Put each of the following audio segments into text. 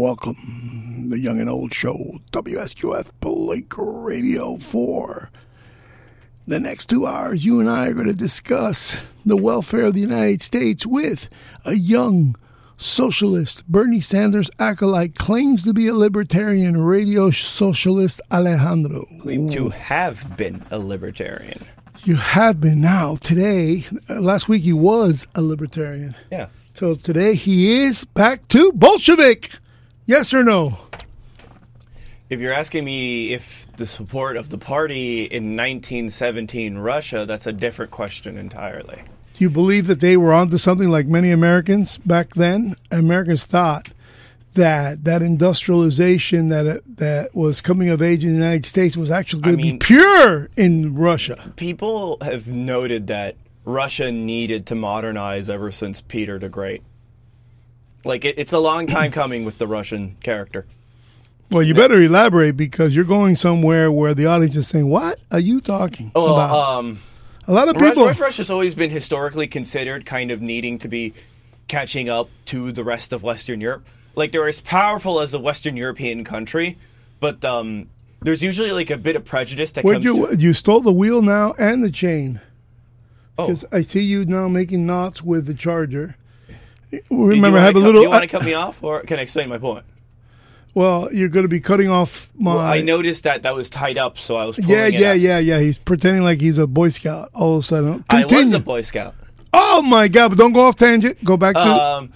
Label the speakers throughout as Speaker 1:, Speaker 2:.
Speaker 1: Welcome, the Young and Old Show, WSQF Blake Radio 4. The next two hours, you and I are going to discuss the welfare of the United States with a young socialist. Bernie Sanders acolyte claims to be a libertarian radio socialist Alejandro.
Speaker 2: Claim to have been a libertarian.
Speaker 1: You have been now. Today, uh, last week he was a libertarian.
Speaker 2: Yeah.
Speaker 1: So today he is back to Bolshevik. Yes or no?
Speaker 2: If you're asking me if the support of the party in 1917 Russia, that's a different question entirely.
Speaker 1: Do you believe that they were onto something like many Americans back then? Americans thought that that industrialization that uh, that was coming of age in the United States was actually going to be pure in Russia.
Speaker 2: People have noted that Russia needed to modernize ever since Peter the Great. Like, it, it's a long time coming with the Russian character.
Speaker 1: Well, you better elaborate because you're going somewhere where the audience is saying, "What are you talking
Speaker 2: Well,
Speaker 1: about?"
Speaker 2: um,
Speaker 1: A lot of people.
Speaker 2: Ru- Russia's always been historically considered kind of needing to be catching up to the rest of Western Europe. Like they're as powerful as a Western European country, but um, there's usually like a bit of prejudice that
Speaker 1: Where'd
Speaker 2: comes.
Speaker 1: you
Speaker 2: to,
Speaker 1: you stole the wheel now and the chain?
Speaker 2: Oh,
Speaker 1: Because I see you now making knots with the charger. Remember, I have a
Speaker 2: cut-
Speaker 1: little.
Speaker 2: You want to cut me off, or can I explain my point?
Speaker 1: well, you're going to be cutting off my.
Speaker 2: Well, I noticed that that was tied up, so I was.
Speaker 1: Yeah, yeah, yeah, yeah. He's pretending like he's a Boy Scout. All of a sudden,
Speaker 2: I was a Boy Scout.
Speaker 1: Oh my God! But don't go off tangent. Go back to.
Speaker 2: Um,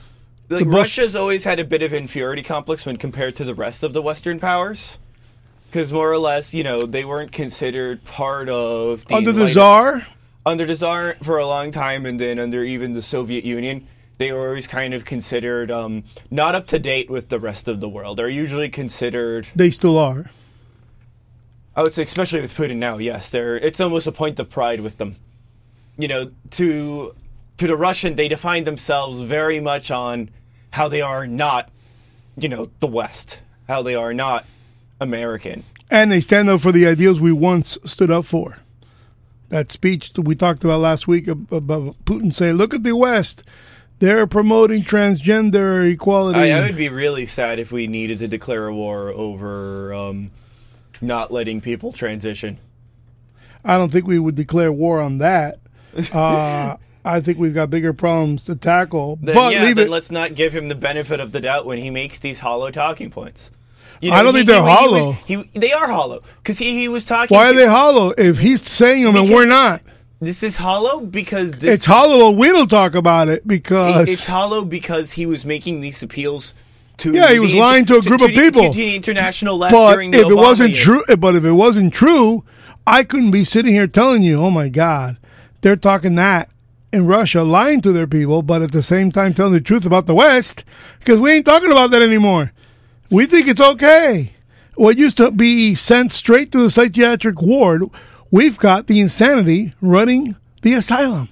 Speaker 2: like
Speaker 1: bush-
Speaker 2: Russia's always had a bit of inferiority complex when compared to the rest of the Western powers, because more or less, you know, they weren't considered part of the
Speaker 1: under the czar.
Speaker 2: Under the Tsar for a long time, and then under even the Soviet Union, they were always kind of considered um, not up to date with the rest of the world. They're usually considered,
Speaker 1: They still are.
Speaker 2: I would say, especially with Putin now. Yes, they're. It's almost a point of pride with them. You know, to to the Russian, they define themselves very much on how they are not, you know, the West, how they are not American.
Speaker 1: And they stand up for the ideals we once stood up for. That speech that we talked about last week about Putin saying, "Look at the West; they're promoting transgender equality."
Speaker 2: I, I would be really sad if we needed to declare a war over um, not letting people transition.
Speaker 1: I don't think we would declare war on that. Uh, I think we've got bigger problems to tackle.
Speaker 2: Then,
Speaker 1: but
Speaker 2: yeah,
Speaker 1: leave it.
Speaker 2: let's not give him the benefit of the doubt when he makes these hollow talking points. You
Speaker 1: I don't think they're
Speaker 2: he
Speaker 1: hollow.
Speaker 2: he, they are hollow because he, he was talking.
Speaker 1: Why are
Speaker 2: to-
Speaker 1: they hollow? If he's saying them and we're not,
Speaker 2: This is hollow because this,
Speaker 1: it's hollow. and We don't talk about it because
Speaker 2: it's hollow because he was making these appeals to.
Speaker 1: Yeah, he was
Speaker 2: inter-
Speaker 1: lying to a group of
Speaker 2: the-
Speaker 1: people.
Speaker 2: To the international left
Speaker 1: but
Speaker 2: during the
Speaker 1: if it wasn't
Speaker 2: years.
Speaker 1: true, but if it wasn't true, I couldn't be sitting here telling you, "Oh my God, they're talking that in Russia, lying to their people," but at the same time telling the truth about the West because we ain't talking about that anymore. We think it's okay. What used to be sent straight to the psychiatric ward, we've got the insanity running the asylum.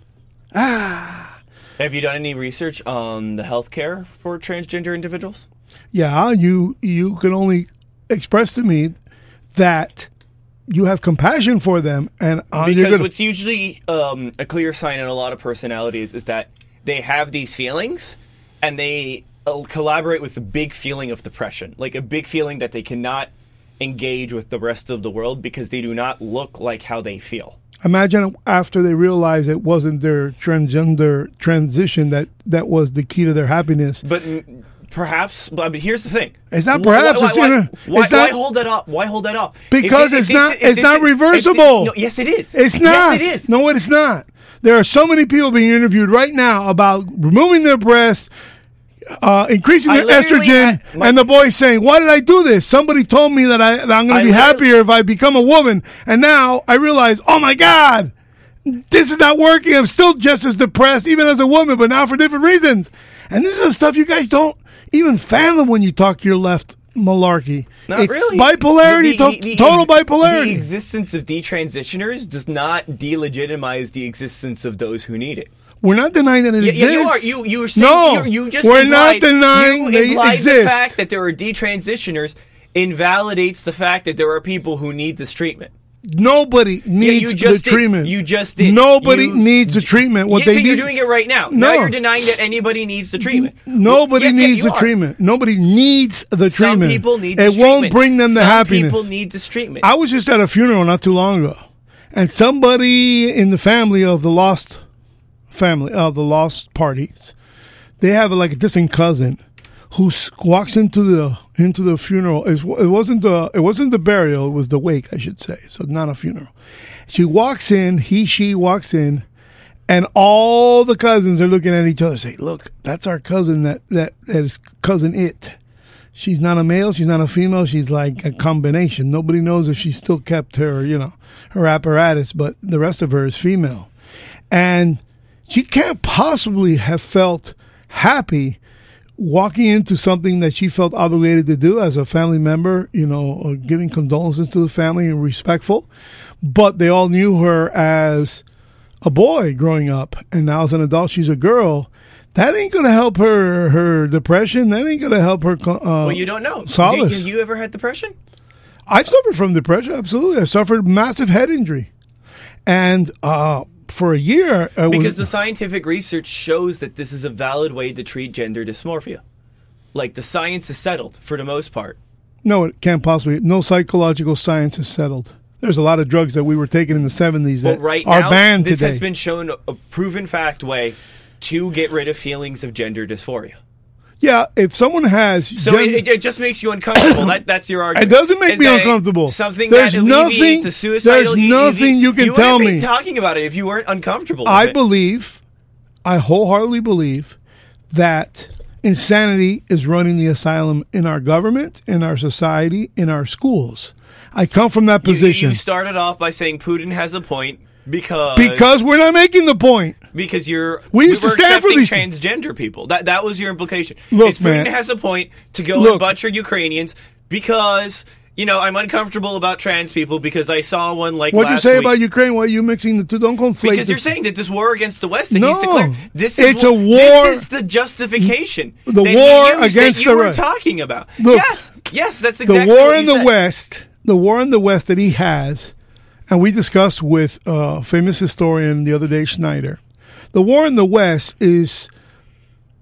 Speaker 1: Ah.
Speaker 2: Have you done any research on the health care for transgender individuals?
Speaker 1: Yeah, you you can only express to me that you have compassion for them, and uh,
Speaker 2: Because
Speaker 1: gonna,
Speaker 2: what's usually um, a clear sign in a lot of personalities is that they have these feelings and they collaborate with a big feeling of depression, like a big feeling that they cannot engage with the rest of the world because they do not look like how they feel.
Speaker 1: Imagine after they realize it wasn't their transgender transition that that was the key to their happiness.
Speaker 2: But perhaps, but here's the thing:
Speaker 1: It's not perhaps,
Speaker 2: Why,
Speaker 1: it's
Speaker 2: why,
Speaker 1: inner-
Speaker 2: why,
Speaker 1: it's not-
Speaker 2: hold that up? Why hold that up?
Speaker 1: Because it's not- it's
Speaker 2: if-
Speaker 1: not reversible.
Speaker 2: no, yes, it is.
Speaker 1: It's not.
Speaker 2: Yes, it is.
Speaker 1: No, it's not. There are so many people being interviewed right now about removing their breasts, uh, increasing
Speaker 2: I
Speaker 1: their estrogen,
Speaker 2: my-
Speaker 1: and the boy saying, "Why did I do this? Somebody told me that, I, that I'm going to be happier if I become a woman, and now I realize, oh my god." This is not working. I'm still just as depressed, even as a woman, but now for different reasons. And this is the stuff you guys don't even fathom when you talk to your left malarkey.
Speaker 2: Not
Speaker 1: it's
Speaker 2: really.
Speaker 1: bipolarity,
Speaker 2: The- the- the-
Speaker 1: total bipolarity.
Speaker 2: The existence of detransitioners does not delegitimize the existence of those who need it.
Speaker 1: We're not denying that it
Speaker 2: Yeah,
Speaker 1: exists.
Speaker 2: yeah, you are. You you were saying
Speaker 1: no,
Speaker 2: you, you just
Speaker 1: we're
Speaker 2: implied,
Speaker 1: not denying
Speaker 2: you
Speaker 1: they
Speaker 2: implied
Speaker 1: exist.
Speaker 2: the fact that there are detransitioners invalidates the fact that there are people who need this treatment.
Speaker 1: Nobody needs
Speaker 2: just
Speaker 1: the
Speaker 2: did.
Speaker 1: treatment.
Speaker 2: You just did.
Speaker 1: Nobody
Speaker 2: You-
Speaker 1: needs the treatment. What they
Speaker 2: so
Speaker 1: need.
Speaker 2: you're doing it right now.
Speaker 1: No.
Speaker 2: Now you're denying that anybody needs the treatment.
Speaker 1: Nobody
Speaker 2: Yeah, yeah,
Speaker 1: needs
Speaker 2: you
Speaker 1: the
Speaker 2: are.
Speaker 1: treatment. Nobody needs the
Speaker 2: Some
Speaker 1: treatment.
Speaker 2: people need
Speaker 1: treatment.
Speaker 2: It
Speaker 1: won't bring them the
Speaker 2: Some
Speaker 1: happiness.
Speaker 2: people need this treatment.
Speaker 1: I was just at a funeral not too long ago, and somebody in the family of the lost family of the lost parties, they have like a distant cousin who walks into the into the funeral. It it wasn't the it wasn't the burial. It was the wake, I should say. So not a funeral. She walks in. He she walks in. And all the cousins are looking at each other, say, "Look, that's our cousin. That that that is cousin it. She's not a male. She's not a female. She's like a combination. Nobody knows if she still kept her, you know, her apparatus, but the rest of her is female. And she can't possibly have felt happy walking into something that she felt obligated to do as a family member, you know, giving condolences to the family and respectful. But they all knew her as a boy growing up, and now as an adult, she's a girl. That ain't gonna help her her depression. That ain't gonna help her. Uh,
Speaker 2: well, you don't know.
Speaker 1: Solace.
Speaker 2: Have you ever had depression?
Speaker 1: I've suffered from depression. Absolutely, I suffered massive head injury, and uh, for a year, uh, I
Speaker 2: Because the scientific research shows that this is a valid way to treat gender dysmorphia. Like the science is settled for the most part.
Speaker 1: no, it can't possibly. No psychological science is settled. There's a lot of drugs that we were taking in the 70s that
Speaker 2: But right
Speaker 1: are
Speaker 2: now,
Speaker 1: banned
Speaker 2: this
Speaker 1: today.
Speaker 2: has been shown a proven fact way to get rid of feelings of gender dysphoria.
Speaker 1: Yeah, if someone has,
Speaker 2: So
Speaker 1: gen-
Speaker 2: it, it, just makes you uncomfortable. that, that's your argument.
Speaker 1: It doesn't make
Speaker 2: Is
Speaker 1: me uncomfortable.
Speaker 2: Something
Speaker 1: There's
Speaker 2: that
Speaker 1: nothing-
Speaker 2: a suicidal.
Speaker 1: there's nothing you can
Speaker 2: you
Speaker 1: tell me.
Speaker 2: talking about it if you weren't uncomfortable. With
Speaker 1: I believe, I wholeheartedly believe that insanity is running the asylum in our government, in our society, in our schools. I come from that
Speaker 2: You- you-
Speaker 1: position
Speaker 2: You, started off by saying Putin has a point because
Speaker 1: because we're not making the point.
Speaker 2: because you're
Speaker 1: We used to stand for these-
Speaker 2: transgender people. That that was your implication.
Speaker 1: Look,
Speaker 2: Is Putin
Speaker 1: man.
Speaker 2: has a point to go
Speaker 1: Look.
Speaker 2: and butcher Ukrainians because you know I'm uncomfortable about trans people because I saw one like
Speaker 1: What do
Speaker 2: you
Speaker 1: say
Speaker 2: week.
Speaker 1: about Ukraine? Why are you mixing the two? Don't conflate.
Speaker 2: Because
Speaker 1: the-
Speaker 2: you're saying that this war against the West that
Speaker 1: No.
Speaker 2: he's declared, this is
Speaker 1: It's a war-
Speaker 2: This is the justification.
Speaker 1: The war against the
Speaker 2: were
Speaker 1: West.
Speaker 2: talking about.
Speaker 1: Look,
Speaker 2: yes, yes, that's exactly the
Speaker 1: war
Speaker 2: what
Speaker 1: in the
Speaker 2: said.
Speaker 1: West, the war in the West that he has, and we discussed with uh, famous historian the other day, Schneider. The war in the West is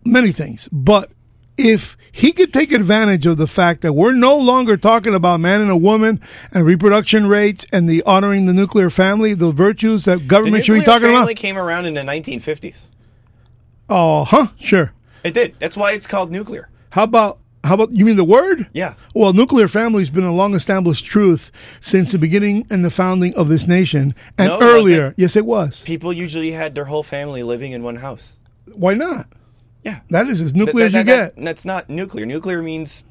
Speaker 1: many things, but if he could take advantage of the fact that we're no longer talking about man and a woman and reproduction rates and the honoring the nuclear family, the virtues that government should be talking
Speaker 2: nuclear
Speaker 1: talking
Speaker 2: family
Speaker 1: about.
Speaker 2: came around in the 1950s.
Speaker 1: Oh, huh? Sure.
Speaker 2: It did. That's why it's called nuclear.
Speaker 1: How about how about you mean the word?
Speaker 2: Yeah.
Speaker 1: Well, nuclear family has been a long established truth since the beginning and the founding of this nation, and
Speaker 2: No,
Speaker 1: earlier.
Speaker 2: wasn't.
Speaker 1: Yes, it was.
Speaker 2: People usually had their whole family living in one house.
Speaker 1: Why not?
Speaker 2: Yeah.
Speaker 1: That is as
Speaker 2: That-
Speaker 1: nuclear as you
Speaker 2: that-
Speaker 1: get.
Speaker 2: That's not nuclear. Nuclear means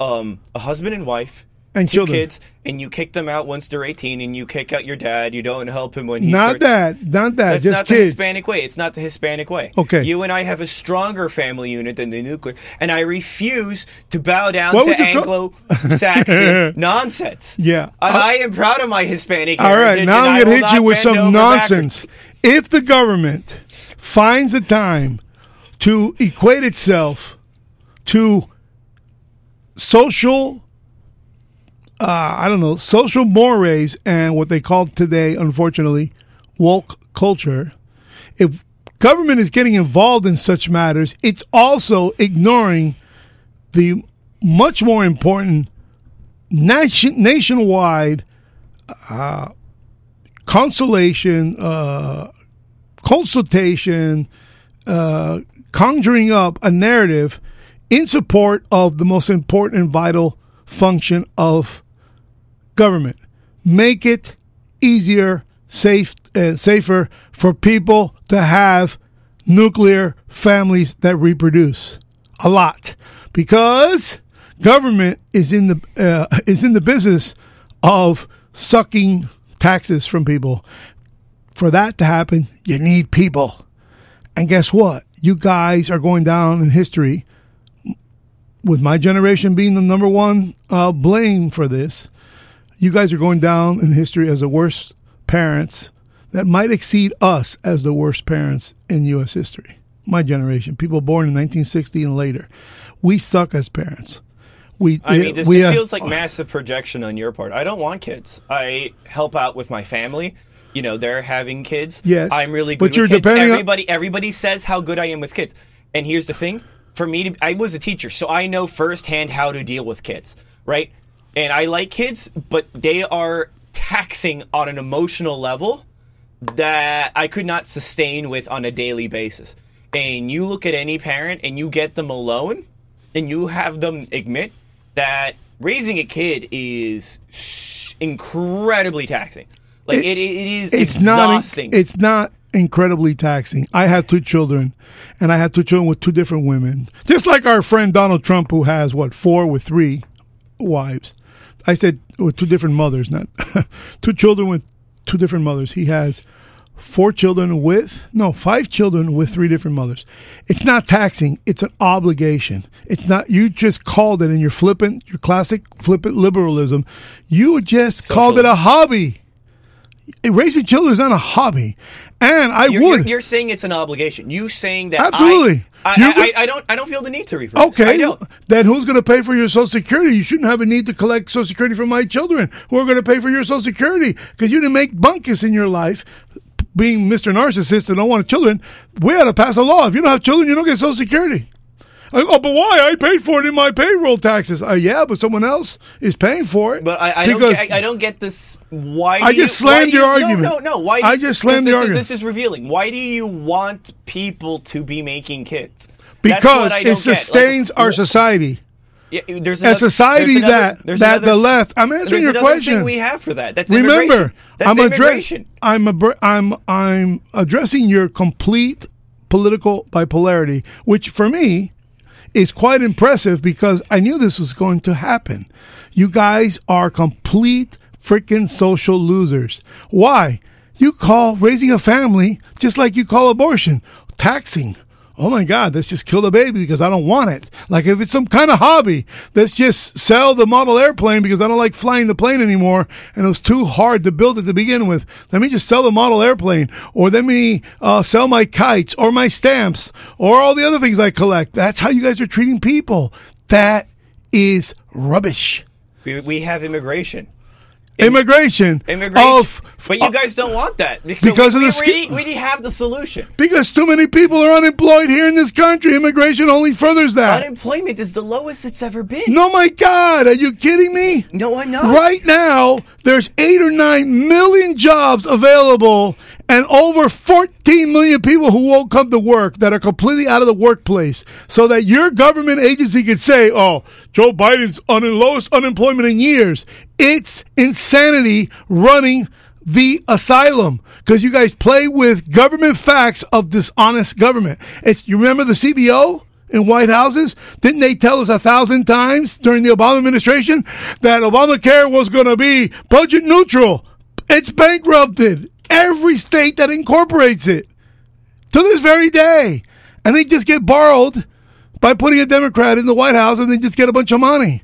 Speaker 2: um, a husband and wife
Speaker 1: And
Speaker 2: two
Speaker 1: children.
Speaker 2: kids, and you kick them out once they're 18, and you kick out your dad. You don't help him when he
Speaker 1: Not
Speaker 2: starts.
Speaker 1: that. Not that.
Speaker 2: That's
Speaker 1: just
Speaker 2: not
Speaker 1: kids.
Speaker 2: the Hispanic way. It's not the Hispanic way.
Speaker 1: Okay.
Speaker 2: You and I have a stronger family unit than the nuclear, and I refuse to bow down
Speaker 1: What
Speaker 2: to
Speaker 1: would you call-
Speaker 2: Anglo-Saxon nonsense.
Speaker 1: Yeah. Uh,
Speaker 2: I am proud of my Hispanic
Speaker 1: All right, now I'm gonna hit you with some nonsense.
Speaker 2: backwards.
Speaker 1: If the government finds a time to equate itself to social, uh, I don't know, social mores and what they call today, unfortunately, woke culture, if government is getting involved in such matters, it's also ignoring the much more important nation, nationwide consolation, uh, consultation, uh, conjuring up a narrative in support of the most important and vital function of government. Make it easier, safe, uh, safer for people to have nuclear families that reproduce a lot, because government is in the uh, is in the business of sucking taxes from people. For that to happen, you need people. And guess what? You guys are going down in history with my generation being the number one uh, blame for this. You guys are going down in history as the worst parents that might exceed us as the worst parents in U.S. history. My generation, people born in 1960 and later. We suck as parents. We,
Speaker 2: I mean, this,
Speaker 1: we, uh,
Speaker 2: feels like massive projection on your part. I don't want kids. I help out with my family. You know, they're having kids.
Speaker 1: Yes,
Speaker 2: I'm really
Speaker 1: but
Speaker 2: good
Speaker 1: you're
Speaker 2: with kids.
Speaker 1: depending on-
Speaker 2: everybody, everybody says how good I am with kids. And here's the thing: for me, to, I was a teacher, so I know firsthand how to deal with kids, right? And I like kids, but they are taxing on an emotional level that I could not sustain with on a daily basis. And you look at any parent and you get them alone and you have them admit that raising a kid is incredibly taxing. Like it, it, it is
Speaker 1: it's
Speaker 2: exhausting.
Speaker 1: not it's not incredibly taxing. I have two children, and I have two children with two different women. Just like our friend Donald Trump, who has what four with three wives. I said with two different mothers, not two children with two different mothers. He has four children with no five children with three different mothers. It's not taxing; it's an obligation. It's not. You just called it in your flippant, your classic flippant liberalism. You just called it a hobby. Raising children is not a hobby, and I
Speaker 2: you're,
Speaker 1: would.
Speaker 2: you're, you're saying it's an obligation. You saying that
Speaker 1: Absolutely.
Speaker 2: I, I, I, I, don't I don't feel the need to reproduce. I
Speaker 1: Okay,
Speaker 2: don't.
Speaker 1: then who's going to pay for your Social Security? You shouldn't have a need to collect Social Security from my children who are going to pay for your Social Security because you didn't make bunkus in your life. Being Mr. Narcissist and don't want children, we ought to pass a law. If you don't have children, you don't get Social Security. Oh, but why? I paid for it in my payroll taxes. Uh, yeah, but someone else is paying for it.
Speaker 2: But I, I don't. Get, I, I don't get this. Why?
Speaker 1: I
Speaker 2: do you-
Speaker 1: just slammed your
Speaker 2: you-
Speaker 1: argument.
Speaker 2: No, no, no. Why?
Speaker 1: I just slammed the
Speaker 2: this is-
Speaker 1: argument.
Speaker 2: This is revealing. Why do you want people to be making kids?
Speaker 1: Because it
Speaker 2: don't. Like,
Speaker 1: sustains our society.
Speaker 2: Yeah, there's
Speaker 1: A society
Speaker 2: there's another-
Speaker 1: that that the left. I'm answering your question.
Speaker 2: We have for that. That's
Speaker 1: Remember,
Speaker 2: immigration. That's
Speaker 1: I'm
Speaker 2: immigration.
Speaker 1: I'm addre- I'm I'm addressing your complete political bipolarity, which for me is quite impressive because I knew this was going to happen. You guys are complete freaking social losers. Why? You call raising a family just like you call abortion taxing. Oh my God, let's just kill the baby because I don't want it. Like if it's some kind of hobby, let's just sell the model airplane because I don't like flying the plane anymore and it was too hard to build it to begin with. Let me just sell the model airplane or let me uh, sell my kites or my stamps or all the other things I collect. That's how you guys are treating people. That is rubbish.
Speaker 2: We, we have immigration.
Speaker 1: Immigration,
Speaker 2: Immigration.
Speaker 1: of
Speaker 2: but you uh, guys don't want that because,
Speaker 1: because
Speaker 2: we,
Speaker 1: of the
Speaker 2: we,
Speaker 1: ski-
Speaker 2: we, we have the solution.
Speaker 1: because too many people are unemployed here in this country. Immigration only furthers that.
Speaker 2: Unemployment is the lowest it's ever been.
Speaker 1: No, my God, are you kidding me?
Speaker 2: No, I'm not.
Speaker 1: Right now, there's eight or nine million jobs available, and over 14 million people who won't come to work that are completely out of the workplace. So that your government agency could say, "Oh, Joe Biden's on the lowest unemployment in years." It's insanity running the asylum because you guys play with government facts of dishonest government. It's you remember the CBO in White Houses? Didn't they tell us a thousand times during the Obama administration that Obamacare was going to be budget neutral? It's bankrupted every state that incorporates it to this very day, and they just get borrowed by putting a Democrat in the White House, and they just get a bunch of money.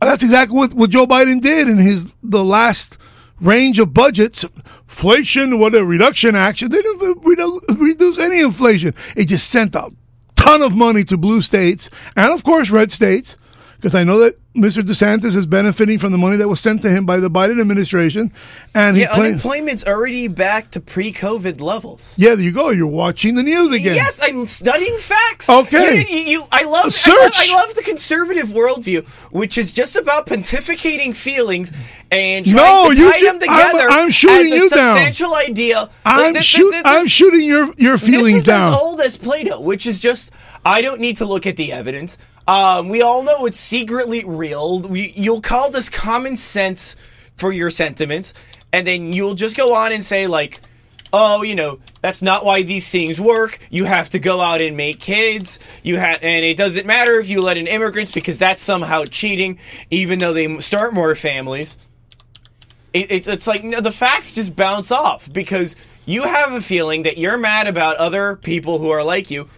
Speaker 1: That's exactly what, what Joe Biden did in his the last range of budgets. Inflation, what a reduction action. They didn't reduce any inflation. It just sent a ton of money to blue states and, of course, red states. Because I know that Mr. DeSantis is benefiting from the money that was sent to him by the Biden administration, and he
Speaker 2: Yeah, unemployment's already back to pre-COVID levels.
Speaker 1: "Yeah, there you go. You're watching the news again."
Speaker 2: Yes, I'm studying facts.
Speaker 1: Okay.
Speaker 2: You, you, you- I love I love,
Speaker 1: Search.
Speaker 2: I love the conservative worldview, which is just about pontificating feelings and trying
Speaker 1: No,
Speaker 2: to
Speaker 1: you
Speaker 2: tie
Speaker 1: ju-
Speaker 2: them together
Speaker 1: I'm- I'm shooting you down.
Speaker 2: substantial idea.
Speaker 1: I'm,
Speaker 2: Like,
Speaker 1: shoot,
Speaker 2: this-
Speaker 1: I'm shooting your your feelings
Speaker 2: this is
Speaker 1: down.
Speaker 2: as old as Plato, which is just I don't need to look at the evidence. Um, we all know it's secretly real. We, you'll call this common sense for your sentiments, and then you'll just go on and say like, "Oh, you know, that's not why these things work. You have to go out and make kids. You have, and it doesn't matter if you let in immigrants because that's somehow cheating, even though they start more families." it, it's it's like the facts just bounce off because you have a feeling that you're mad about other people who are like you,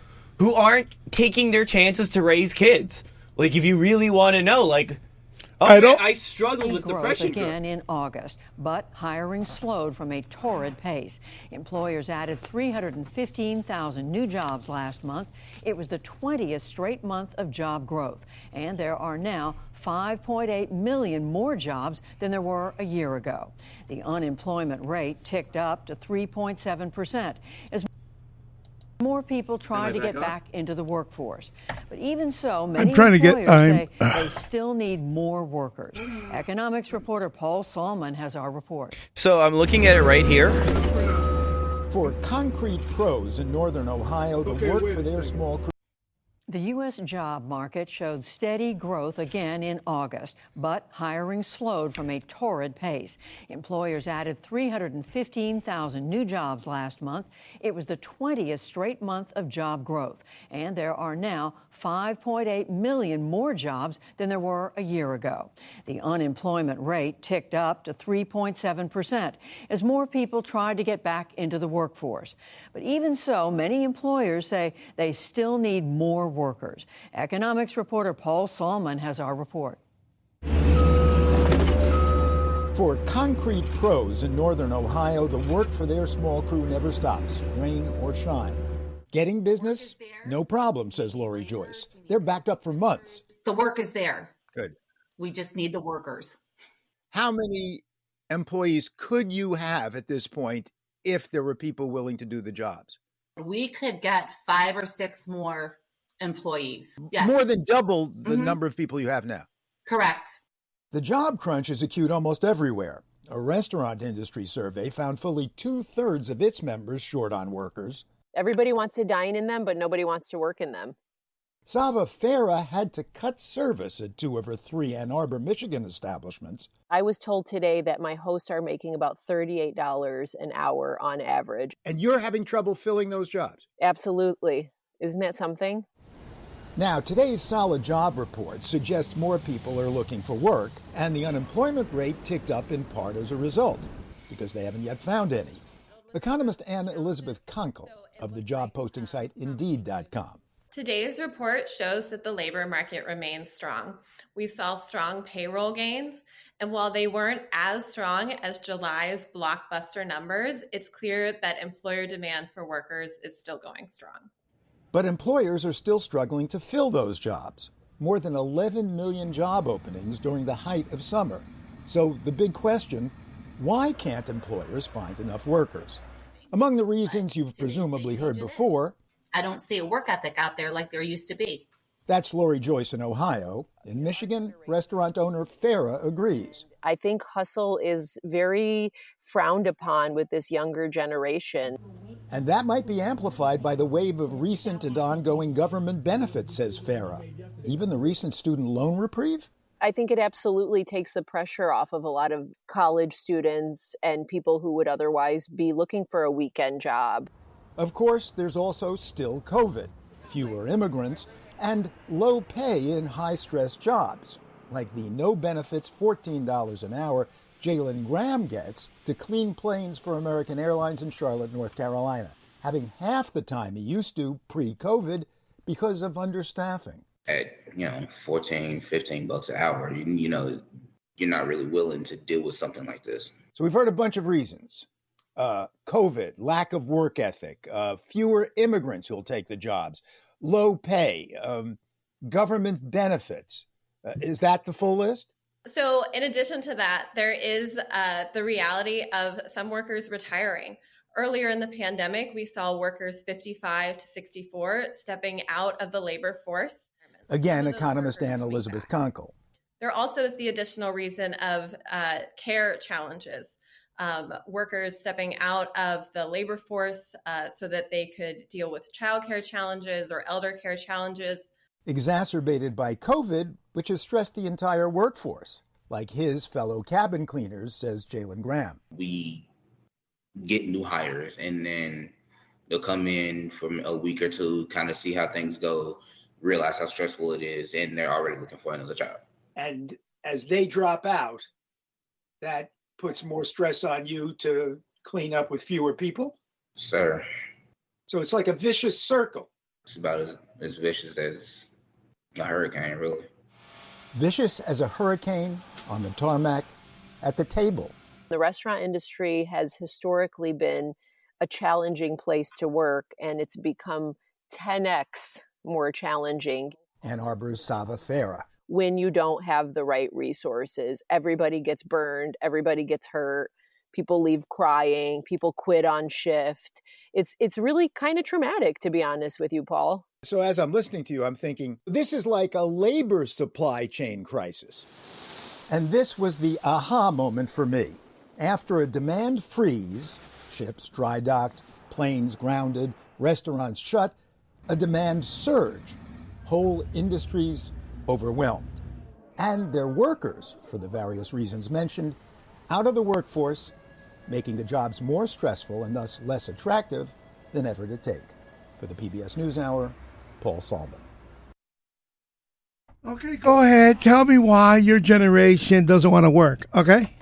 Speaker 2: who aren't taking their chances to raise kids. Like if you really want to know, like Oh,
Speaker 1: I don't-
Speaker 2: I struggled with depression.
Speaker 3: again in August, but hiring slowed from a torrid pace. Employers added 315,000 new jobs last month. It was the 20th straight month of job growth, and there are now 5.8 million more jobs than there were a year ago. The unemployment rate ticked up to 3.7 percent as more people
Speaker 2: trying
Speaker 3: to get
Speaker 2: on?
Speaker 3: back into the workforce. But even so, many
Speaker 1: trying to get-
Speaker 3: employers
Speaker 1: I'm-
Speaker 3: say they still need more workers. Economics reporter Paul Solman has our report.
Speaker 2: So I'm looking at it right here.
Speaker 4: For concrete pros in northern Ohio to work for their small crew.
Speaker 3: The U.S. job market showed steady growth again in August, but hiring slowed from a torrid pace. Employers added 315,000 new jobs last month. It was the 20th straight month of job growth, and there are now 5.8 million more jobs than there were a year ago. The unemployment rate ticked up to 3.7 percent as more people tried to get back into the workforce. But even so, many employers say they still need more workers. Economics reporter Paul Solman has our report.
Speaker 4: For concrete pros in northern Ohio, the work for their small crew never stops, rain or shine. Getting business? No problem, says Lori Joyce. They're backed up for months.
Speaker 5: The work is there.
Speaker 6: Good.
Speaker 5: We just need the workers.
Speaker 6: How many employees could you have at this point if there were people willing to do the jobs?
Speaker 5: We could get five or six more employees. Yes.
Speaker 6: More than double the
Speaker 5: Mhm.
Speaker 6: number of people you have now.
Speaker 5: correct.
Speaker 4: The job crunch is acute almost everywhere. A restaurant industry survey found fully two thirds of its members short on workers.
Speaker 7: Everybody wants to dine in them, but nobody wants to work in them.
Speaker 4: Sava Farah had to cut service at two of her three Ann Arbor, Michigan establishments.
Speaker 7: I was told today that my hosts are making about $38 an hour on average.
Speaker 6: And you're having trouble filling those jobs.
Speaker 7: Absolutely. Isn't that something?
Speaker 4: Now, today's solid job report suggests more people are looking for work, and the unemployment rate ticked up in part as a result, because they haven't yet found any. Economist Anna Elizabeth Konkel of the job posting site Indeed.com.
Speaker 8: Today's report shows that the labor market remains strong. We saw strong payroll gains, and while they weren't as strong as July's blockbuster numbers, it's clear that employer demand for workers is still going strong.
Speaker 4: But employers are still struggling to fill those jobs. More than 11 million job openings during the height of summer. So the big question why can't employers find enough workers? Among the reasons you've presumably heard before,
Speaker 5: I don't see a work ethic out there like there used to be.
Speaker 4: that's Lori Joyce in Ohio. In Michigan, restaurant owner Farah agrees.
Speaker 7: I think hustle is very frowned upon with this younger generation.
Speaker 4: And that might be amplified by the wave of recent and ongoing government benefits, says Farah. Even the recent student loan reprieve?
Speaker 7: I think it absolutely takes the pressure off of a lot of college students and people who would otherwise be looking for a weekend job.
Speaker 4: Of course, there's also still COVID, fewer immigrants, and low pay in high stress jobs, like the no benefits $14 an hour Jalen Graham gets to clean planes for American Airlines in Charlotte, North Carolina, having half the time he used to pre COVID because of understaffing.
Speaker 9: at you know 14 15 bucks an hour you, you know you're not really willing to deal with something like this
Speaker 6: So we've heard a bunch of reasons. Uh, COVID, lack of work ethic, uh, fewer immigrants who'll take the jobs, low pay, um, government benefits. Uh, is that the full list?
Speaker 8: So, in addition to that, there is uh, the reality of some workers retiring. Earlier in the pandemic, we saw workers 55 to 64 stepping out of the labor force.
Speaker 4: Again,
Speaker 8: Some of those
Speaker 4: economist
Speaker 8: workers
Speaker 4: Ann Elizabeth
Speaker 8: back.
Speaker 4: Konkel.
Speaker 8: There also is the additional reason of uh, care challenges. Um, workers stepping out of the labor force uh, so that they could deal with childcare challenges or elder care challenges.
Speaker 4: Exacerbated by COVID, which has stressed the entire workforce, like his fellow cabin cleaners, says Jalen Graham.
Speaker 9: we get new hires and then they'll come in for a week or two kind of see how things go realize how stressful it is and they're already looking for another job
Speaker 10: And as they drop out, that puts more stress on you to clean up with fewer people.
Speaker 9: sir
Speaker 10: So it's like a vicious circle.
Speaker 9: it's about as, as vicious as a hurricane really
Speaker 4: vicious as a hurricane on the tarmac at the table.
Speaker 7: The restaurant industry has historically been a challenging place to work, and it's become 10x more challenging.
Speaker 4: Ann Arbor's Sava Farah.
Speaker 7: When you don't have the right resources, everybody gets burned, everybody gets hurt, people leave crying, people quit on shift. It's it's really kind of traumatic to be honest with you, Paul.
Speaker 6: So as I'm listening to you, I'm thinking this is like a labor supply chain crisis.
Speaker 4: And this was the aha moment for me. After a demand freeze, ships dry docked, planes grounded, restaurants shut, a demand surge, whole industries overwhelmed. And their workers, for the various reasons mentioned, out of the workforce, making the jobs more stressful and thus less attractive than ever to take. For the PBS NewsHour, Paul Solman.
Speaker 1: Okay, go ahead. Tell me why your generation doesn't want to work. Okay,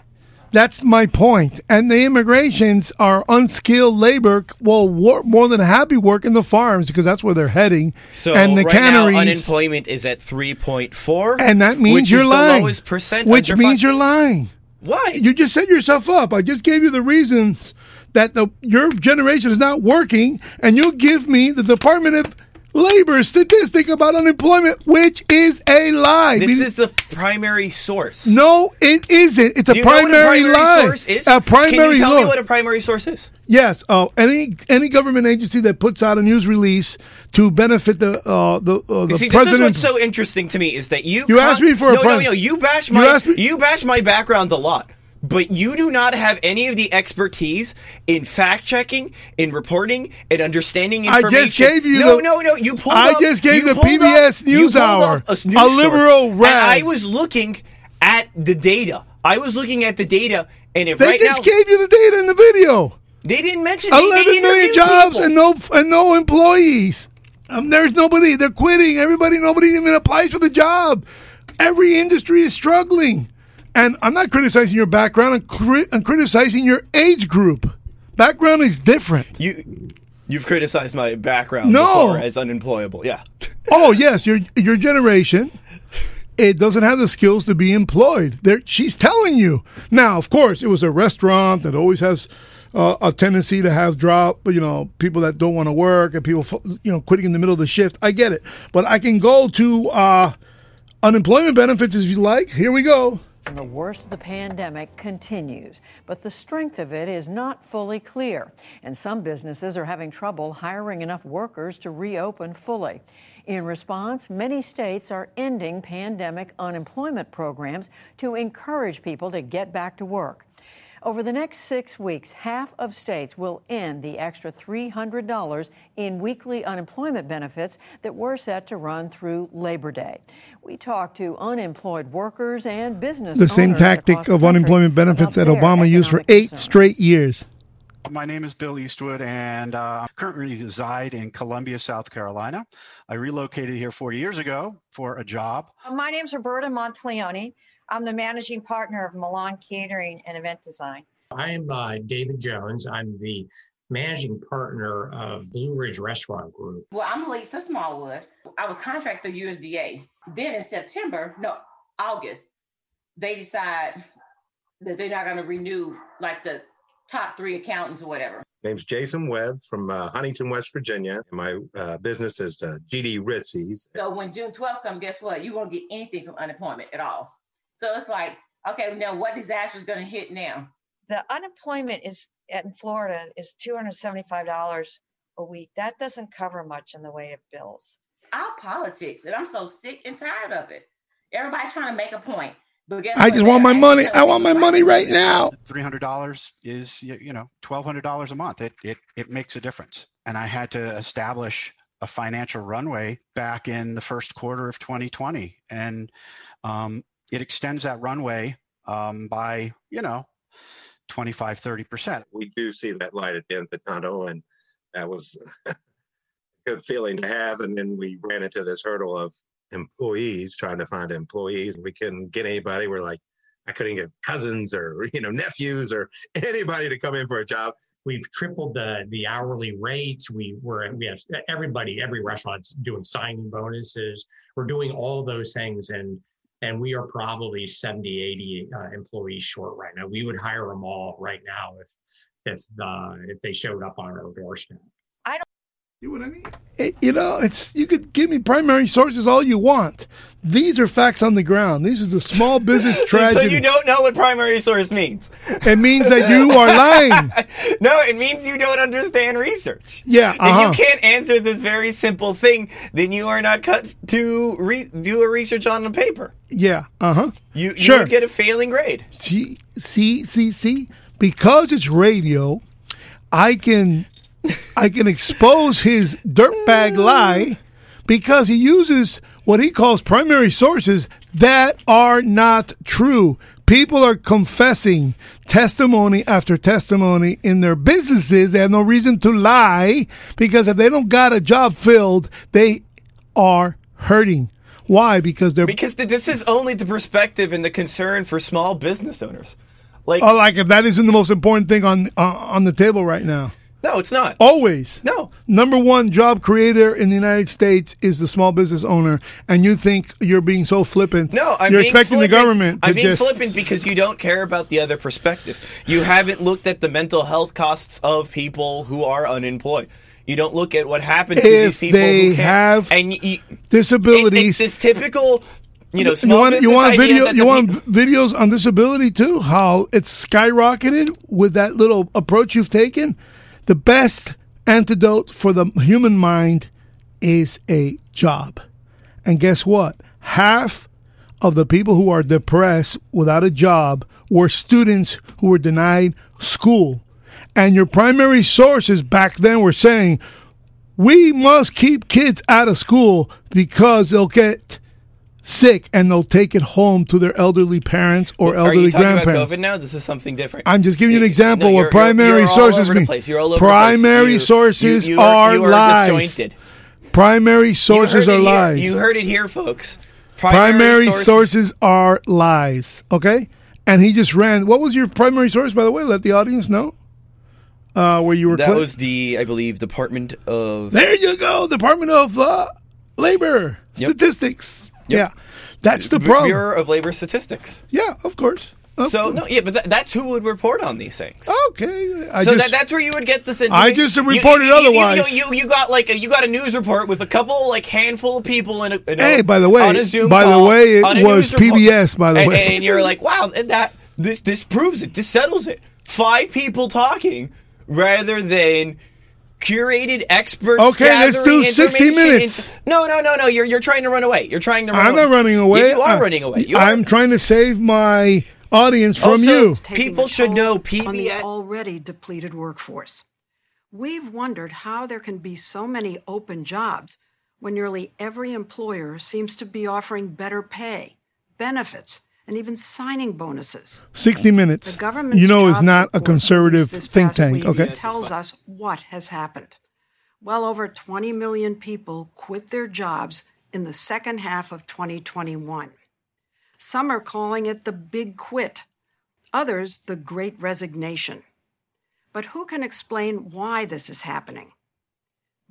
Speaker 1: that's my point. And the immigrations are unskilled labor. Will wor- more than happy work in the farms because that's where they're heading.
Speaker 2: So
Speaker 1: and the
Speaker 2: right
Speaker 1: canneries,
Speaker 2: now, unemployment is at 3.4.
Speaker 1: and that means
Speaker 2: which
Speaker 1: you're lying.
Speaker 2: the lowest percent.
Speaker 1: which means
Speaker 2: fi-
Speaker 1: you're lying.
Speaker 2: Why?
Speaker 1: You just set yourself up. I just gave you the reasons that the your generation is not working, and you give me the Department of Labor statistic about unemployment, which is a lie.
Speaker 2: This is the primary source.
Speaker 1: no, it isn't. It's a
Speaker 2: you
Speaker 1: primary,
Speaker 2: a primary
Speaker 1: lie.
Speaker 2: source is?
Speaker 1: A primary
Speaker 2: Can you tell
Speaker 1: law.
Speaker 2: me what a primary source is?
Speaker 1: Yes. Oh, any any government agency that puts out a news release to benefit the uh, the uh, the
Speaker 2: see,
Speaker 1: president.
Speaker 2: this is what's so interesting to me is that you
Speaker 1: You asked me for a
Speaker 2: no, no,
Speaker 1: prim-
Speaker 2: no. You bash my
Speaker 1: asked me-
Speaker 2: you bash my background a lot, but you do not have any of the expertise in fact checking, in reporting, in understanding
Speaker 1: I
Speaker 2: information.
Speaker 1: just gave you
Speaker 2: no,
Speaker 1: the-
Speaker 2: no, no. You pulled.
Speaker 1: I
Speaker 2: up-
Speaker 1: just gave the PBS
Speaker 2: up-
Speaker 1: News Hour,
Speaker 2: a, news
Speaker 1: a liberal
Speaker 2: and
Speaker 1: rag.
Speaker 2: I was looking at the data. I was looking at the data, and if
Speaker 1: they
Speaker 2: right
Speaker 1: just
Speaker 2: now
Speaker 1: gave you the data in the video.
Speaker 2: they didn't mention they- they
Speaker 1: Eleven million jobs
Speaker 2: people.
Speaker 1: and no and no employees. Um, there's nobody. They're quitting. Everybody. Nobody even applies for the job. Every industry is struggling. And I'm not criticizing your background. I'm, cri- I'm criticizing your age group. Background is different.
Speaker 2: You you've criticized my background
Speaker 1: No.
Speaker 2: before as unemployable. Yeah.
Speaker 1: Oh yes, your your generation. It doesn't have the skills to be employed. There, she's telling you now. Of course, it was a restaurant that always has uh, a tendency to have drop. You know, people that don't want to work and people, you know, quitting in the middle of the shift. I get it, but I can go to uh, unemployment benefits if you like. Here we go.
Speaker 3: And the worst of the pandemic continues, but the strength of it is not fully clear. And some businesses are having trouble hiring enough workers to reopen fully. In response, many states are ending pandemic unemployment programs to encourage people to get back to work. Over the next six weeks, half of states will end the extra $300 in weekly unemployment benefits that were set to run through Labor Day. We talked to unemployed workers and business
Speaker 1: The same
Speaker 3: owners
Speaker 1: tactic of
Speaker 3: country
Speaker 1: unemployment benefits that Obama used for eight
Speaker 3: concerns.
Speaker 1: straight years.
Speaker 11: My name is Bill Eastwood, and uh, I currently reside in Columbia, South Carolina. I relocated here four years ago for a job.
Speaker 12: My name is Roberta Monteleone. I'm the managing partner of Milan Catering and Event Design.
Speaker 13: I'm uh, David Jones. I'm the managing partner of Blue Ridge Restaurant Group.
Speaker 14: Well, I'm Lisa Smallwood. I was contractor USDA. Then in September, no, August, they decide that they're not going to renew like the top three accountants or whatever.
Speaker 15: Name's Jason Webb from uh, Huntington, West Virginia. My uh, business is uh, GD Ritzy's.
Speaker 14: So when June 12th comes, guess what? You won't get anything from unemployment at all. So it's like, okay, now what disaster is going to hit now?
Speaker 12: The unemployment is in Florida is $275 a week. That doesn't cover much in the way of bills.
Speaker 14: Our politics, and I'm so sick and tired of it. Everybody's trying to make a point. But guess
Speaker 1: I
Speaker 14: what?
Speaker 1: just want my
Speaker 14: They're
Speaker 1: money. I want my money right now.
Speaker 11: Three hundred dollars is you know twelve hundred dollars a month. It it it makes a difference. And I had to establish a financial runway back in the first quarter of 2020, and um, it extends that runway um, by you know 25 30 percent.
Speaker 15: We do see that light at the end of the tunnel, and that was a good feeling to have. And then we ran into this hurdle of employees trying to find employees. We couldn't get anybody. We're like, I couldn't get cousins or you know nephews or anybody to come in for a job.
Speaker 13: We've tripled the the hourly rates. We were we have everybody, every restaurant's doing signing bonuses. We're doing all those things, and and we are probably 70, 80 uh, employees short right now. We would hire them all right now if if uh, if they showed up on our doorstep.
Speaker 1: You know what I mean? It- you know, it's you could give me primary sources all you want. These are facts on the ground. This is a small business tragedy.
Speaker 2: so you don't know what primary source means.
Speaker 1: It means that you are lying.
Speaker 2: no, it means you don't understand research.
Speaker 1: Yeah,
Speaker 2: If
Speaker 1: uh-huh.
Speaker 2: you can't answer this very simple thing, then you are not cut to re- do a research on a paper.
Speaker 1: Yeah, uh huh.
Speaker 2: You, you
Speaker 1: Sure.
Speaker 2: get a failing grade.
Speaker 1: See, see, see, see. Because it's radio, I can, I can expose his dirtbag lie because he uses what he calls primary sources that are not true. People are confessing testimony after testimony in their businesses. They have no reason to lie because if they don't got a job filled, they are hurting. Why? Because they're
Speaker 2: Because this is only the perspective and the concern for small business owners. Like,
Speaker 1: oh, like if that isn't the most important thing on uh, on the table right now.
Speaker 2: No, it's not.
Speaker 1: Always.
Speaker 2: No.
Speaker 1: Number one job creator in the United States is the small business owner, and you think you're being so flippant.
Speaker 2: No, I'm
Speaker 1: you're
Speaker 2: being
Speaker 1: expecting the
Speaker 2: flippant.
Speaker 1: government
Speaker 2: I'm being
Speaker 1: just.
Speaker 2: flippant because you don't care about the other perspective. You haven't looked at the mental health costs of people who are unemployed. You don't look at what happens to these people
Speaker 1: they
Speaker 2: who can't.
Speaker 1: have
Speaker 2: and you,
Speaker 1: disabilities.
Speaker 2: It, it's this typical, you know,
Speaker 1: you want you want video you want videos on disability too how it's skyrocketed with that little approach you've taken the best antidote for the human mind is a job. And guess what? Half of the people who are depressed without a job were students who were denied school. And your primary sources back then were saying we must keep kids out of school because they'll get sick and they'll take it home to their elderly parents or
Speaker 2: Are
Speaker 1: elderly
Speaker 2: you talking
Speaker 1: grandparents.
Speaker 2: about COVID now? This is something different.
Speaker 1: I'm just giving you an example
Speaker 2: No,
Speaker 1: what primary
Speaker 2: you're, you're
Speaker 1: sources mean.
Speaker 2: The place. You're all over the place.
Speaker 1: primary
Speaker 2: You-
Speaker 1: sources
Speaker 2: you,
Speaker 1: are,
Speaker 2: are
Speaker 1: lies.
Speaker 2: disjointed.
Speaker 1: Primary sources are lies.
Speaker 2: You heard it here, folks.
Speaker 1: primary
Speaker 2: sources-
Speaker 1: sources are lies. Okay, and he just ran. What was your primary source, by the way? Let the audience know. Uh, where you were.
Speaker 2: That was the, I believe, Department of.
Speaker 1: There you go, Department of uh, Labor
Speaker 2: Yep.
Speaker 1: Statistics.
Speaker 2: Yep.
Speaker 1: Yeah, that's the problem.
Speaker 2: Bureau of Labor Statistics.
Speaker 1: Yeah, of course. Of
Speaker 2: so
Speaker 1: course.
Speaker 2: no, yeah, but tha- that's who would report on these things.
Speaker 1: Okay, I
Speaker 2: so
Speaker 1: just-
Speaker 2: that, that's where you would get this.
Speaker 1: I
Speaker 2: information.
Speaker 1: just
Speaker 2: You-
Speaker 1: reported
Speaker 2: you, you-
Speaker 1: otherwise.
Speaker 2: You, you, you got like a, you got a news report with a couple like handful of people in a. In a-
Speaker 1: Hey, by the way-
Speaker 2: on a Zoom
Speaker 1: by the way, it was
Speaker 2: news report.
Speaker 1: PBS, by the
Speaker 2: And-
Speaker 1: way.
Speaker 2: and you're like, wow, and that this this proves it. This settles it. Five people talking rather than curated experts.
Speaker 1: Okay, let's do 60 minutes.
Speaker 2: into- no, no, no, no. You're you're trying to run away. You're trying to. run
Speaker 1: I'm
Speaker 2: away.
Speaker 1: not running away.
Speaker 2: Yeah, you are
Speaker 1: I-
Speaker 2: running away. You.
Speaker 1: I'm trying to save my audience from
Speaker 2: Also,
Speaker 1: you.
Speaker 2: People should know
Speaker 3: on the
Speaker 2: PBS.
Speaker 3: already depleted workforce. We've wondered how there can be so many open jobs when nearly every employer seems to be offering better pay, benefits, and even signing bonuses.
Speaker 1: 60 minutes.
Speaker 3: The government's
Speaker 1: You know, is not a conservative
Speaker 3: this
Speaker 1: think tank.
Speaker 3: week
Speaker 1: Okay.
Speaker 3: tells us what has happened. Well over 20 million people quit their jobs in the second half of 2021. Some are calling it the big quit, others the great resignation. But who can explain why this is happening?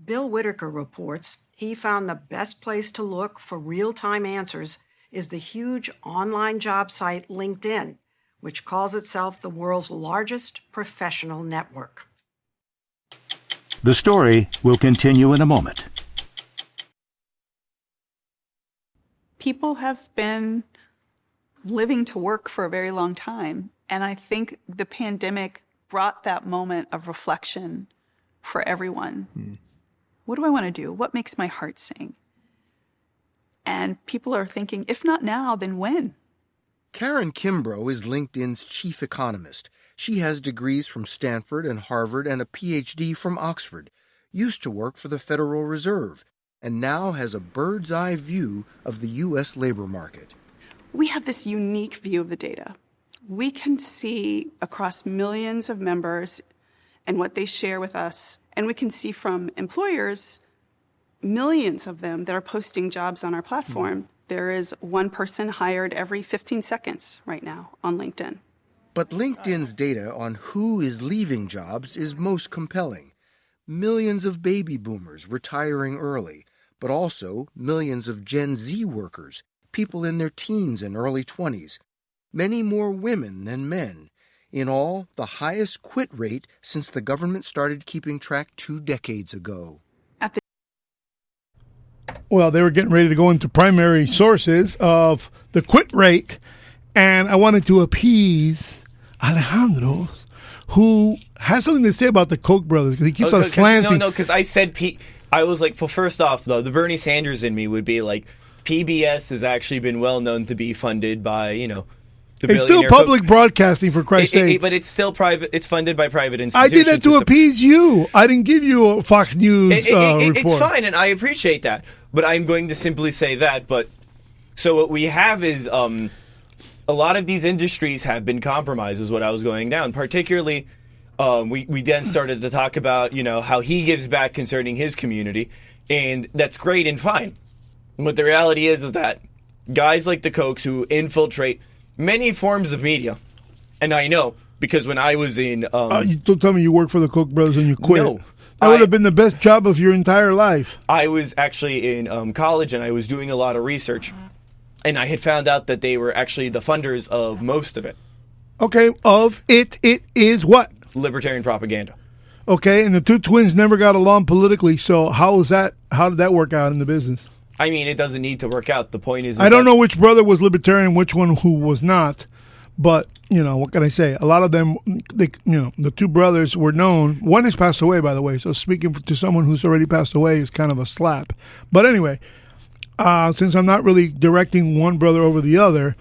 Speaker 3: Bill Whitaker reports he found the best place to look for real time answers is the huge online job site LinkedIn, which calls itself the world's largest professional network.
Speaker 16: The story will continue in a moment.
Speaker 17: people have been living to work for a very long time. And I think the pandemic brought that moment of reflection for everyone. Hmm. What do I want to do? What makes my heart sing? And people are thinking, if not now, then when?
Speaker 18: Karin Kimbrough is LinkedIn's chief economist. She has degrees from Stanford and Harvard and a PhD from Oxford, used to work for the Federal Reserve, and now has a bird's eye view of the U.S. labor market.
Speaker 17: we have this unique view of the data. We can see across millions of members and what they share with us, and we can see from employers, millions of them that are posting jobs on our platform. There is one person hired every 15 seconds right now on LinkedIn.
Speaker 18: But LinkedIn's data on who is leaving jobs is most compelling. Millions of baby boomers retiring early, but also millions of Gen Z workers, people in their teens and early 20s, many more women than men. In all, the highest quit rate since the government started keeping track two decades ago.
Speaker 1: Well, they were getting ready to go into primary sources of the quit rate, and I wanted to appease Alejandro, who has something to say about the Koch brothers because he keeps
Speaker 2: Oh,
Speaker 1: on slanting.
Speaker 2: No, no, because I said P. I was like, well, first off, though, the Bernie Sanders in me would be like, PBS has actually been well known to be funded by you know.
Speaker 1: It's still public broadcasting, for Christ's
Speaker 2: It- it-
Speaker 1: sake.
Speaker 2: but it's still private. It's funded by private institutions.
Speaker 1: I did that to
Speaker 2: a-
Speaker 1: appease you. I didn't give you a Fox News
Speaker 2: It- it-
Speaker 1: uh,
Speaker 2: it-
Speaker 1: report.
Speaker 2: It's fine, and I appreciate that. But I'm going to simply say that. But so what we have is um, a lot of these industries have been compromised. Is what I was going down. Particularly, um, we we then started to talk about you know how he gives back concerning his community, and that's great and fine. But the reality is is that guys like the Kochs who infiltrate many forms of media, and I know because when I was in um,
Speaker 1: Uh, you don't tell me you work for the Koch brothers and you quit.
Speaker 2: No.
Speaker 1: That would have been the best job of your entire life.
Speaker 2: I was actually in um, college and I was doing a lot of research, and I had found out that they were actually the funders of most of it.
Speaker 1: Okay, of it, it is what?
Speaker 2: Libertarian propaganda.
Speaker 1: Okay, and the two twins never got along politically. So how was that? How did that work out in the business?
Speaker 2: I mean, it doesn't need to work out. The point is,
Speaker 1: I don't
Speaker 2: that-
Speaker 1: know which brother was libertarian, which one who was not, but you know what can I say? A lot of them, they, you know, the two brothers were known. One has passed away, by the way. So speaking to someone who's already passed away is kind of a slap. But anyway, uh, since I'm not really directing one brother over the other,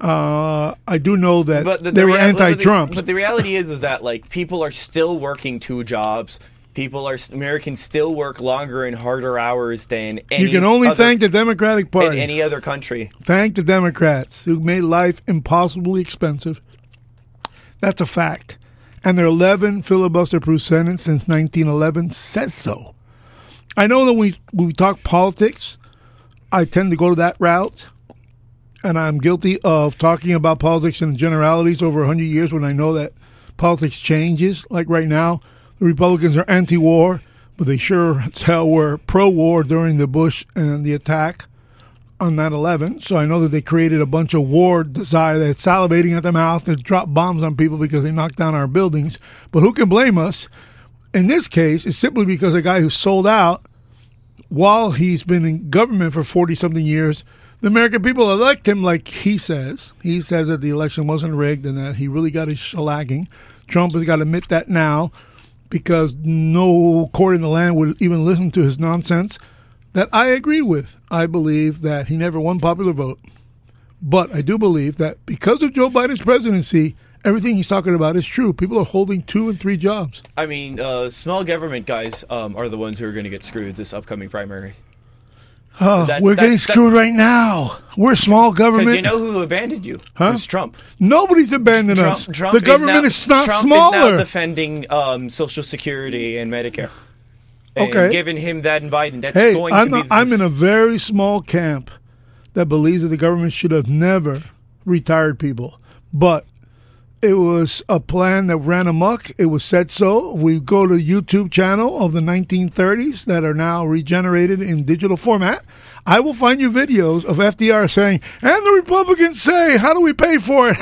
Speaker 1: uh, I do know that
Speaker 2: the,
Speaker 1: they
Speaker 2: the
Speaker 1: were
Speaker 2: rea-
Speaker 1: anti-Trump.
Speaker 2: But the reality is, is that like people are still working two jobs. People are Americans still work longer and harder hours than any
Speaker 1: you can only
Speaker 2: other-
Speaker 1: thank the Democratic Party.
Speaker 2: in any other country.
Speaker 1: Thank the Democrats who made life impossibly expensive. That's a fact. And their 11 filibuster proof Senate since 1911 says so. I know that we, when we talk politics, I tend to go to that route. And I'm guilty of talking about politics in generalities over 100 years when I know that politics changes. Like right now, the Republicans are anti war, but they sure as hell were pro war during the Bush and the attack on 9 11. So I know that they created a bunch of war desire that's salivating at the mouth to drop bombs on people because they knocked down our buildings. But who can blame us? In this case, it's simply because a guy who sold out while he's been in government for 40 something years, the American people elect him like he says. He says that the election wasn't rigged and that he really got his shellacking. Trump has got to admit that now because no court in the land would even listen to his nonsense that I agree with. I believe that he never won popular vote. But I do believe that because of Joe Biden's presidency, everything he's talking about is true. People are holding two and three jobs.
Speaker 2: I mean, uh, small government guys um, are the ones who are going to get screwed this upcoming primary.
Speaker 1: Oh,
Speaker 2: That's-
Speaker 1: we're getting
Speaker 2: that's- that-
Speaker 1: screwed right now. We're small government.
Speaker 2: Because you know who abandoned you?
Speaker 1: Huh?
Speaker 2: It's Trump.
Speaker 1: Nobody's abandoned
Speaker 2: Trump,
Speaker 1: us.
Speaker 2: Trump
Speaker 1: the government
Speaker 2: now,
Speaker 1: is, not
Speaker 2: Trump
Speaker 1: smaller.
Speaker 2: is now defending um, Social Security and Medicare. And
Speaker 1: Okay.
Speaker 2: giving him that and Biden. That's
Speaker 1: hey,
Speaker 2: going
Speaker 1: I'm,
Speaker 2: to be.
Speaker 1: not- I'm in a very small camp that believes that the government should have never retired people. But it was a plan that ran amok. It was said so. We go to YouTube channel of the 1930s that are now regenerated in digital format. I will find you videos of FDR saying, and the Republicans say, how do we pay for it?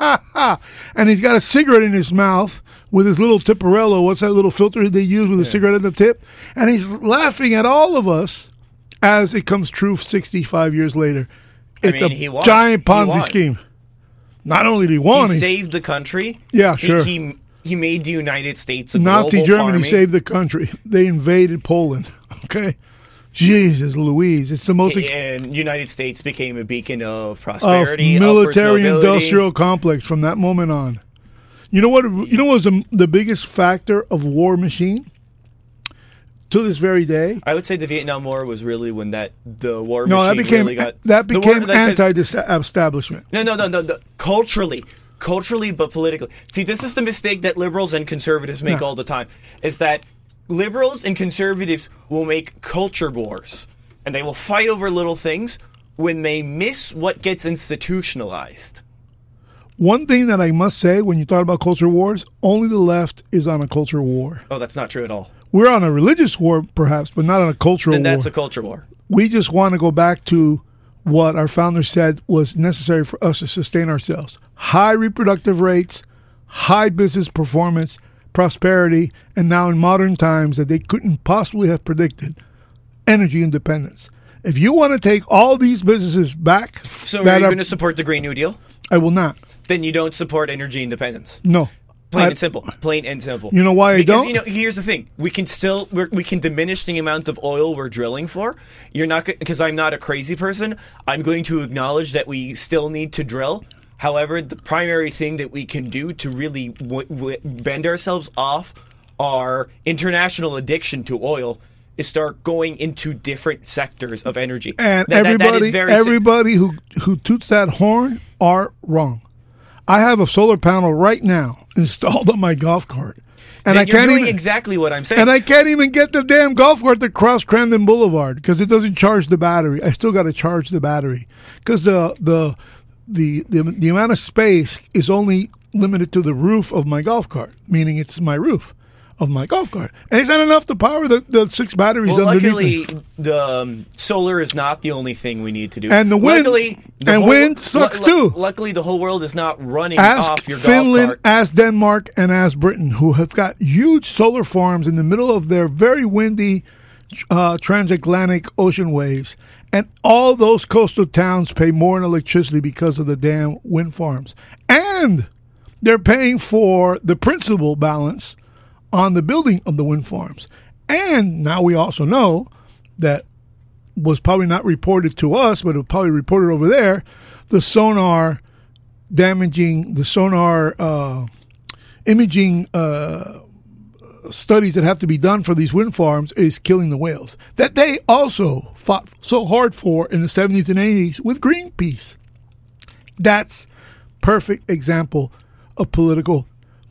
Speaker 1: and he's got a cigarette in his mouth with his little Tiparillo. What's that little filter they use with a cigarette at the tip? And he's laughing at all of us as it comes true 65 years later.
Speaker 2: I
Speaker 1: It's
Speaker 2: mean,
Speaker 1: a giant Ponzi scheme. Not only did he won,
Speaker 2: he
Speaker 1: he,
Speaker 2: saved the country.
Speaker 1: Yeah, sure.
Speaker 2: He, he made the United States a
Speaker 1: Nazi Germany
Speaker 2: army.
Speaker 1: saved the country. They invaded Poland. Okay, Jesus Louise, it's the most
Speaker 2: and United States became a beacon of
Speaker 1: of
Speaker 2: prosperity, upwards
Speaker 1: military industrial complex from that moment on. You know what? You know what was the, the biggest factor of war machine to this very day?
Speaker 2: I would say the Vietnam War was really when that the war
Speaker 1: No, that
Speaker 2: machine
Speaker 1: became
Speaker 2: really got
Speaker 1: that
Speaker 2: the war-
Speaker 1: became anti-establishment.
Speaker 2: No, no, no, no, no. Culturally, culturally, but politically. See, this is the mistake that liberals and conservatives make
Speaker 1: Yeah.
Speaker 2: all the time. Is that liberals and conservatives will make culture wars, and they will fight over little things when they miss what gets institutionalized.
Speaker 1: One thing that I must say when you talk about culture wars, only the left is on a culture war.
Speaker 2: Oh, that's not true at all.
Speaker 1: We're on a religious war, perhaps, but not on a cultural war.
Speaker 2: Then that's
Speaker 1: war.
Speaker 2: a culture war.
Speaker 1: we just want to go back to what our founders said was necessary for us to sustain ourselves high reproductive rates, high business performance, prosperity, and now in modern times that they couldn't possibly have predicted energy independence. If you want to take all these businesses back,
Speaker 2: So are you going to support the Green New Deal?
Speaker 1: I will not.
Speaker 2: Then you don't support energy independence.
Speaker 1: No.
Speaker 2: Plain
Speaker 1: I-
Speaker 2: and simple. Plain and simple.
Speaker 1: You know why I
Speaker 2: because,
Speaker 1: don't?
Speaker 2: You know, here's the thing: we can still we're, we can diminish the amount of oil we're drilling for. You're not because I'm not a crazy person. I'm going to acknowledge that we still need to drill. However, the primary thing that we can do to really w- w- bend ourselves off our international addiction to oil is start going into different sectors of energy.
Speaker 1: And
Speaker 2: That- that- that is
Speaker 1: everybody,
Speaker 2: very sim-
Speaker 1: everybody who who toots that horn are wrong. I have a solar panel right now installed on my golf cart, and
Speaker 2: Then
Speaker 1: I
Speaker 2: you're
Speaker 1: can't
Speaker 2: doing
Speaker 1: even
Speaker 2: exactly what I'm saying.
Speaker 1: and I can't even get the damn golf cart to cross Crandon Boulevard because it doesn't charge the battery. I still got to charge the battery because the, the the the the amount of space is only limited to the roof of my golf cart, meaning it's my roof of my golf cart, and it's not enough to power the, the six batteries
Speaker 2: Well,
Speaker 1: underneath.
Speaker 2: luckily, the um, solar is not the only thing we need to do.
Speaker 1: And the wind-
Speaker 2: luckily, the
Speaker 1: and
Speaker 2: whole-
Speaker 1: wind sucks too.
Speaker 2: Luckily, the whole world is not running
Speaker 1: Ask
Speaker 2: off your
Speaker 1: Finland,
Speaker 2: golf cart.
Speaker 1: ask Denmark, and ask Britain, who have got huge solar farms in the middle of their very windy uh, transatlantic ocean waves. And all those coastal towns pay more in electricity because of the damn wind farms. And they're paying for the principal balance on the building of the wind farms. And now we also know that was probably not reported to us, but it was probably reported over there. The sonar damaging the sonar uh, imaging uh, studies that have to be done for these wind farms is killing the whales that they also fought so hard for in the 70s and 80s with Greenpeace. That's perfect example of political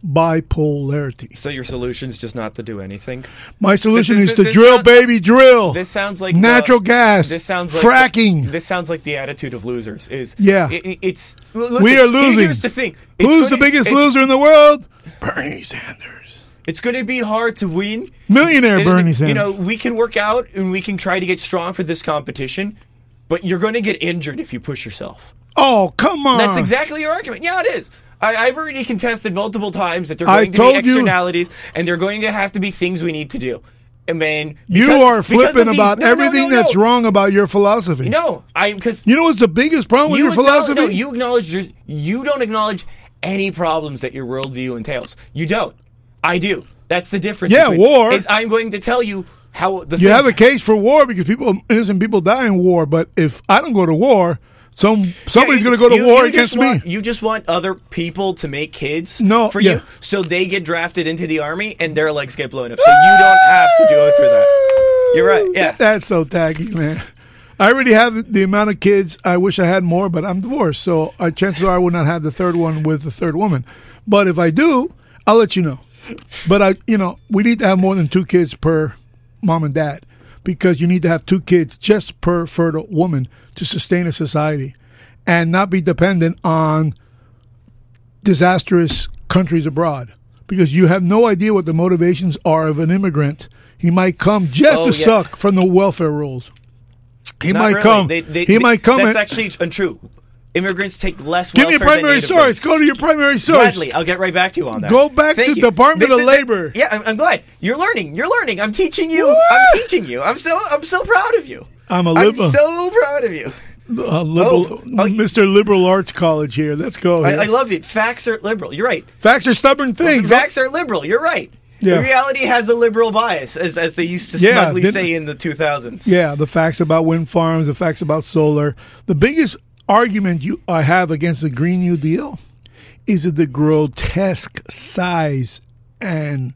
Speaker 1: bipolarity.
Speaker 2: So your solution is just not to do anything.
Speaker 1: My solution
Speaker 2: This-
Speaker 1: is to
Speaker 2: this
Speaker 1: drill, baby, drill.
Speaker 2: This sounds like
Speaker 1: natural
Speaker 2: the-
Speaker 1: gas.
Speaker 2: This sounds like
Speaker 1: fracking.
Speaker 2: The, this sounds like the attitude of losers. Is
Speaker 1: Yeah.
Speaker 2: it- it- it's
Speaker 1: we
Speaker 2: listen,
Speaker 1: are losing.
Speaker 2: Here's the thing.
Speaker 1: Who's the biggest loser in the world? Bernie Sanders.
Speaker 2: It's going to be hard to win.
Speaker 1: Millionaire
Speaker 2: And,
Speaker 1: Bernie Sanders.
Speaker 2: You know, we can work out and we can try to get strong for this competition, but you're going to get injured if you push yourself.
Speaker 1: Oh, come on.
Speaker 2: That's exactly your argument. Yeah, it is. I, I've already contested multiple times that there are
Speaker 1: I
Speaker 2: going to be
Speaker 1: you-
Speaker 2: externalities and there are going to have to be things we need to do. I mean,
Speaker 1: You are
Speaker 2: because
Speaker 1: flipping
Speaker 2: these-
Speaker 1: about
Speaker 2: no,
Speaker 1: everything
Speaker 2: no, no.
Speaker 1: that's wrong about your philosophy.
Speaker 2: No, I because
Speaker 1: You know what's the biggest problem with
Speaker 2: you
Speaker 1: your philosophy?
Speaker 2: No, you acknowledge your, you don't acknowledge any problems that your worldview entails. You don't. I do. That's the difference.
Speaker 1: Yeah, war.
Speaker 2: Is I'm going to tell you how the
Speaker 1: you have a case for war because people innocent people die in war. But if I don't go to war, some somebody's
Speaker 2: Yeah,
Speaker 1: going to go to
Speaker 2: you-
Speaker 1: war
Speaker 2: you just
Speaker 1: against me.
Speaker 2: want- You just want other people to make kids
Speaker 1: No,
Speaker 2: for
Speaker 1: yeah.
Speaker 2: you, so they get drafted into the army and their legs get blown up, so you don't have to go through that. You're right. Yeah.
Speaker 1: That's so tacky, man. I already have the, the amount of kids. I wish I had more, but I'm divorced, so uh, chances are I will not have the third one with the third woman. But if I do, I'll let you know. But I, you know, we need to have more than two kids per mom and dad because you need to have two kids just per fertile woman to sustain a society and not be dependent on disastrous countries abroad because you have no idea what the motivations are of an immigrant. He might come just
Speaker 2: Oh,
Speaker 1: to
Speaker 2: yeah.
Speaker 1: suck from the welfare rules. He
Speaker 2: Not
Speaker 1: might
Speaker 2: really.
Speaker 1: come.
Speaker 2: They- they-
Speaker 1: he
Speaker 2: they-
Speaker 1: might come.
Speaker 2: That's
Speaker 1: and-
Speaker 2: actually untrue. Immigrants take less.
Speaker 1: Give me a primary source. Go to your primary source.
Speaker 2: Gladly, I'll get right back to you on that.
Speaker 1: Go back
Speaker 2: Thank
Speaker 1: to
Speaker 2: you.
Speaker 1: Department
Speaker 2: This
Speaker 1: of Labor.
Speaker 2: Yeah, I'm, I'm glad you're learning. You're learning. I'm teaching you. I'm teaching you. I'm so I'm so proud of you.
Speaker 1: I'm a
Speaker 2: I'm
Speaker 1: liberal.
Speaker 2: so proud of you.
Speaker 1: Uh, liberal, Mr. Liberal Arts College here. Let's go.
Speaker 2: I,
Speaker 1: here.
Speaker 2: I love it. Facts are liberal. You're right.
Speaker 1: Facts are stubborn things.
Speaker 2: Facts are liberal. You're right.
Speaker 1: Yeah.
Speaker 2: Reality has a liberal bias, as, as they used to
Speaker 1: Yeah,
Speaker 2: smugly say in the 2000s.
Speaker 1: Yeah, the facts about wind farms, the facts about solar. The biggest argument you I have against the Green New Deal is that the grotesque size and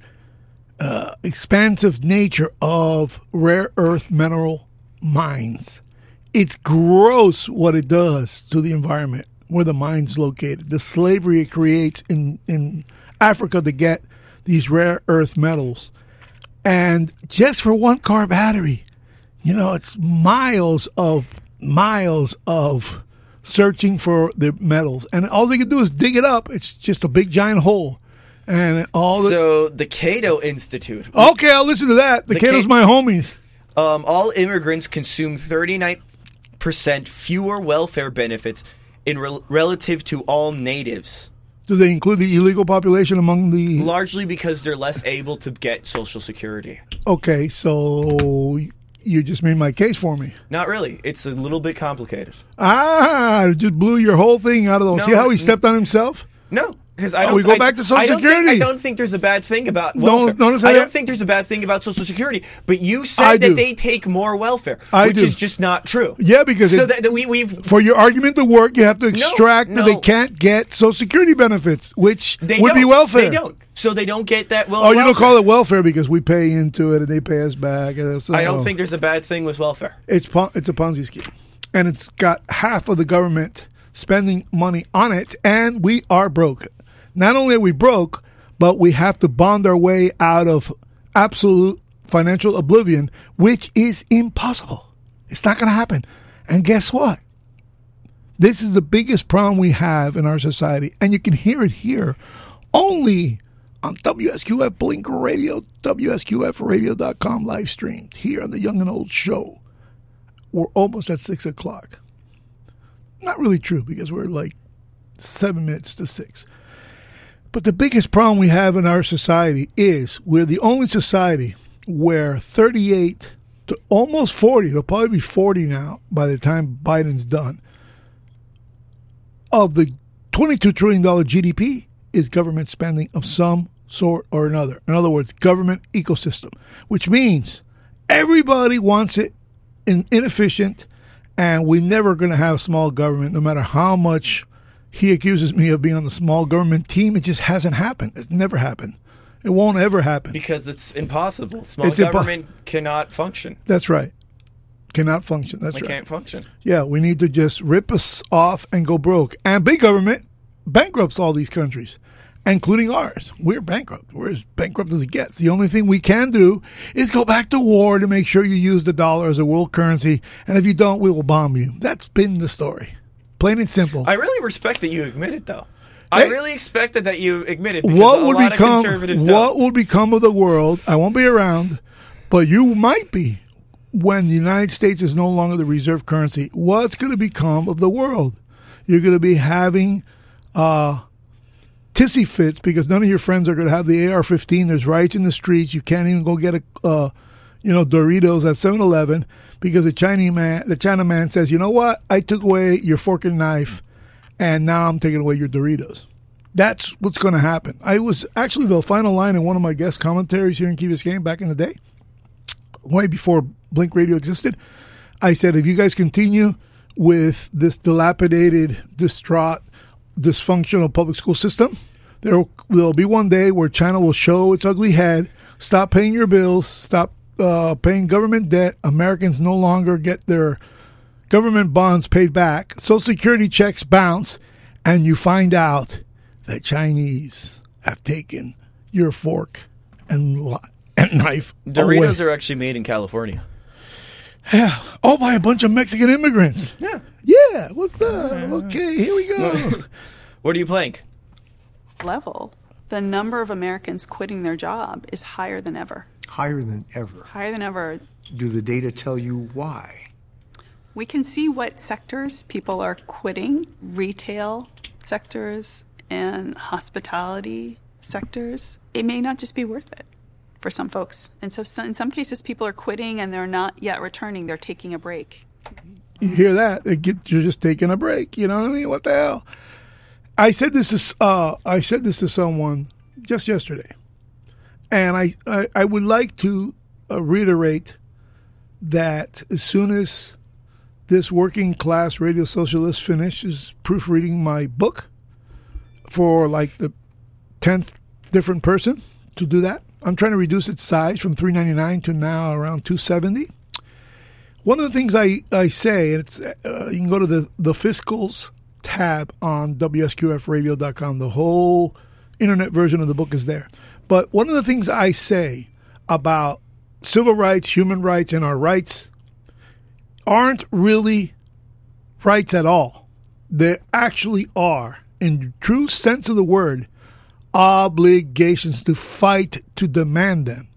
Speaker 1: uh, expansive nature of rare earth mineral mines. It's gross what it does to the environment where the mine's located. The slavery it creates in, in Africa to get these rare earth metals. And just for one car battery, you know, it's miles of miles of searching for the metals. And all they can do is dig it up. It's just a big giant hole. And all the
Speaker 2: So the Cato Institute.
Speaker 1: Okay, I'll listen to that. The,
Speaker 2: The
Speaker 1: Cato's
Speaker 2: Ca-
Speaker 1: my homies.
Speaker 2: Um, all immigrants consume 39 percent fewer welfare benefits in rel relative to all natives.
Speaker 1: Do they include the illegal population among the?
Speaker 2: Largely because they're less able to get Social Security.
Speaker 1: Okay, so you just made my case for me.
Speaker 2: Not really. It's a little bit complicated.
Speaker 1: Ah, it just blew your whole thing out of the.
Speaker 2: No,
Speaker 1: See how he stepped on himself?
Speaker 2: No, because I
Speaker 1: Oh,
Speaker 2: don't.
Speaker 1: we go
Speaker 2: I-
Speaker 1: back to Social
Speaker 2: I
Speaker 1: Security.
Speaker 2: Think, I don't think there's a bad thing about
Speaker 1: No,
Speaker 2: welfare.
Speaker 1: notice
Speaker 2: I
Speaker 1: I-
Speaker 2: don't think there's a bad thing about Social Security. But you said
Speaker 1: I
Speaker 2: that
Speaker 1: do.
Speaker 2: they take more welfare,
Speaker 1: I
Speaker 2: which
Speaker 1: do.
Speaker 2: is just not true.
Speaker 1: Yeah, because
Speaker 2: so
Speaker 1: it-
Speaker 2: that, that we we've
Speaker 1: For your argument to work, you have to extract that they can't get Social Security benefits, which
Speaker 2: they
Speaker 1: would be welfare.
Speaker 2: They don't. So they don't get that. Well,
Speaker 1: Oh, you don't call it welfare because we pay into it and they pay us back. Uh, and that's-
Speaker 2: I don't
Speaker 1: oh.
Speaker 2: think there's a bad thing with welfare.
Speaker 1: It's pon- it's a Ponzi scheme, and it's got half of the government spending money on it, and we are broke. Not only are we broke, but we have to bond our way out of absolute financial oblivion, which is impossible. It's not going to happen. And guess what? This is the biggest problem we have in our society, and you can hear it here only on WSQF Blink Radio, WSQFradio.com live streamed here on the Young and Old Show. We're almost at six o'clock. Not really true because we're like seven minutes to six. But the biggest problem we have in our society is we're the only society where 38 to almost 40, it'll probably be 40 now by the time Biden's done, of the $22 trillion GDP is government spending of some sort or another. In other words, government ecosystem, which means everybody wants it in, inefficient, and we're never going to have small government, no matter how much he accuses me of being on the small government team. It just hasn't happened. It's never happened. It won't ever happen.
Speaker 2: Because it's impossible. Small
Speaker 1: It's impo-
Speaker 2: government cannot function.
Speaker 1: That's right. Cannot function. That's
Speaker 2: we
Speaker 1: right.
Speaker 2: can't function.
Speaker 1: Yeah, we need to just rip us off and go broke. And big government bankrupts all these countries, including ours. We're bankrupt. We're as bankrupt as it gets. The only thing we can do is go back to war to make sure you use the dollar as a world currency. And if you don't, we will bomb you. That's been the story. Plain and simple.
Speaker 2: I really respect that you admit it, though. I
Speaker 1: Hey.
Speaker 2: really expected that you admit it.
Speaker 1: What
Speaker 2: a
Speaker 1: would
Speaker 2: lot
Speaker 1: become
Speaker 2: of conservatives
Speaker 1: what will become of the world? I won't be around, but you might be when the United States is no longer the reserve currency. What's going to become of the world? You're going to be having uh, tissy fits because none of your friends are going to have the AR-15. There's riots in the streets. You can't even go get a uh, you know Doritos at 7-Eleven because the Chinese man, the China man says, you know what? I took away your fork and knife, and now I'm taking away your Doritos. That's what's going to happen. I was actually the final line in one of my guest commentaries here in Key Biscayne back in the day, way before Blink Radio existed. I said, if you guys continue with this dilapidated, distraught, dysfunctional public school system, there will be one day where China will show its ugly head, stop paying your bills, stop uh, paying government debt. Americans no longer get their government bonds paid back. Social Security checks bounce, and you find out that Chinese have taken your fork and, li- and knife.
Speaker 2: Doritos
Speaker 1: away.
Speaker 2: are actually made in California.
Speaker 1: Yeah. Oh, by a bunch of Mexican immigrants.
Speaker 2: Yeah.
Speaker 1: Yeah. What's up? Okay, here we go.
Speaker 2: what are you playing?
Speaker 17: level, the number of Americans quitting their job is higher than ever.
Speaker 19: Higher than ever.
Speaker 17: Higher than ever.
Speaker 19: Do the data tell you why?
Speaker 17: We can see what sectors people are quitting retail sectors and hospitality sectors. It may not just be worth it for some folks. And so, so in some cases, people are quitting and they're not yet returning, they're taking a break.
Speaker 1: You hear that? They get, you're just taking a break. You know what I mean? What the hell? I said this is uh, I said this to someone just yesterday, and I I, I would like to uh, reiterate that as soon as this working class radio socialist finishes proofreading my book for like the tenth different person to do that, I'm trying to reduce its size from 399 to now around 270. One of the things I, I say, and it's, uh, you can go to the, the fiscals tab on WSQFradio.com. The whole internet version of the book is there. But one of the things I say about civil rights, human rights, and our rights aren't really rights at all. They actually are, in true sense of the word, obligations to fight to demand them.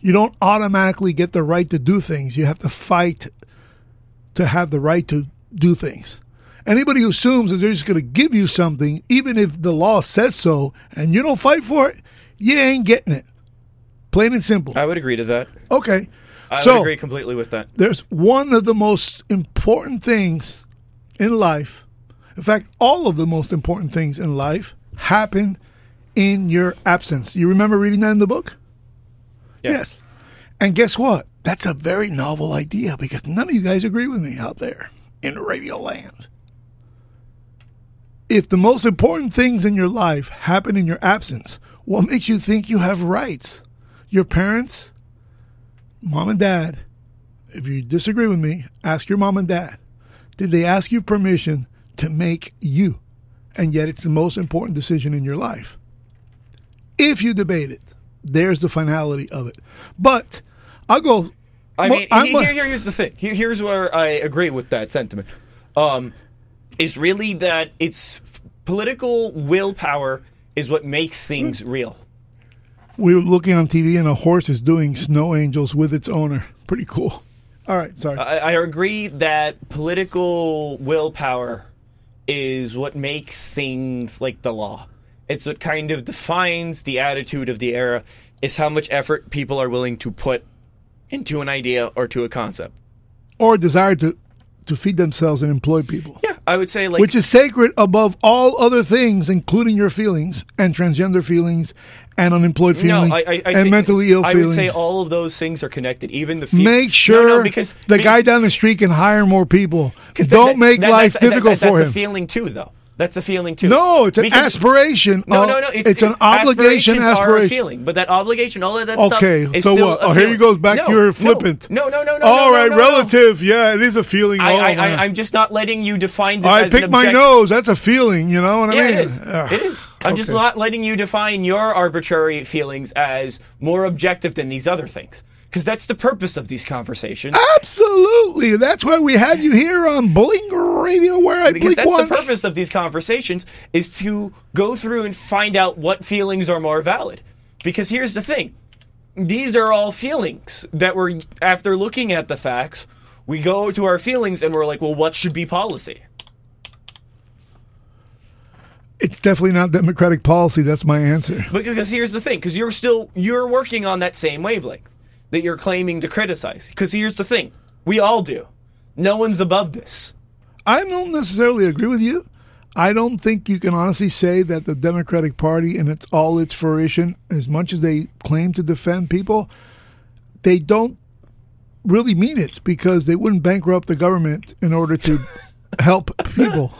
Speaker 1: You don't automatically get the right to do things. You have to fight to have the right to do things. Anybody who assumes that they're just going to give you something, even if the law says so, and you don't fight for it, you ain't getting it. Plain and simple.
Speaker 2: I would agree to that.
Speaker 1: Okay.
Speaker 2: I
Speaker 1: so
Speaker 2: would agree completely with that.
Speaker 1: there's one of the most important things in life. In fact, all of the most important things in life happen in your absence. You remember reading that in the book? Yes. And guess what? That's a very novel idea because none of you guys agree with me out there in radio land. If the most important things in your life happen in your absence, what makes you think you have rights? Your parents, mom and dad, if you disagree with me, ask your mom and dad. Did they ask you permission to make you? And yet it's the most important decision in your life. If you debate it, there's the finality of it. But I'll go.
Speaker 2: I mean,
Speaker 1: I'm,
Speaker 2: here, here- here's the thing. Here's where I agree with that sentiment. Um, is really that it's political willpower is what makes things hmm. real.
Speaker 1: we were looking on TV and a horse is doing snow angels with its owner. Pretty cool. All right, sorry.
Speaker 2: I, I agree that political willpower is what makes things like the law. It's what kind of defines the attitude of the era. Is how much effort people are willing to put into an idea or to a concept.
Speaker 1: or desire to to feed themselves and employ people.
Speaker 2: Yeah, I would say like
Speaker 1: which is sacred above all other things, including your feelings and transgender feelings and unemployed feelings
Speaker 2: no, I, I, I
Speaker 1: and
Speaker 2: think-
Speaker 1: mentally ill feelings.
Speaker 2: I would say all of those things are connected. Even the fe-
Speaker 1: Make sure
Speaker 2: no, because
Speaker 1: the guy down the street can hire more people. Don't
Speaker 2: that-
Speaker 1: make
Speaker 2: that-
Speaker 1: life
Speaker 2: that-
Speaker 1: difficult for
Speaker 2: That's
Speaker 1: him.
Speaker 2: a feeling too, though. That's a feeling too.
Speaker 1: No, it's an
Speaker 2: Because-
Speaker 1: aspiration.
Speaker 2: No, no, no. It's,
Speaker 1: it's an obligation.
Speaker 2: aspirations Are a
Speaker 1: Aspiration.
Speaker 2: feeling, but that obligation, all of that
Speaker 1: Okay,
Speaker 2: stuff. Is
Speaker 1: so
Speaker 2: still
Speaker 1: what? Oh, here he goes back
Speaker 2: No,
Speaker 1: to your
Speaker 2: no,
Speaker 1: flippant.
Speaker 2: No, no, no, no.
Speaker 1: All
Speaker 2: no,
Speaker 1: right,
Speaker 2: no,
Speaker 1: relative. Yeah, it is a feeling.
Speaker 2: I,
Speaker 1: oh,
Speaker 2: I'm just not letting you define this.
Speaker 1: I
Speaker 2: as an
Speaker 1: pick my nose. That's a feeling. You know what I
Speaker 2: Yeah,
Speaker 1: mean?
Speaker 2: it is.
Speaker 1: Ugh.
Speaker 2: It is. I'm just not letting you define your arbitrary feelings as more objective than these other things. Because that's the purpose of these conversations.
Speaker 1: Absolutely. That's why we have you here on Blink Radio, where I
Speaker 2: because that's
Speaker 1: once.
Speaker 2: the purpose of these conversations is to go through and find out what feelings are more valid. Because here's the thing. These are all feelings that we're after looking at the facts, we go to our feelings and we're like, well, what should be policy?
Speaker 1: It's definitely not democratic policy. That's my answer.
Speaker 2: Because here's the thing, because you're still you're working on that same wavelength that you're claiming to criticize. Because here's the thing, we all do. No one's above this.
Speaker 1: I don't necessarily agree with you. I don't think you can honestly say that the Democratic Party, in its all its fruition, as much as they claim to defend people, they don't really mean it because they wouldn't bankrupt the government in order to help people,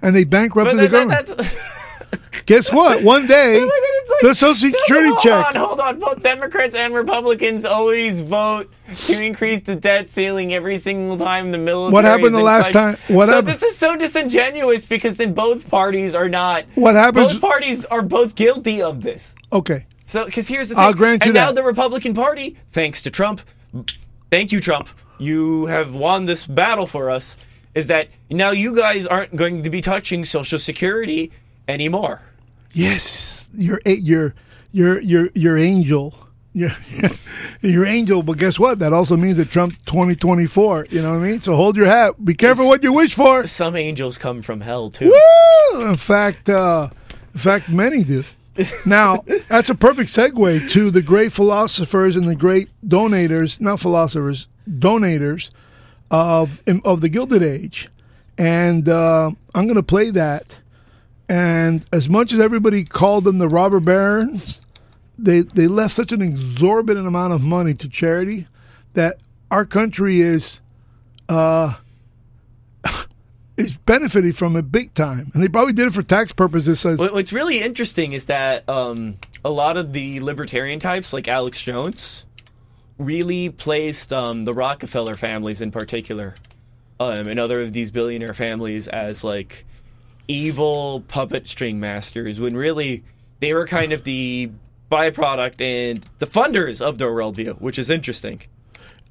Speaker 1: and they bankrupted the government.
Speaker 2: that-
Speaker 1: Guess what? One day, oh the Social Security
Speaker 2: hold
Speaker 1: check.
Speaker 2: on, hold on. Both Democrats and Republicans always vote to increase the debt ceiling every single time the military.
Speaker 1: What happened the last time- what
Speaker 2: so
Speaker 1: happened-
Speaker 2: this is so disingenuous because then both parties are not.
Speaker 1: What happens-
Speaker 2: Both parties are both guilty of this.
Speaker 1: Okay.
Speaker 2: So, because here's the thing.
Speaker 1: I'll grant you
Speaker 2: and now the Republican Party, thanks to Trump, thank you, Trump, you have won this battle for us. Is that now you guys aren't going to be touching Social Security anymore?
Speaker 1: Yes, you're a- you're you're you're you're angel. You're, you're angel, but guess what? That also means that Trump 2024. You know what I mean? So hold your hat. Be careful what you wish for.
Speaker 2: Some angels come from hell too.
Speaker 1: Woo! In fact, uh, in fact, many do. Now that's a perfect segue to the great philosophers and the great donators, not philosophers, donators of of the Gilded Age, and uh, I'm going to play that. And as much as everybody called them the robber barons, they they left such an exorbitant amount of money to charity that our country is uh, is benefiting from it big time, and they probably did it for tax purposes.
Speaker 2: What's really interesting is that um, a lot of the libertarian types, like Alex Jones, really placed um, the Rockefeller families in particular, um, and other of these billionaire families as like evil puppet string masters, when really they were kind of the byproduct and the funders of their worldview, which is interesting.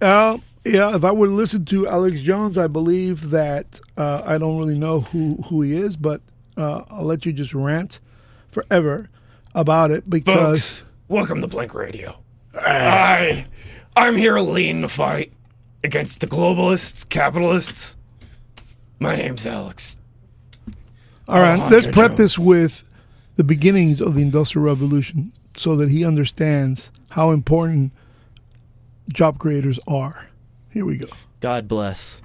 Speaker 1: Uh, yeah, if I were to listen to Alex Jones, I believe that uh, I don't really know who, who he is, but uh, I'll let you just rant forever about it because
Speaker 2: Folks, welcome to Blink Radio. I, I'm here leading the fight. against the globalists, capitalists. My name's Alex.
Speaker 1: All right, let's prep
Speaker 2: Jones.
Speaker 1: this with the beginnings of the Industrial Revolution so that he understands how important job creators are. Here we go.
Speaker 20: God bless.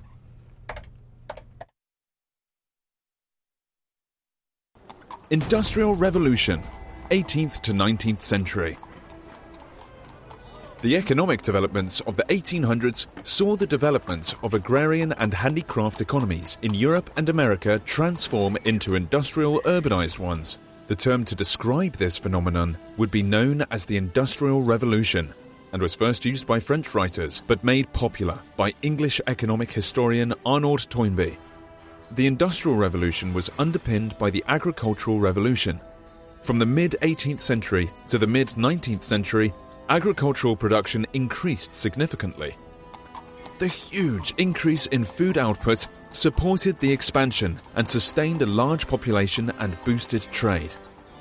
Speaker 21: Industrial Revolution, 18th to 19th century. The economic developments of the 1800s saw the development of agrarian and handicraft economies in Europe and America transform into industrial urbanized ones. The term to describe this phenomenon would be known as the Industrial Revolution and was first used by French writers but made popular by English economic historian Arnold Toynbee. The Industrial Revolution was underpinned by the Agricultural Revolution. From the mid 18th century to the mid 19th century, agricultural production increased significantly. The huge increase in food output supported the expansion and sustained a large population and boosted trade.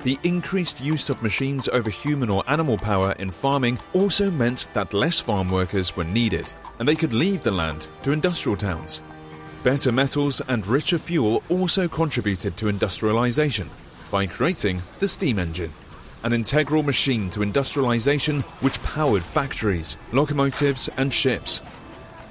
Speaker 21: The increased use of machines over human or animal power in farming also meant that less farm workers were needed and they could leave the land to industrial towns. Better metals and richer fuel also contributed to industrialization by creating the steam engine, an integral machine to industrialization which powered factories, locomotives, and ships.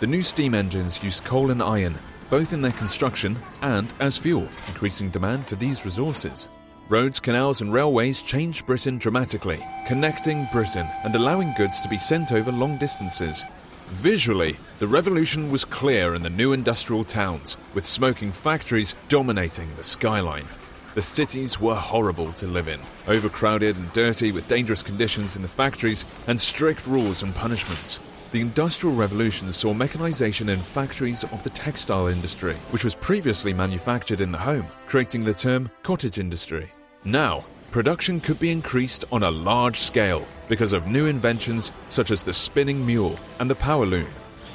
Speaker 21: The new steam engines used coal and iron, both in their construction and as fuel, increasing demand for these resources. Roads, canals, and railways changed Britain dramatically, connecting Britain and allowing goods to be sent over long distances. Visually, the revolution was clear in the new industrial towns, with smoking factories dominating the skyline. The cities were horrible to live in, overcrowded and dirty with dangerous conditions in the factories and strict rules and punishments. The Industrial Revolution saw mechanization in factories of the textile industry, which was previously manufactured in the home, creating the term cottage industry. Now, production could be increased on a large scale because of new inventions such as the spinning mule and the power loom.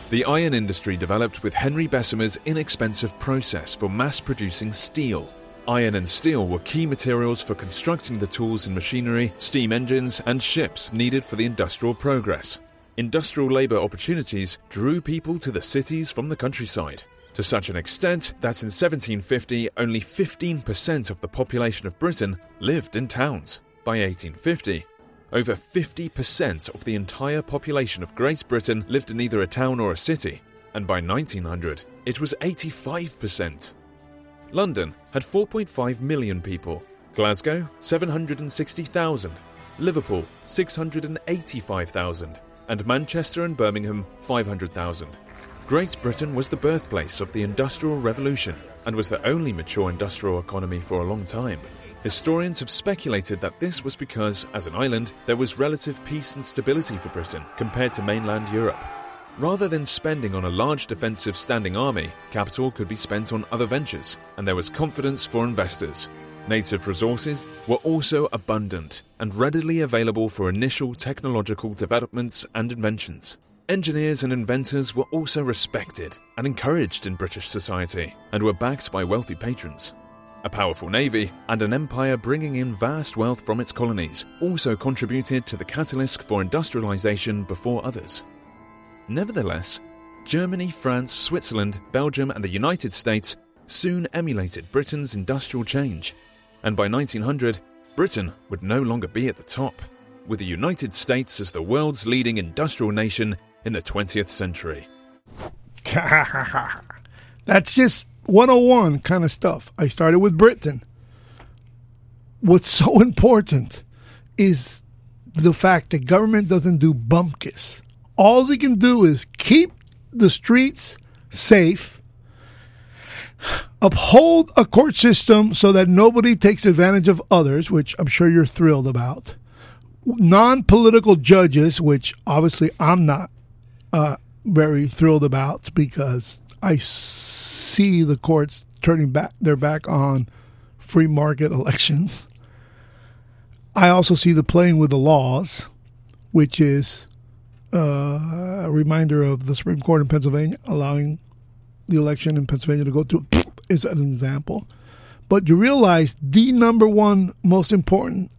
Speaker 21: The iron industry developed with Henry Bessemer's inexpensive process for mass producing steel. Iron and steel were key materials for constructing the tools and machinery, steam engines, and ships needed for the industrial progress. Industrial labor opportunities drew people to the cities from the countryside, to such an extent that in 1750 only 15% of the population of Britain lived in towns. By 1850, over 50% of the entire population of Great Britain lived in either a town or a city, and by 1900, it was 85%. London had 4.5 million people, Glasgow 760,000, Liverpool 685,000, and Manchester and Birmingham 500,000. Great Britain was the birthplace of the Industrial Revolution and was the only mature industrial economy for a long time. Historians have speculated that this was because, as an island, there was relative peace and stability for Britain compared to mainland Europe. Rather than spending on a large defensive standing army, capital could be spent on other ventures, and there was confidence for investors. Native resources were also abundant and readily available for initial technological developments and inventions. Engineers and inventors were also respected and encouraged in British society and were backed by wealthy patrons. A powerful navy and an empire bringing in vast wealth from its colonies also contributed to the catalyst for industrialization before others. Nevertheless, Germany, France, Switzerland, Belgium, and the United States soon emulated Britain's industrial change, and by 1900, Britain would no longer be at the top, with the United States as the world's leading industrial nation in the 20th century.
Speaker 1: That's just 101 kind of stuff. I started with Britain. What's so important is the fact that government doesn't do bumpkis. All he can do is keep the streets safe, uphold a court system so that nobody takes advantage of others, which I'm sure you're thrilled about, non political judges, which obviously I'm not uh, very thrilled about because I see the courts turning back their back on free market elections. I also see the playing with the laws, which is uh, a reminder of the Supreme Court in Pennsylvania allowing the election in Pennsylvania to go to is an example. But you realize the number one most important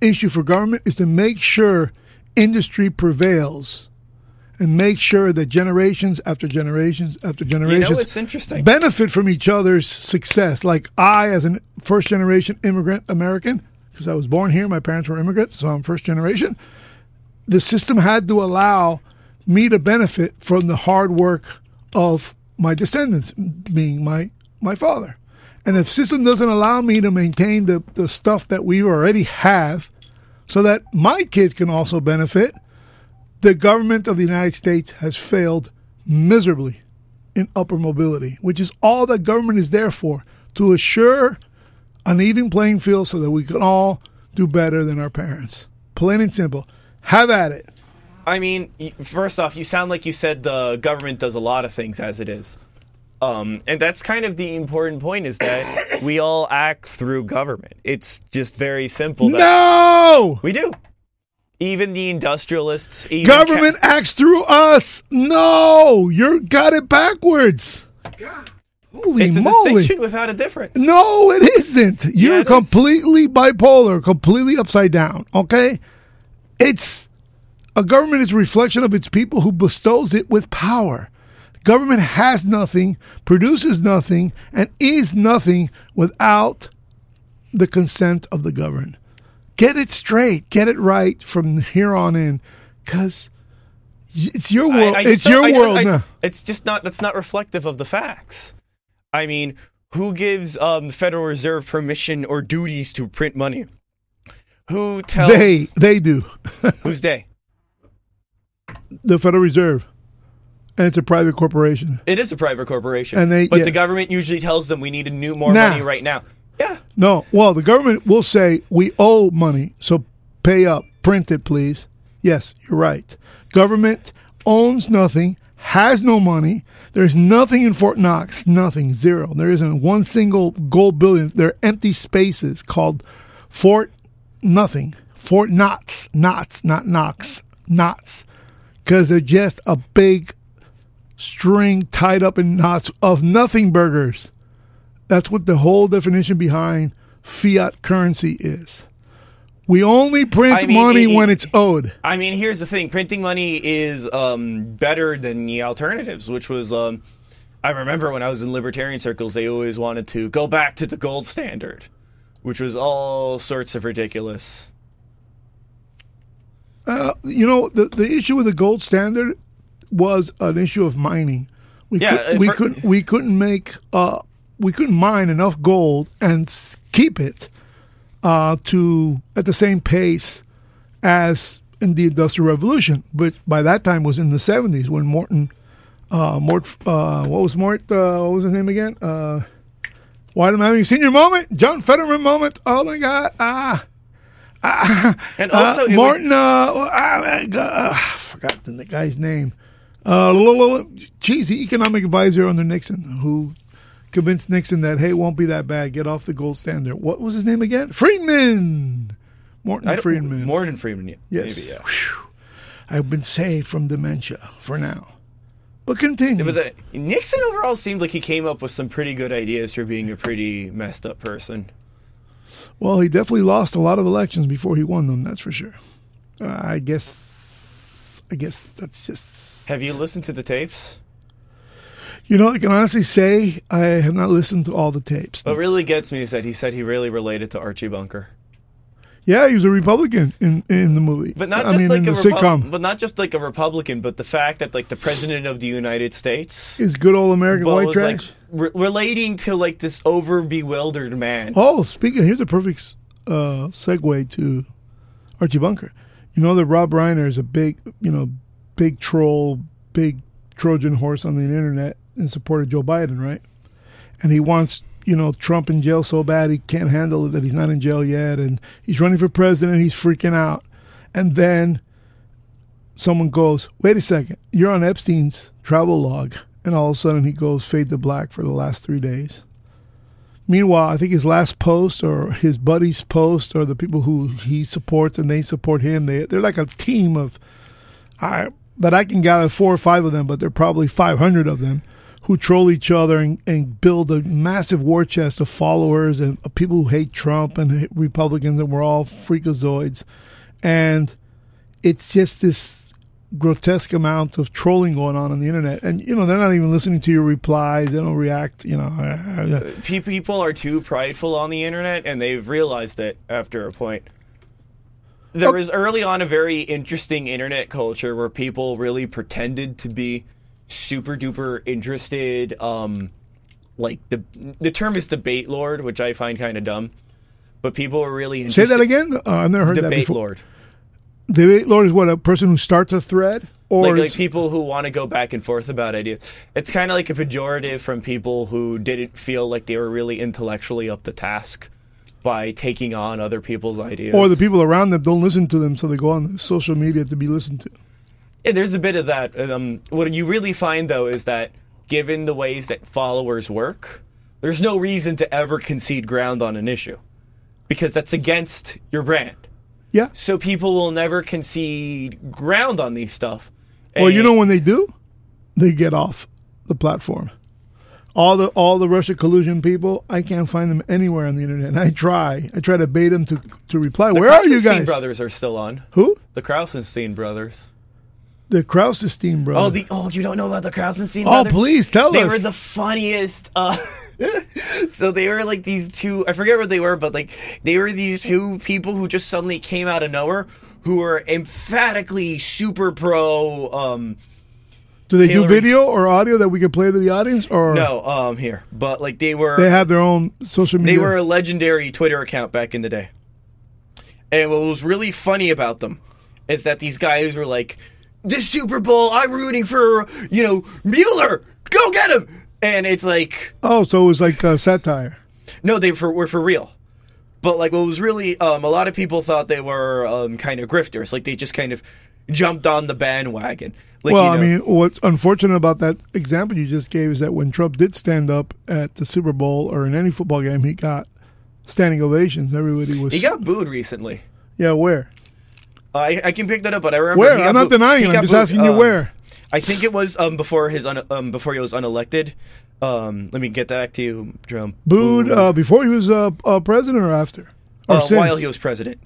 Speaker 1: issue for government is to make sure industry prevails and make sure that generations after generations after generations
Speaker 2: it's interesting.
Speaker 1: benefit from each other's success. Like I, as a first generation immigrant American, because I was born here, my parents were immigrants, so I'm first generation. The system had to allow me to benefit from the hard work of my descendants, being my my father. And if system doesn't allow me to maintain the, the stuff that we already have so that my kids can also benefit, the government of the United States has failed miserably in upper mobility, which is all that government is there for, to assure an even playing field so that we can all do better than our parents. Plain and simple. Have at it.
Speaker 2: I mean, first off, you sound like you said the government does a lot of things as it is. Um, and that's kind of the important point is that we all act through government. It's just very simple. that-
Speaker 1: No!
Speaker 2: We do. Even the industrialists, even
Speaker 1: Government acts through us. No, you got it backwards. Holy
Speaker 2: it's a
Speaker 1: moly.
Speaker 2: distinction without a difference.
Speaker 1: No, it isn't. You're completely bipolar, completely upside down. Okay? It's a government is a reflection of its people who bestows it with power. Government has nothing, produces nothing, and is nothing without the consent of the governed. Get it straight, get it right from here on in, because it's your world.
Speaker 2: I just
Speaker 1: it's your
Speaker 2: I
Speaker 1: world
Speaker 2: I-
Speaker 1: now.
Speaker 2: It's just not. That's not reflective of the facts. I mean, who gives um, the Federal Reserve permission or duties to print money? Who tells
Speaker 1: They they do.
Speaker 2: Who's they?
Speaker 1: the Federal Reserve, and it's a private corporation.
Speaker 2: It is a private corporation,
Speaker 1: And they-
Speaker 2: but
Speaker 1: yeah.
Speaker 2: the government usually tells them we need a new more money right now. Yeah.
Speaker 1: No, well, the government will say we owe money, so pay up, print it, please. Yes, you're right. Government owns nothing, has no money. There's nothing in Fort Knox, nothing, zero. There isn't one single gold bullion. There are empty spaces called Fort Nothing, Fort Knox, Knox, not Knox, Knox, because they're just a big string tied up in knots of nothing burgers. That's what the whole definition behind fiat currency is. We only print
Speaker 2: I mean,
Speaker 1: money
Speaker 2: it-
Speaker 1: when it's owed.
Speaker 2: I mean, here's the thing: printing money is um, better than the alternatives, which was. Um, I remember when I was in libertarian circles, they always wanted to go back to the gold standard, which was all sorts of ridiculous.
Speaker 1: Uh, you know, the the issue with the gold standard was an issue of mining. We
Speaker 2: Yeah,
Speaker 1: could,
Speaker 2: uh,
Speaker 1: we
Speaker 2: for-
Speaker 1: couldn't we couldn't make uh we couldn't mine enough gold and keep it uh to at the same pace as in the industrial revolution, but by that time was in the seventies when Morton uh Mort uh what was Mort uh what was his name again? Uh why am I having a senior moment? John Fetterman moment. Oh my god. Ah
Speaker 2: And
Speaker 1: uh,
Speaker 2: also, would-
Speaker 1: Martin, uh, uh, uh, uh, I forgot the guy's name. Uh, geez, the economic advisor under Nixon who convinced Nixon that, hey, it won't be that bad. Get off the gold standard. What was his name again? Friedman. Morton Friedman.
Speaker 2: Morton Friedman, yeah,
Speaker 1: Yes.
Speaker 2: maybe, yeah.
Speaker 1: I've been saved from dementia for now. But continue.
Speaker 2: But the, Nixon overall seemed like he came up with some pretty good ideas for being a pretty messed up person.
Speaker 1: Well, he definitely lost a lot of elections before he won them. That's for sure. Uh, I guess. I guess that's just.
Speaker 2: Have you listened to the tapes?
Speaker 1: You know, I can honestly say I have not listened to all the tapes.
Speaker 2: What really gets me is that he said he really related to Archie Bunker.
Speaker 1: Yeah, he was a Republican in in the movie.
Speaker 2: But not
Speaker 1: I
Speaker 2: just
Speaker 1: mean,
Speaker 2: like a
Speaker 1: sitcom.
Speaker 2: but not just like a Republican, but the fact that like the president of the United States
Speaker 1: Is good old American white
Speaker 2: was,
Speaker 1: trash.
Speaker 2: like re- relating to like this over bewildered man.
Speaker 1: Oh, speaking, here's a perfect uh, segue to Archie Bunker. You know that Rob Reiner is a big, you know, big troll, big Trojan horse on the internet in support of Joe Biden, right? And he wants, you know, Trump in jail so bad he can't handle it that he's not in jail yet, and he's running for president. He's freaking out, and then someone goes, "Wait a second, you're on Epstein's travel log," and all of a sudden he goes fade to black for the last three days. Meanwhile, I think his last post or his buddy's post or the people who he supports and they support him, they they're like a team of I that I can gather four or five of them, but there are probably five hundred of them who troll each other and, and build a massive war chest of followers and of people who hate Trump and hate Republicans and we're all freakazoids. And it's just this grotesque amount of trolling going on on the internet, and you know they're not even listening to your replies. They don't react. You know, uh,
Speaker 2: People are too prideful on the internet, and they've realized it after a point. There was early on a very interesting internet culture where people really pretended to be super duper interested. Um, like the the term is debate lord, which I find kind of dumb. But people are really
Speaker 1: say
Speaker 2: interested.
Speaker 1: that again. Uh, I've never heard that
Speaker 2: debate
Speaker 1: before.
Speaker 2: lord.
Speaker 1: Debate lord is what a person who starts a thread, or
Speaker 2: like, like people who want to go back and forth about ideas. It's kind of like a pejorative from people who didn't feel like they were really intellectually up to task by taking on other people's ideas.
Speaker 1: or the people around them don't listen to them, so they go on social media to be listened to.
Speaker 2: Yeah, there's a bit of that. Um, what you really find though is that given the ways that followers work, there's no reason to ever concede ground on an issue because that's against your brand.
Speaker 1: Yeah.
Speaker 2: So people will never concede ground on these stuff.
Speaker 1: Well, you know when they do, they get off the platform. All the all the Russia collusion people, I can't find them anywhere on the internet. And I try, I try to bait them to to reply.
Speaker 2: the
Speaker 1: Where are you guys?
Speaker 2: brothers are still on.
Speaker 1: Who?
Speaker 2: The Krausenstein brothers.
Speaker 1: The Krausenstein brothers.
Speaker 2: Oh, the oh, you don't know about the Krausenstein
Speaker 1: Oh,
Speaker 2: brothers?
Speaker 1: please tell
Speaker 2: they
Speaker 1: us.
Speaker 2: They were the funniest. Uh, so they were like these two. I forget what they were, but like they were these two people who just suddenly came out of nowhere, who were emphatically super pro. Um,
Speaker 1: do they do video or audio that we can play to the audience? Or
Speaker 2: no, um, here, but like they were.
Speaker 1: they have their own social media.
Speaker 2: They were a legendary Twitter account back in the day. And what was really funny about them is that these guys were like, "This Super Bowl, I'm rooting for you know Mueller. Go get him!" And it's like,
Speaker 1: oh, so it was like uh, satire.
Speaker 2: no, they for, were for real. But like, what was really, um, a lot of people thought they were um, kind of grifters. Like they just kind of jumped on the bandwagon. Like,
Speaker 1: well,
Speaker 2: you
Speaker 1: I mean, what's unfortunate about that example you just gave is that when Trump did stand up at the Super Bowl or in any football game, he got standing ovations. Everybody was
Speaker 2: he got booed recently.
Speaker 1: yeah. Where?
Speaker 2: I, I can pick that up, but I remember.
Speaker 1: Where? I'm not
Speaker 2: booed-
Speaker 1: denying it. I'm just
Speaker 2: booed,
Speaker 1: asking you
Speaker 2: um,
Speaker 1: where.
Speaker 2: I think it was um, before his un, um, before he was unelected. Um, let me get back to you, Trump.
Speaker 1: Booed uh, before he was uh, uh, president or after? Or
Speaker 2: Uh, while he was president.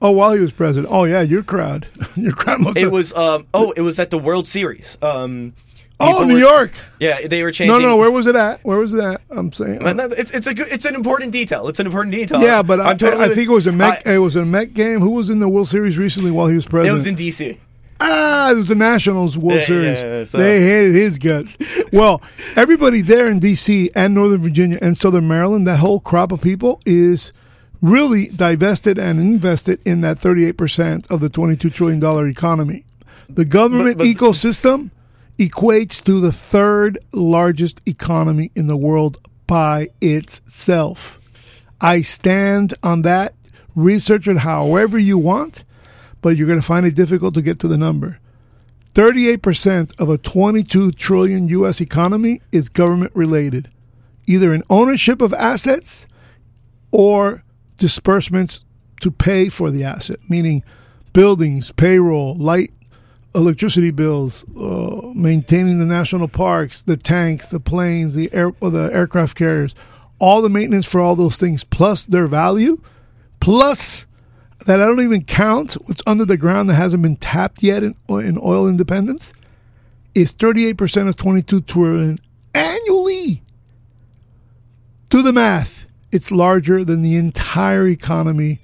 Speaker 1: Oh, while he was president. Oh yeah, your crowd. your crowd
Speaker 2: It
Speaker 1: have-
Speaker 2: was um, oh, it was at the World Series. Um,
Speaker 1: Oh, New
Speaker 2: were-
Speaker 1: York.
Speaker 2: Yeah, they were changing.
Speaker 1: no. No, where was it at? Where was it at? I'm saying.
Speaker 2: That- It's, it's a good, it's an important detail. It's an important detail.
Speaker 1: yeah, but I,
Speaker 2: I'm totally
Speaker 1: I think it was a Met.
Speaker 2: I-
Speaker 1: it was a Met game. Who was in the World Series recently while he was president?
Speaker 2: it was in D.C.
Speaker 1: Ah, it was the Nationals World
Speaker 2: Yeah,
Speaker 1: Series.
Speaker 2: yeah, so-
Speaker 1: They hated his guts. well, everybody there in D.C. and Northern Virginia and Southern Maryland, that whole crop of people is really divested and invested in that 38% of the $22 trillion economy. The government ecosystem equates to the third largest economy in the world by itself. I stand on that. Research it however you want, but you're going to find it difficult to get to the number. 38% of a 22 trillion US economy is government related, either in ownership of assets or disbursements to pay for the asset, meaning buildings, payroll, light, electricity bills, uh, maintaining the national parks, the tanks, the planes, the air, the aircraft carriers, all the maintenance for all those things, plus their value, plus that I don't even count what's under the ground that hasn't been tapped yet in, in oil independence, is 38% of 22 trillion annually. Do the math. It's larger than the entire economy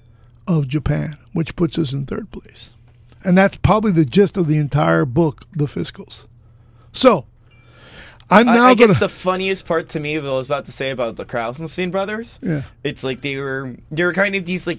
Speaker 1: of Japan, which puts us in third place. And that's probably the gist of the entire book, The Fiscals. So, I'm
Speaker 2: I,
Speaker 1: now
Speaker 2: I
Speaker 1: going
Speaker 2: guess the funniest part to me, what I was about to say about the Krausenstein brothers,
Speaker 1: Yeah.
Speaker 2: it's like they were they were kind of these like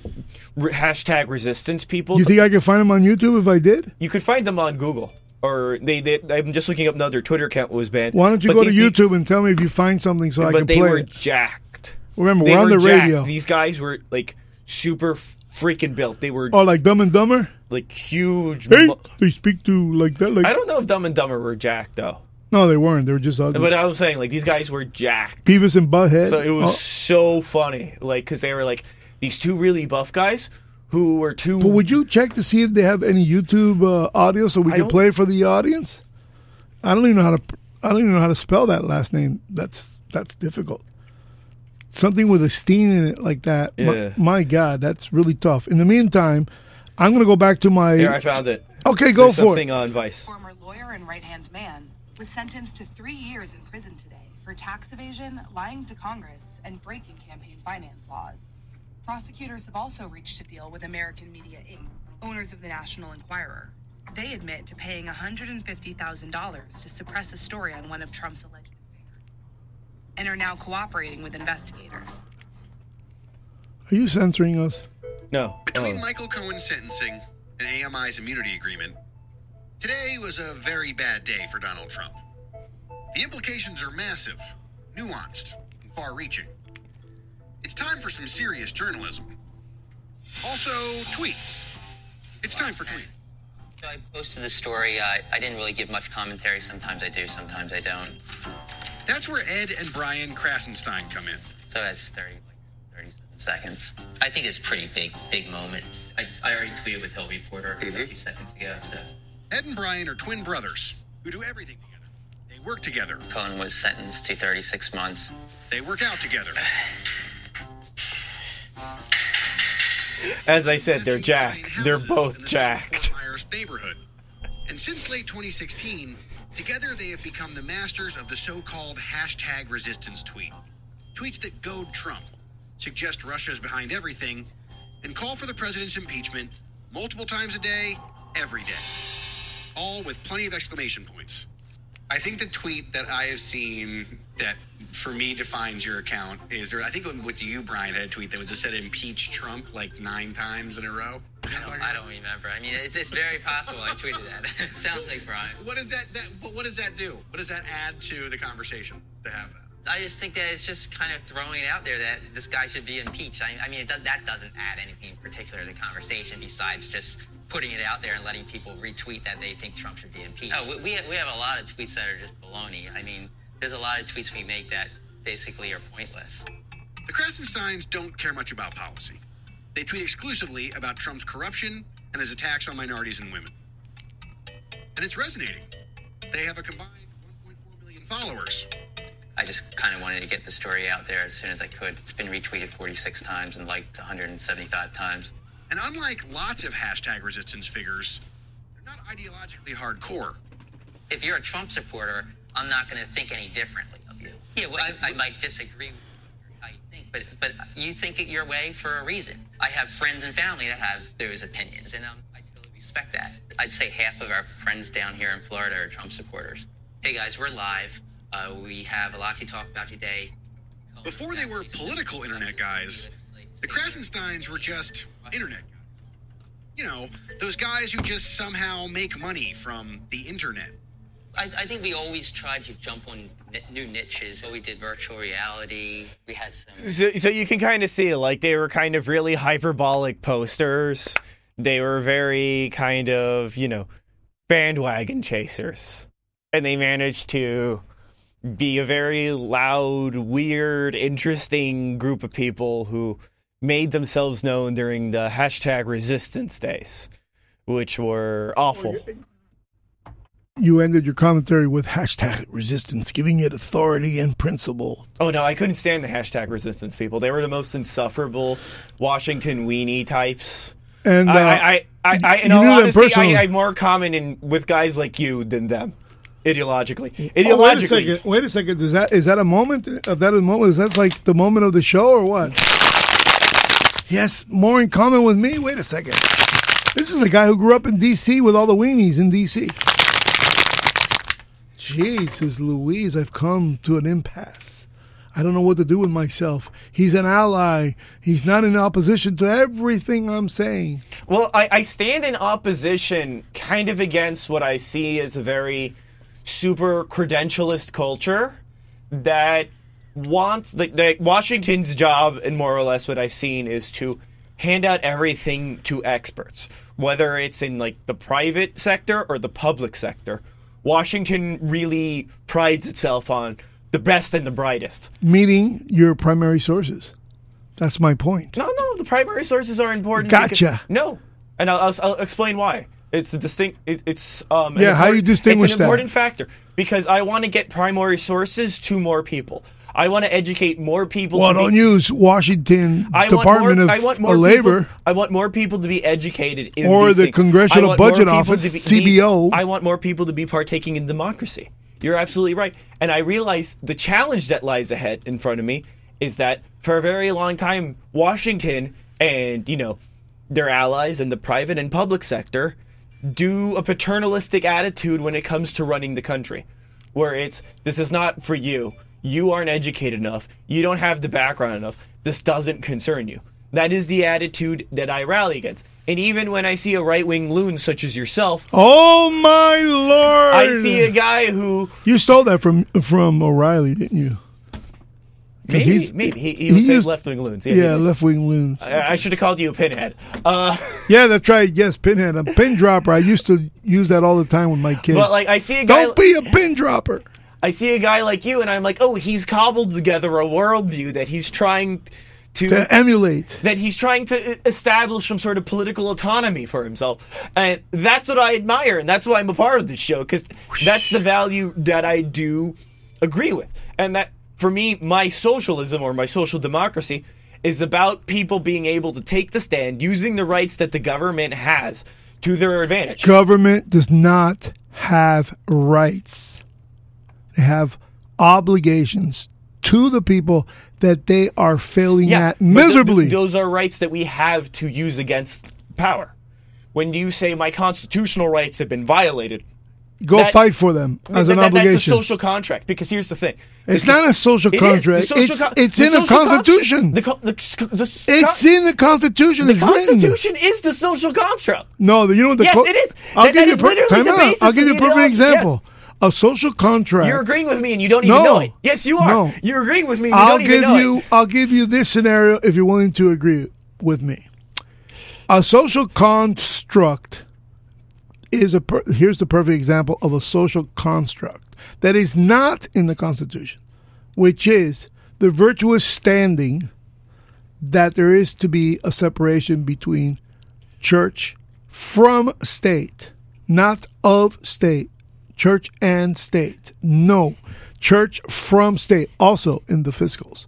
Speaker 2: re- hashtag resistance people.
Speaker 1: You think I could find them on YouTube if I did?
Speaker 2: You could find them on Google, or they. they I'm just looking up now. Their Twitter account was banned.
Speaker 1: Why don't you
Speaker 2: But
Speaker 1: go to YouTube and tell me if you find something so I can play?
Speaker 2: but they were
Speaker 1: it?
Speaker 2: jacked.
Speaker 1: Remember,
Speaker 2: They
Speaker 1: we're on the
Speaker 2: jacked.
Speaker 1: radio.
Speaker 2: These guys were like super freaking built. They were
Speaker 1: Oh, like Dumb and Dumber?
Speaker 2: Like huge.
Speaker 1: Hey,
Speaker 2: mu-
Speaker 1: they speak to like that. Like
Speaker 2: I don't know if Dumb and Dumber were jacked though.
Speaker 1: no, they weren't. They were just ugly.
Speaker 2: But I was saying like these guys were jacked.
Speaker 1: Beavis and Butthead.
Speaker 2: So it was
Speaker 1: Oh,
Speaker 2: so funny, like because they were like these two really buff guys who were two.
Speaker 1: but would you check to see if they have any YouTube uh, audio so we
Speaker 2: I
Speaker 1: can play it for the audience? I don't even know how to. I don't even know how to spell that last name. That's that's difficult. Something with a steen in it like that. My-
Speaker 2: Yeah.
Speaker 1: My, God, that's really tough. In the meantime, I'm going to go back to my.
Speaker 2: Here, I found it.
Speaker 1: Okay, go
Speaker 2: There's
Speaker 1: for it.
Speaker 2: something on Vice.
Speaker 20: Former lawyer and right hand man was sentenced to three years in prison today for tax evasion, lying to Congress, and breaking campaign finance laws. Prosecutors have also reached a deal with American Media Inc., owners of the National Enquirer. They admit to paying $150,000 to suppress a story on one of Trump's alleged affairs and are now cooperating with investigators.
Speaker 1: Are you censoring us?
Speaker 2: No.
Speaker 22: Between oh. Michael Cohen's sentencing and AMI's immunity agreement, today was a very bad day for Donald Trump. The implications are massive, nuanced, and far reaching. It's time for some serious journalism. Also, tweets. It's time for tweets.
Speaker 23: So I posted the story. I, I didn't really give much commentary. Sometimes I do, sometimes I don't.
Speaker 22: That's where Ed and Brian Krassenstein come in.
Speaker 23: So that's 30, like 37 seconds. I think it's a pretty big, big moment. I, I already tweeted with Hill Reporter a mm-hmm. few seconds ago. So.
Speaker 22: Ed and Brian are twin brothers who do everything together. They work together.
Speaker 23: Cohen was sentenced to 36 months.
Speaker 22: They work out together.
Speaker 2: As I said, they're jacked. They're both jacked.
Speaker 22: Neighborhood. And since late 2016, together they have become the masters of the so-called hashtag resistance tweet. Tweets that goad Trump, suggest Russia is behind everything, and call for the president's impeachment multiple times a day, every day. All with plenty of exclamation points. I think the tweet that I have seen that for me defines your account is, or I think it was you, Brian, had a tweet that was just said impeach Trump like nine times in a row.
Speaker 23: I don't, I don't remember. I mean, it's, it's very possible I tweeted that. Sounds like Brian.
Speaker 22: What does that, that but what does that do? What does that add to the conversation to have?
Speaker 23: I just think that it's just kind of throwing it out there that this guy should be impeached. I, I mean, it, does- that doesn't add anything in particular to the conversation besides just putting it out there and letting people retweet that they think Trump should be impeached. Oh, we, we, have, we have a lot of tweets that are just baloney. I mean, there's a lot of tweets we make that basically are pointless.
Speaker 22: The Krassensteins don't care much about policy. They tweet exclusively about Trump's corruption and his attacks on minorities and women. And it's resonating. They have a combined 1.4 million followers.
Speaker 23: I just kind of wanted to get the story out there as soon as I could. It's been retweeted 46 times and liked 175 times.
Speaker 22: And unlike lots of hashtag resistance figures, they're not ideologically hardcore.
Speaker 23: If you're a Trump supporter, I'm not going to think any differently of you. Yeah, well, I, I might disagree with how you think, but but you think it your way for a reason. I have friends and family that have those opinions, and um, I totally respect that. I'd say half of our friends down here in Florida are Trump supporters. Hey guys, we're live. Uh, we have a lot to talk about today.
Speaker 22: Before they were political internet guys, the Krassensteins were just internet guys. You know, those guys who just somehow make money from the internet.
Speaker 23: I, I think we always tried to jump on ni- new niches. So we did virtual reality. We had some.
Speaker 2: So, so you can kind of see like they were kind of really hyperbolic posters. They were very kind of you know bandwagon chasers, and they managed to be a very loud, weird, interesting group of people who made themselves known during the hashtag resistance days, which were awful.
Speaker 1: You ended your commentary with hashtag resistance, giving it authority and principle.
Speaker 2: Oh no, I couldn't stand the hashtag resistance people. They were the most insufferable Washington weenie types.
Speaker 1: And, uh,
Speaker 2: I, I, I, I, I in all honesty. I, I'm more common in with guys like you than them, ideologically.
Speaker 1: Oh, wait a
Speaker 2: Ideologically,
Speaker 1: second. Wait a second. Is that is that a moment of that a moment? Is that like the moment of the show or what? Yes, more in common with me. Wait a second. This is the guy who grew up in D.C. with all the weenies in D.C. Jesus Louise, I've come to an impasse. I don't know what to do with myself. He's an ally. He's not in opposition to everything I'm saying.
Speaker 2: Well, I, I stand in opposition kind of against what I see as a very super credentialist culture that wants like the, Washington's job and more or less what I've seen is to hand out everything to experts, whether it's in like the private sector or the public sector. Washington really prides itself on the best and the brightest.
Speaker 1: Meeting your primary sources. That's my point.
Speaker 2: No, no, the primary sources are important.
Speaker 1: Gotcha.
Speaker 2: because- no, and I'll, I'll, I'll explain why. It's a distinct. It, it's um. an
Speaker 1: Yeah, how you
Speaker 2: important-
Speaker 1: distinguish
Speaker 2: It's
Speaker 1: that?
Speaker 2: an important factor because I want to get primary sources to more people. I want to educate more people.
Speaker 1: Well,
Speaker 2: to
Speaker 1: don't use Washington
Speaker 2: I
Speaker 1: Department
Speaker 2: want more,
Speaker 1: of
Speaker 2: I want more
Speaker 1: Labor.
Speaker 2: People, I want more people to be educated in
Speaker 1: Or
Speaker 2: these
Speaker 1: the
Speaker 2: things.
Speaker 1: Congressional
Speaker 2: I want more
Speaker 1: Budget
Speaker 2: people
Speaker 1: Office,
Speaker 2: to
Speaker 1: CBO.
Speaker 2: I want more people to be partaking in democracy. You're absolutely right. And I realize the challenge that lies ahead in front of me is that for a very long time, Washington and, you know, their allies in the private and public sector do a paternalistic attitude when it comes to running the country, where it's this is not for you. You aren't educated enough. You don't have the background enough. This doesn't concern you. That is the attitude that I rally against. And even when I see a right wing loon such as yourself,
Speaker 1: Oh my lord!
Speaker 2: I see a guy who
Speaker 1: You stole that from from O'Reilly, didn't you?
Speaker 2: Maybe
Speaker 1: he's-
Speaker 2: maybe he, he was
Speaker 1: used-
Speaker 2: left wing loons.
Speaker 1: Yeah,
Speaker 2: maybe.
Speaker 1: left wing loons.
Speaker 2: I, I should have called you a pinhead. Uh,
Speaker 1: Yeah, that's right. Yes, pinhead, a pin dropper. I used to use that all the time with my kids.
Speaker 2: but like I see a guy.
Speaker 1: Don't be a pin dropper.
Speaker 2: I see a guy like you, and I'm like, oh, he's cobbled together a worldview that he's trying to,
Speaker 1: To emulate.
Speaker 2: that he's trying to establish some sort of political autonomy for himself, and that's what I admire, and that's why I'm a part of this show because that's the value that I do agree with, and that for me, my socialism or my social democracy is about people being able to take the stand using the rights that the government has to their advantage.
Speaker 1: Government does not have rights. They have obligations to the people that they are failing at
Speaker 2: but th-
Speaker 1: miserably.
Speaker 2: th- those are rights that we have to use against power. When you say my constitutional rights have been violated,
Speaker 1: Go
Speaker 2: that-
Speaker 1: fight for them as
Speaker 2: that-
Speaker 1: an
Speaker 2: that-
Speaker 1: obligation.
Speaker 2: That's a social contract. Because here's the thing:
Speaker 1: It's not a social
Speaker 2: It is. The
Speaker 1: contract.
Speaker 2: social
Speaker 1: It's-
Speaker 2: con-
Speaker 1: it's in the Constitution.
Speaker 2: the, co- the, the,
Speaker 1: it's in the Constitution.
Speaker 2: the
Speaker 1: it's written.
Speaker 2: Is the social contract.
Speaker 1: No, you know what the
Speaker 2: Yes,
Speaker 1: co-
Speaker 2: it is.
Speaker 1: I'll give you per- time out. I'll give you a perfect example. A social contract.
Speaker 2: You're agreeing with me, and you don't even
Speaker 1: No.
Speaker 2: know it. Yes, you are.
Speaker 1: No.
Speaker 2: You're agreeing with me. And you
Speaker 1: I'll
Speaker 2: don't even
Speaker 1: give
Speaker 2: know
Speaker 1: you.
Speaker 2: it.
Speaker 1: I'll give you this scenario if you're willing to agree with me. A social construct is a. Per- here's the perfect example of a social construct that is not in the Constitution, which is the virtuous standing that there is to be a separation between church from state, not of state, church and state. No, church from state, also in the fiscals.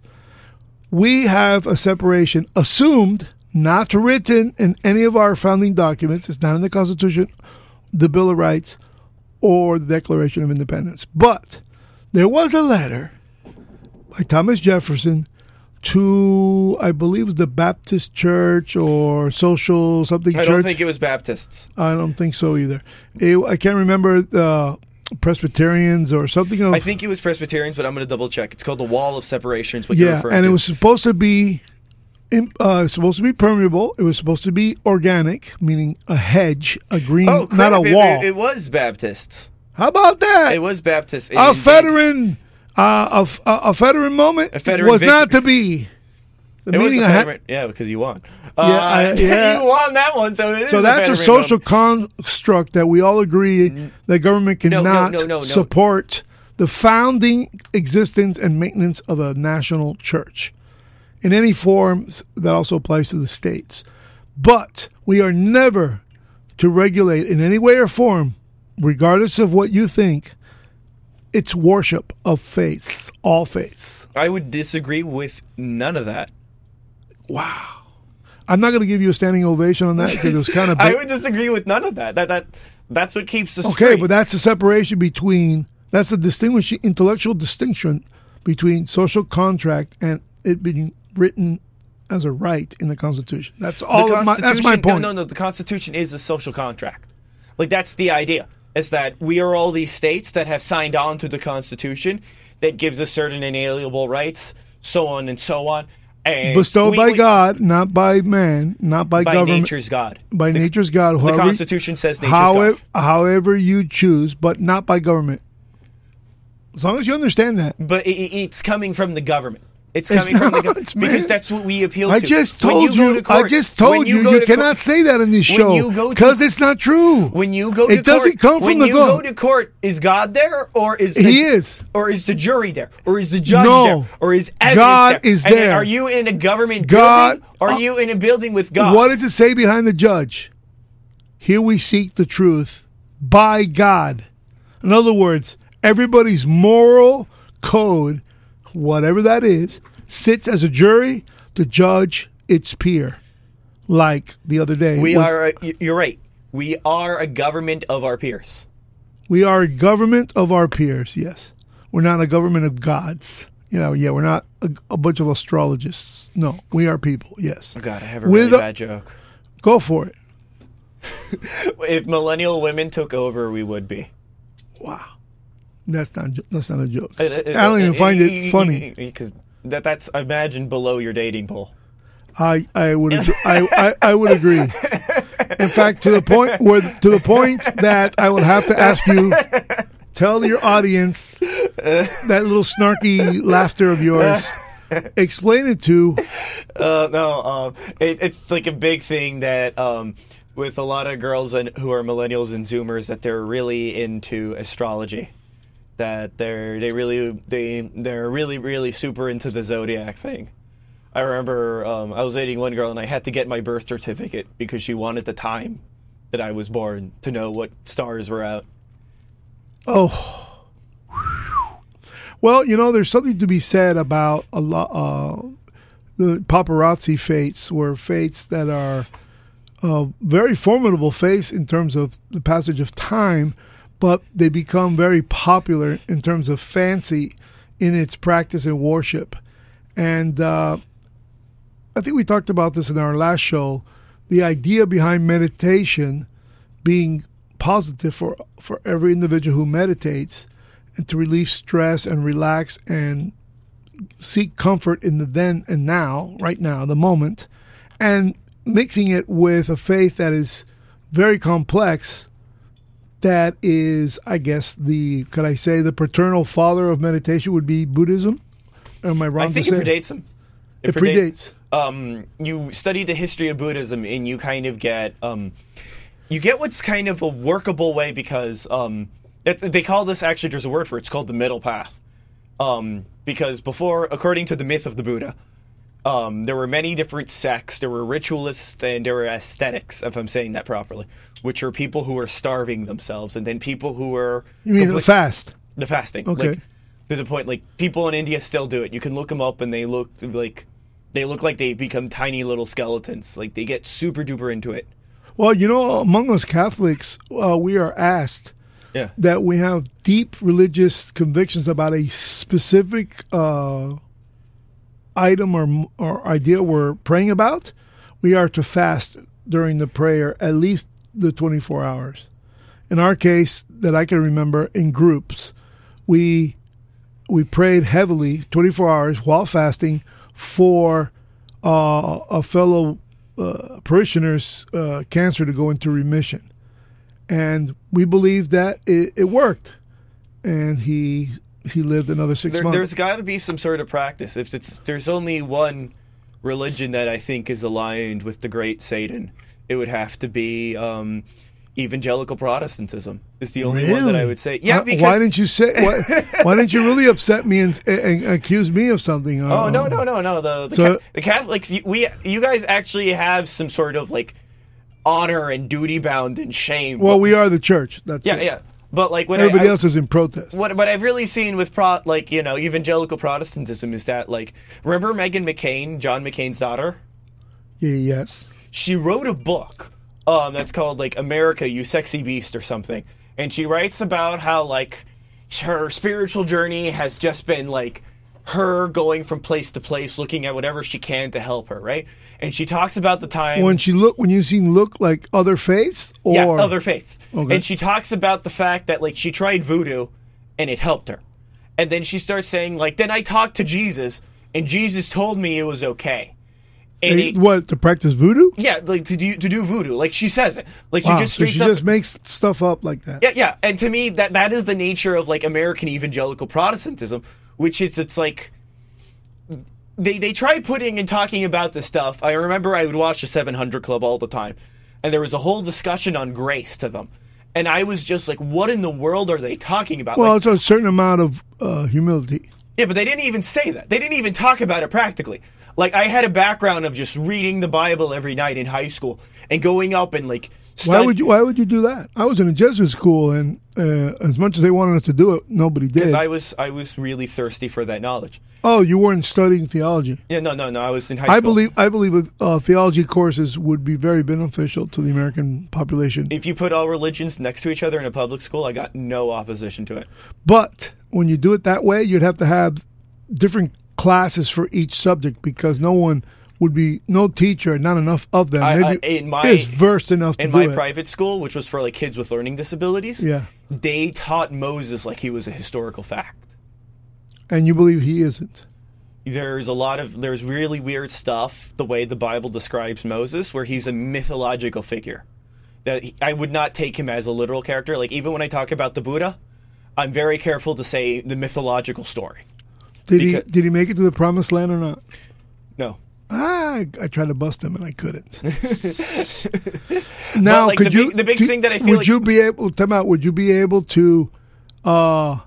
Speaker 1: We have a separation assumed, not written in any of our founding documents. It's not in the Constitution, the Bill of Rights, or the Declaration of Independence. But there was a letter by Thomas Jefferson to, I believe, it was the Baptist Church or Social something
Speaker 2: I
Speaker 1: Church.
Speaker 2: don't think it was Baptists.
Speaker 1: I don't think so either. It, I can't remember uh, Presbyterians or something. Of,
Speaker 2: I think it was Presbyterians, but I'm going to double check. It's called the Wall of Separation. Is what you're
Speaker 1: yeah, and
Speaker 2: to.
Speaker 1: it was supposed to be, uh, supposed to be permeable. It was supposed to be organic, meaning a hedge, a green,
Speaker 2: oh,
Speaker 1: not a wall.
Speaker 2: It, it was Baptists.
Speaker 1: How about that?
Speaker 2: It was Baptist.
Speaker 1: a Federal, uh, a, a, a moment
Speaker 2: Federal
Speaker 1: was not to be. The
Speaker 2: it was
Speaker 1: meaning
Speaker 2: a
Speaker 1: I had-
Speaker 2: Federal- yeah, because you won.
Speaker 1: Yeah,
Speaker 2: Uh,
Speaker 1: I- yeah.
Speaker 2: you won that one. So, it
Speaker 1: so
Speaker 2: is
Speaker 1: that's a
Speaker 2: Federal
Speaker 1: social construct that we all agree that government
Speaker 2: No, no,
Speaker 1: cannot
Speaker 2: no, no, no.
Speaker 1: support the founding existence and maintenance of a national church in any forms that also applies to the states. But we are never to regulate in any way or form, regardless of what you think, its worship of faiths, all faiths.
Speaker 2: I would disagree with none of that.
Speaker 1: Wow. I'm not going to give you a standing ovation on that because it was kind of.
Speaker 2: I would disagree with none of that. That that that's what keeps us
Speaker 1: Okay,
Speaker 2: free.
Speaker 1: but that's the separation between that's a distinguishing intellectual distinction between social contract and it being written as a right in the Constitution. That's all.
Speaker 2: The
Speaker 1: Of my, that's my point.
Speaker 2: No, no, no. The Constitution is a social contract. Like that's the idea. Is that we are all these states that have signed on to the Constitution that gives us certain inalienable rights, so on and so on. And
Speaker 1: Bestowed
Speaker 2: we-
Speaker 1: by
Speaker 2: we-
Speaker 1: God, not by man, not by,
Speaker 2: by
Speaker 1: government.
Speaker 2: By nature's God.
Speaker 1: By nature's God.
Speaker 2: The Constitution says nature's
Speaker 1: however,
Speaker 2: God.
Speaker 1: However you choose, but not by government. As long as you understand that.
Speaker 2: But it- it's coming from the government. It's
Speaker 1: It's
Speaker 2: coming from the
Speaker 1: not,
Speaker 2: government because that's what we appeal to.
Speaker 1: I
Speaker 2: to.
Speaker 1: just told
Speaker 2: go
Speaker 1: you.
Speaker 2: to court-
Speaker 1: I just told you.
Speaker 2: go
Speaker 1: You,
Speaker 2: to
Speaker 1: cannot
Speaker 2: court-
Speaker 1: say that in this show
Speaker 2: you to-
Speaker 1: because it's not true.
Speaker 2: When you go to
Speaker 1: it doesn't
Speaker 2: court,
Speaker 1: come from
Speaker 2: when you go to court, is God there, or is the,
Speaker 1: He is.
Speaker 2: or is the jury there, or is the judge
Speaker 1: No.
Speaker 2: there, or is
Speaker 1: God
Speaker 2: there?
Speaker 1: is
Speaker 2: And
Speaker 1: there.
Speaker 2: Are you in a government
Speaker 1: God-
Speaker 2: building? Are uh, you in a building with God?
Speaker 1: What does it say behind the judge? Here we seek the truth by God. In other words, everybody's moral code whatever that is, sits as a jury to judge its peer. Like the other day,
Speaker 2: We
Speaker 1: with-
Speaker 2: are. A, y- you're right. We are a government of our peers.
Speaker 1: We are a government of our peers. Yes, we're not a government of gods. You know, yeah, we're not a, a bunch of astrologists. No, we are people. Yes.
Speaker 2: Oh God, I have a
Speaker 1: With
Speaker 2: really
Speaker 1: a-
Speaker 2: bad joke.
Speaker 1: Go for it.
Speaker 2: If millennial women took over, we would be.
Speaker 1: That's not. That's not a joke. I don't even find it funny.
Speaker 2: because that that's I imagine below your dating pool.
Speaker 1: I I would I, I I would agree. In fact, to the point where to the point that I will have to ask you, tell your audience that little snarky laughter of yours. Explain it to.
Speaker 2: Uh, no, um, it, it's like a big thing that um, with a lot of girls and who are millennials and Zoomers that they're really into astrology. That they're they really they they're really really super into the zodiac thing. I remember um, I was dating one girl and I had to get my birth certificate because she wanted the time that I was born to know what stars were out.
Speaker 1: Oh. Well, you know, there's something to be said about a lot. Uh, the paparazzi fates were fates that are uh, very formidable fates in terms of the passage of time, but they become very popular in terms of fancy in its practice and worship. And uh, I think we talked about this in our last show. The idea behind meditation being positive for for every individual who meditates and to relieve stress and relax and seek comfort in the then and now, right now, the moment, and mixing it with a faith that is very complex. That is, I guess, the could I say the paternal father of meditation would be Buddhism? Am I wrong
Speaker 2: I think it
Speaker 1: say?
Speaker 2: predates him.
Speaker 1: It
Speaker 2: predate-
Speaker 1: predates.
Speaker 2: Um, you study the history of Buddhism, and you kind of get um, you get what's kind of a workable way because um, it, they call this actually. There's a word for it. It's called the middle path. Um, because before, according to the myth of the Buddha, um, there were many different sects. There were ritualists and there were aesthetics, if I'm saying that properly, which are people who are starving themselves, and then people who were
Speaker 1: You mean the fast?
Speaker 2: the fasting.
Speaker 1: Okay.
Speaker 2: Like, to the point, like people in India still do it. You can look them up, and they look like they look like they've become tiny little skeletons. Like they get super duper into it.
Speaker 1: Well, you know, among us Catholics, uh, we are asked
Speaker 2: Yeah.
Speaker 1: that we have deep religious convictions about a specific uh, item or, or idea we're praying about. We are to fast during the prayer at least the 24 hours. In our case, that I can remember, in groups, we we prayed heavily 24 hours while fasting for uh, a fellow uh, parishioner's uh, cancer to go into remission. And we believed that it, it worked. And he he lived another six
Speaker 2: There,
Speaker 1: months.
Speaker 2: there's got to be some sort of practice. If it's there's only one religion that I think is aligned with the great Satan, it would have to be um, evangelical Protestantism. Is the only one that I would say. Yeah,
Speaker 1: Uh,
Speaker 2: because
Speaker 1: why didn't you say? Why, why didn't you really upset me and, and accuse me of something?
Speaker 2: Oh
Speaker 1: Uh,
Speaker 2: no no no no the the,
Speaker 1: So-
Speaker 2: the Catholics you- we you guys actually have some sort of like honor and duty bound and shame.
Speaker 1: Well, we are the church. That's
Speaker 2: yeah
Speaker 1: it.
Speaker 2: yeah. But like what
Speaker 1: Everybody
Speaker 2: I, I-
Speaker 1: else is in protest.
Speaker 2: What what I've really seen with pro like you know evangelical Protestantism is that like remember Meghan McCain John McCain's daughter
Speaker 1: yes.
Speaker 2: she wrote a book um, that's called like America, You Sexy Beast or something, and she writes about how like her spiritual journey has just been like her going from place to place, looking at whatever she can to help her, right? And she talks about the time
Speaker 1: When she look, when you see look like other faiths, or
Speaker 2: yeah, other faiths.
Speaker 1: Okay.
Speaker 2: And she talks about the fact that like she tried voodoo and it helped her. And then she starts saying like then I talked to Jesus and Jesus told me it was okay. And it-
Speaker 1: what to practice voodoo?
Speaker 2: yeah, like to do to do voodoo. Like she says it. Like
Speaker 1: wow,
Speaker 2: she just
Speaker 1: so she
Speaker 2: up
Speaker 1: just makes stuff up like that.
Speaker 2: Yeah, yeah. And to me that that is the nature of like American evangelical Protestantism, which is it's like they they try putting and talking about this stuff. I remember I would watch the 700 Club all the time, and there was a whole discussion on grace to them, and I was just like, what in the world are they talking about?
Speaker 1: Well,
Speaker 2: Like,
Speaker 1: it's a certain amount of uh, humility.
Speaker 2: yeah, but they didn't even say that. They didn't even talk about it practically. Like I had a background of just reading the Bible every night in high school and going up and like
Speaker 1: Why would you? Why would you do that? I was in a Jesuit school, and uh, as much as they wanted us to do it, nobody
Speaker 2: Because
Speaker 1: did.
Speaker 2: I was I was really thirsty for that knowledge.
Speaker 1: oh, you weren't studying theology.
Speaker 2: Yeah, no, no, no. I was in high
Speaker 1: I
Speaker 2: school.
Speaker 1: believe I believe uh, theology courses would be very beneficial to the American population.
Speaker 2: if you put all religions next to each other in a public school, I got no opposition to it.
Speaker 1: But when you do it that way, you'd have to have different classes for each subject because no one would be no teacher, not enough of them.
Speaker 2: I, I,
Speaker 1: maybe
Speaker 2: in my
Speaker 1: is versed enough to
Speaker 2: in my private school, which was for like kids with learning disabilities,
Speaker 1: Yeah.
Speaker 2: they taught Moses like he was a historical fact.
Speaker 1: and you believe he isn't.
Speaker 2: There's a lot of there's really weird stuff the way the Bible describes Moses, where he's a mythological figure. That he, I would not take him as a literal character. Like even when I talk about the Buddha, I'm very careful to say the mythological story.
Speaker 1: Did
Speaker 2: Because-
Speaker 1: he did he make it to the promised land or not?
Speaker 2: No.
Speaker 1: Ah, I, I tried to bust him and I couldn't. Now,
Speaker 2: like,
Speaker 1: could
Speaker 2: the
Speaker 1: you?
Speaker 2: big- the big
Speaker 1: do-
Speaker 2: thing that I feel
Speaker 1: would
Speaker 2: like-
Speaker 1: you be able? Time out. Would you be able to uh,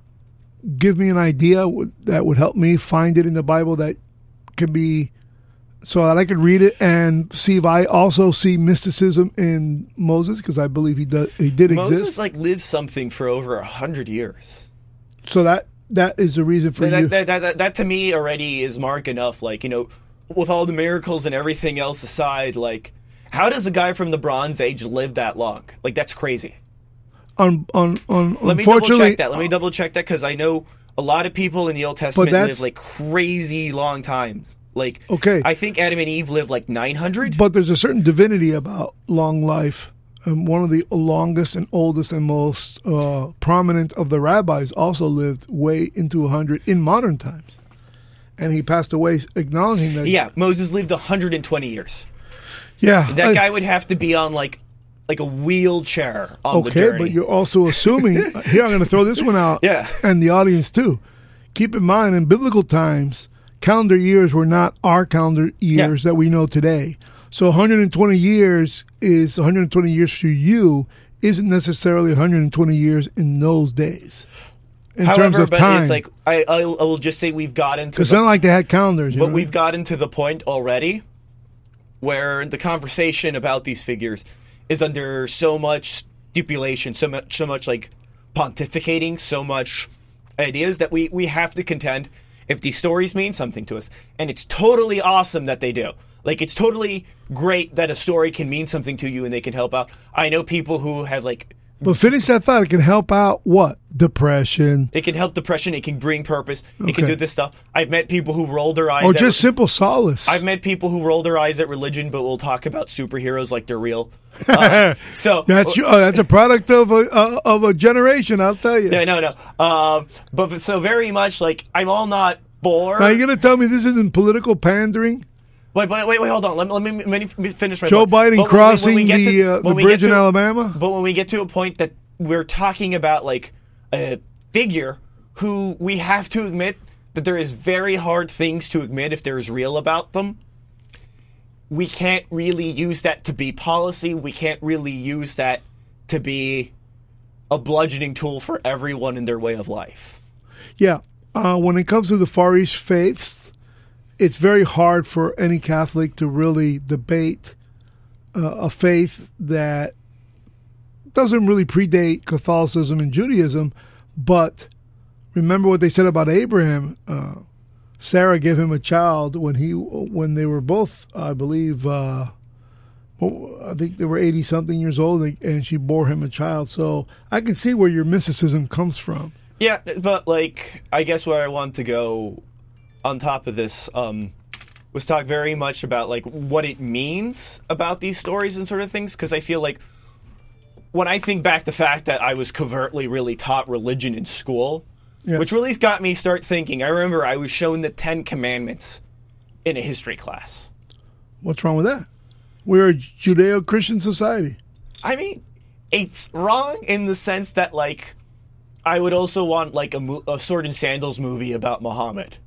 Speaker 1: give me an idea w- that would help me find it in the Bible that could be, so that I could read it and see if I also see mysticism in Moses because I believe he does. He did
Speaker 2: Moses
Speaker 1: exist.
Speaker 2: Moses like lived something for over a hundred years.
Speaker 1: So that that is the reason for
Speaker 2: that,
Speaker 1: you.
Speaker 2: that, that, that, that to me already is mark enough. Like, you know, with all the miracles and everything else aside, like, how does a guy from the Bronze Age live that long? Like, that's crazy.
Speaker 1: on on on.
Speaker 2: Let me double check that. Let me double check that because I know a lot of people in the Old Testament live like crazy long times. Like,
Speaker 1: Okay.
Speaker 2: I think Adam and Eve lived like 900.
Speaker 1: But there's a certain divinity about long life. And one of the longest and oldest and most uh, prominent of the rabbis also lived way into 100 in modern times. And he passed away acknowledging that.
Speaker 2: Yeah, Moses lived 120 years.
Speaker 1: Yeah.
Speaker 2: That
Speaker 1: I-
Speaker 2: guy would have to be on like like a wheelchair on the journey.
Speaker 1: okay, but you're also assuming. here, I'm going to throw this one out.
Speaker 2: Yeah.
Speaker 1: And the audience too. Keep in mind, in biblical times, calendar years were not our calendar years that we know today. So 120 years is 120 years for you isn't necessarily 120 years in those days. In
Speaker 2: However,
Speaker 1: terms of
Speaker 2: but
Speaker 1: time.
Speaker 2: it's like I, I will just say we've gotten to
Speaker 1: it's
Speaker 2: the,
Speaker 1: not like they had calendars. You
Speaker 2: but
Speaker 1: know?
Speaker 2: we've gotten to the point already where the conversation about these figures is under so much stipulation, so much so much like pontificating, so much ideas that we we have to contend if these stories mean something to us, and it's totally awesome that they do. Like it's totally great that a story can mean something to you and they can help out. I know people who have like
Speaker 1: But finish that thought. It can help out what? Depression.
Speaker 2: it can help depression, it can bring purpose, it can do this stuff. I've met people who roll their eyes
Speaker 1: Or
Speaker 2: at
Speaker 1: just simple solace.
Speaker 2: I've met people who roll their eyes at religion, but will talk about superheroes like they're real. Uh, so
Speaker 1: that's oh, that's a product of a uh, of a generation. I'll tell you.
Speaker 2: yeah, no, no. Um, but, but so very much like I'm all not bored.
Speaker 1: Now you're gonna tell me this isn't political pandering?
Speaker 2: Wait, wait, wait, wait, hold on. Let me, let me, let me finish my
Speaker 1: Joe
Speaker 2: point.
Speaker 1: Biden
Speaker 2: But when we- when
Speaker 1: crossing
Speaker 2: we
Speaker 1: the,
Speaker 2: to-
Speaker 1: uh, the bridge in
Speaker 2: to-
Speaker 1: Alabama?
Speaker 2: But when we get to a point that we're talking about like a figure who we have to admit that there is very hard things to admit if there's real about them. We can't really use that to be policy. We can't really use that to be a bludgeoning tool for everyone in their way of life.
Speaker 1: Yeah. Uh, when it comes to the Far East faiths, it's very hard for any Catholic to really debate uh, a faith that doesn't really predate Catholicism and Judaism. But remember what they said about Abraham. Uh, Sarah gave him a child when he when they were both, I believe, uh, I think they were eighty something years old, and she bore him a child. So I can see where your mysticism comes from.
Speaker 2: Yeah, but like I guess where I want to go on top of this um, was talk very much about like what it means about these stories and sort of things because I feel like when I think back the fact that I was covertly really taught religion in school,
Speaker 1: Yeah.
Speaker 2: which really got me start thinking. I remember I was shown the Ten Commandments in a history class.
Speaker 1: What's wrong with that? We're a Judeo Christian society.
Speaker 2: I mean, it's wrong in the sense that like I would also want like a, mo- a sword and sandals movie about Muhammad.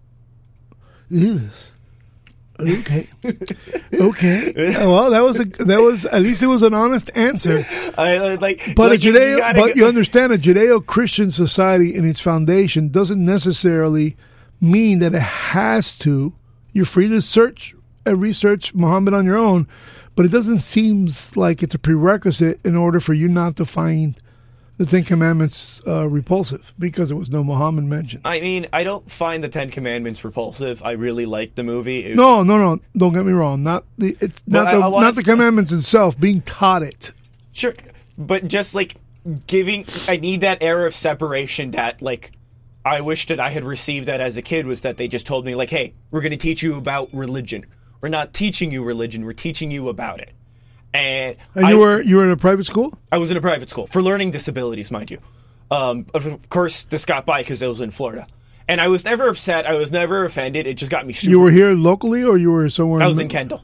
Speaker 1: Okay. okay. Well, that was a that was at least it was an honest answer.
Speaker 2: I, like,
Speaker 1: But
Speaker 2: like,
Speaker 1: a
Speaker 2: you-
Speaker 1: Judeo,
Speaker 2: you
Speaker 1: but
Speaker 2: go-
Speaker 1: you understand a Judeo-Christian society in its foundation doesn't necessarily mean that it has to. You're free to search and research Muhammad on your own, but it doesn't seem like it's a prerequisite in order for you not to find the Ten Commandments uh, repulsive because there was no Muhammad mentioned.
Speaker 2: I mean, I don't find the Ten Commandments repulsive. I really like the movie. It-
Speaker 1: No, no, no. Don't get me wrong. Not the it's not
Speaker 2: I-
Speaker 1: the
Speaker 2: I wanna-
Speaker 1: not the commandments itself. Being taught it.
Speaker 2: Sure, but just like giving, I need that air of separation that like I wish that I had received that as a kid was that they just told me like, hey, we're going to teach you about religion. We're not teaching you religion. We're teaching you about it. And,
Speaker 1: And
Speaker 2: I,
Speaker 1: you were you were in a private school.
Speaker 2: I was in a private school for learning disabilities, mind you. Um, of course, this got by because I was in Florida, and I was never upset. I was never offended. It just got me super.
Speaker 1: You were here locally, or you were somewhere?
Speaker 2: I was
Speaker 1: the-
Speaker 2: in Kendall.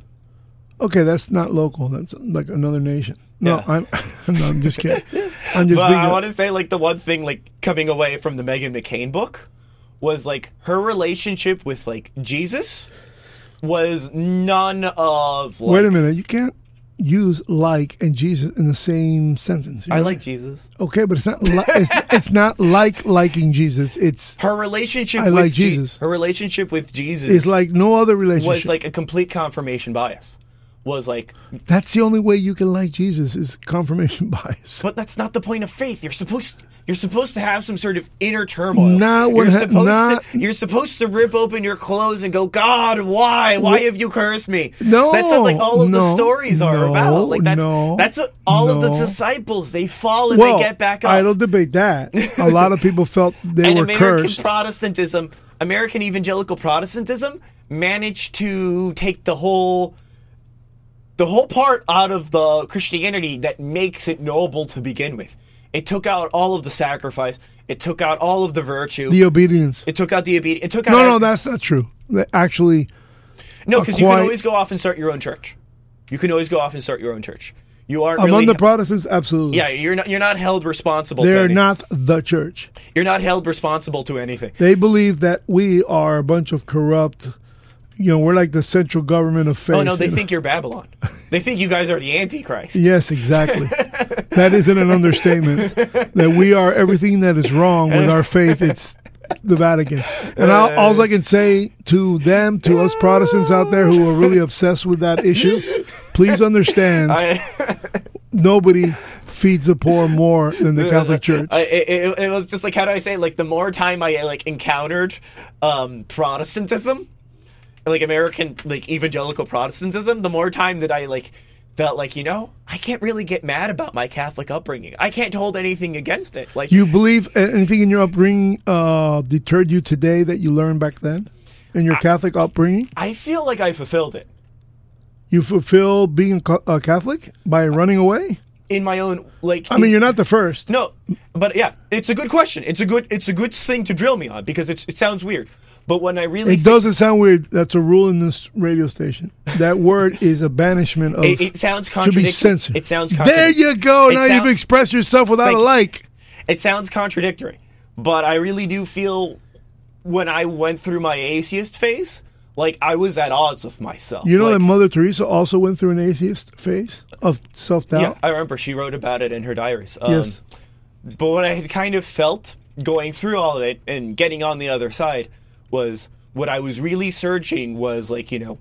Speaker 1: Okay, that's not local. That's like another nation. No,
Speaker 2: Yeah.
Speaker 1: I'm. no, I'm just kidding. I'm just
Speaker 2: but. I want to say like the one thing like coming away from the Meghan McCain book was like her relationship with like Jesus was none of like,
Speaker 1: Wait a minute. You can't use like and Jesus in the same sentence. you
Speaker 2: I like Jesus.
Speaker 1: Okay, but it's not. Li- it's, it's not like liking Jesus. It's
Speaker 2: Her relationship
Speaker 1: I
Speaker 2: with
Speaker 1: like
Speaker 2: Je-
Speaker 1: Jesus.
Speaker 2: her relationship with Jesus
Speaker 1: It's like no other relationship.
Speaker 2: was like a complete confirmation bias. Was like
Speaker 1: That's the only way you can like Jesus is confirmation bias.
Speaker 2: But that's not the point of faith. You're supposed you're supposed to have some sort of inner turmoil.
Speaker 1: Not
Speaker 2: you're
Speaker 1: ha-
Speaker 2: supposed
Speaker 1: not-
Speaker 2: to you're supposed to rip open your clothes and go, God, why? Why
Speaker 1: Wh-
Speaker 2: have you cursed me?
Speaker 1: No,
Speaker 2: that's what like all of the stories are
Speaker 1: no,
Speaker 2: about. Like that's
Speaker 1: no,
Speaker 2: that's what all of the disciples they fall and
Speaker 1: well,
Speaker 2: they get back up.
Speaker 1: I don't debate that. A lot of people felt they
Speaker 2: and
Speaker 1: were
Speaker 2: American
Speaker 1: cursed.
Speaker 2: Protestantism, American evangelical Protestantism managed to take the whole the whole part out of the Christianity that makes it noble to begin with. It took out all of the sacrifice. It took out all of the virtue.
Speaker 1: the obedience.
Speaker 2: it took out the obedience. It took out
Speaker 1: No, no, that's not true. That Actually,
Speaker 2: no, because you can always go off and start your own church. You can always go off and start your own church. You aren't
Speaker 1: among
Speaker 2: really
Speaker 1: the Protestants, absolutely.
Speaker 2: yeah. You're not you're not held responsible.
Speaker 1: They're not the church.
Speaker 2: You're not held responsible to anything.
Speaker 1: They believe that we are a bunch of corrupt. You know, we're like the central government of faith.
Speaker 2: Oh no, they
Speaker 1: you know?
Speaker 2: think you're Babylon. They think you guys are the Antichrist.
Speaker 1: Yes, exactly. that isn't an understatement. That we are everything that is wrong with our faith. It's the Vatican. And all, all I can say to them, to us Protestants out there who are really obsessed with that issue, please understand
Speaker 2: I,
Speaker 1: nobody feeds the poor more than the Catholic Church.
Speaker 2: I, it, it, was just like how do I say? Like the more time I like encountered um, Protestantism, like American like evangelical Protestantism, the more time that I like felt like you know I can't really get mad about my Catholic upbringing. I can't hold anything against it. Like
Speaker 1: You believe anything in your upbringing uh, deterred you today that you learned back then? In your Catholic upbringing?
Speaker 2: I feel like I fulfilled it
Speaker 1: You fulfill being a a Catholic by running away?
Speaker 2: in my own like.
Speaker 1: I mean, you're not the first.
Speaker 2: No, but yeah, it's a good question. It's a good it's a good thing to drill me on because it's, it sounds weird. But when I really
Speaker 1: It doesn't sound weird. That's a rule in this radio station. That word is a banishment of.
Speaker 2: It, it sounds
Speaker 1: should be
Speaker 2: contradictory.
Speaker 1: censored.
Speaker 2: It sounds
Speaker 1: There you go.
Speaker 2: It
Speaker 1: now
Speaker 2: sound-
Speaker 1: you've expressed yourself without a like.
Speaker 2: It sounds contradictory, but I really do feel when I went through my atheist phase, like I was at odds with myself.
Speaker 1: You know
Speaker 2: like,
Speaker 1: that Mother Teresa also went through an atheist phase of self doubt.
Speaker 2: Yeah, I remember she wrote about it in her diaries. Um,
Speaker 1: Yes.
Speaker 2: But what I had kind of felt going through all of it and getting on the other side was what I was really searching was like, you know,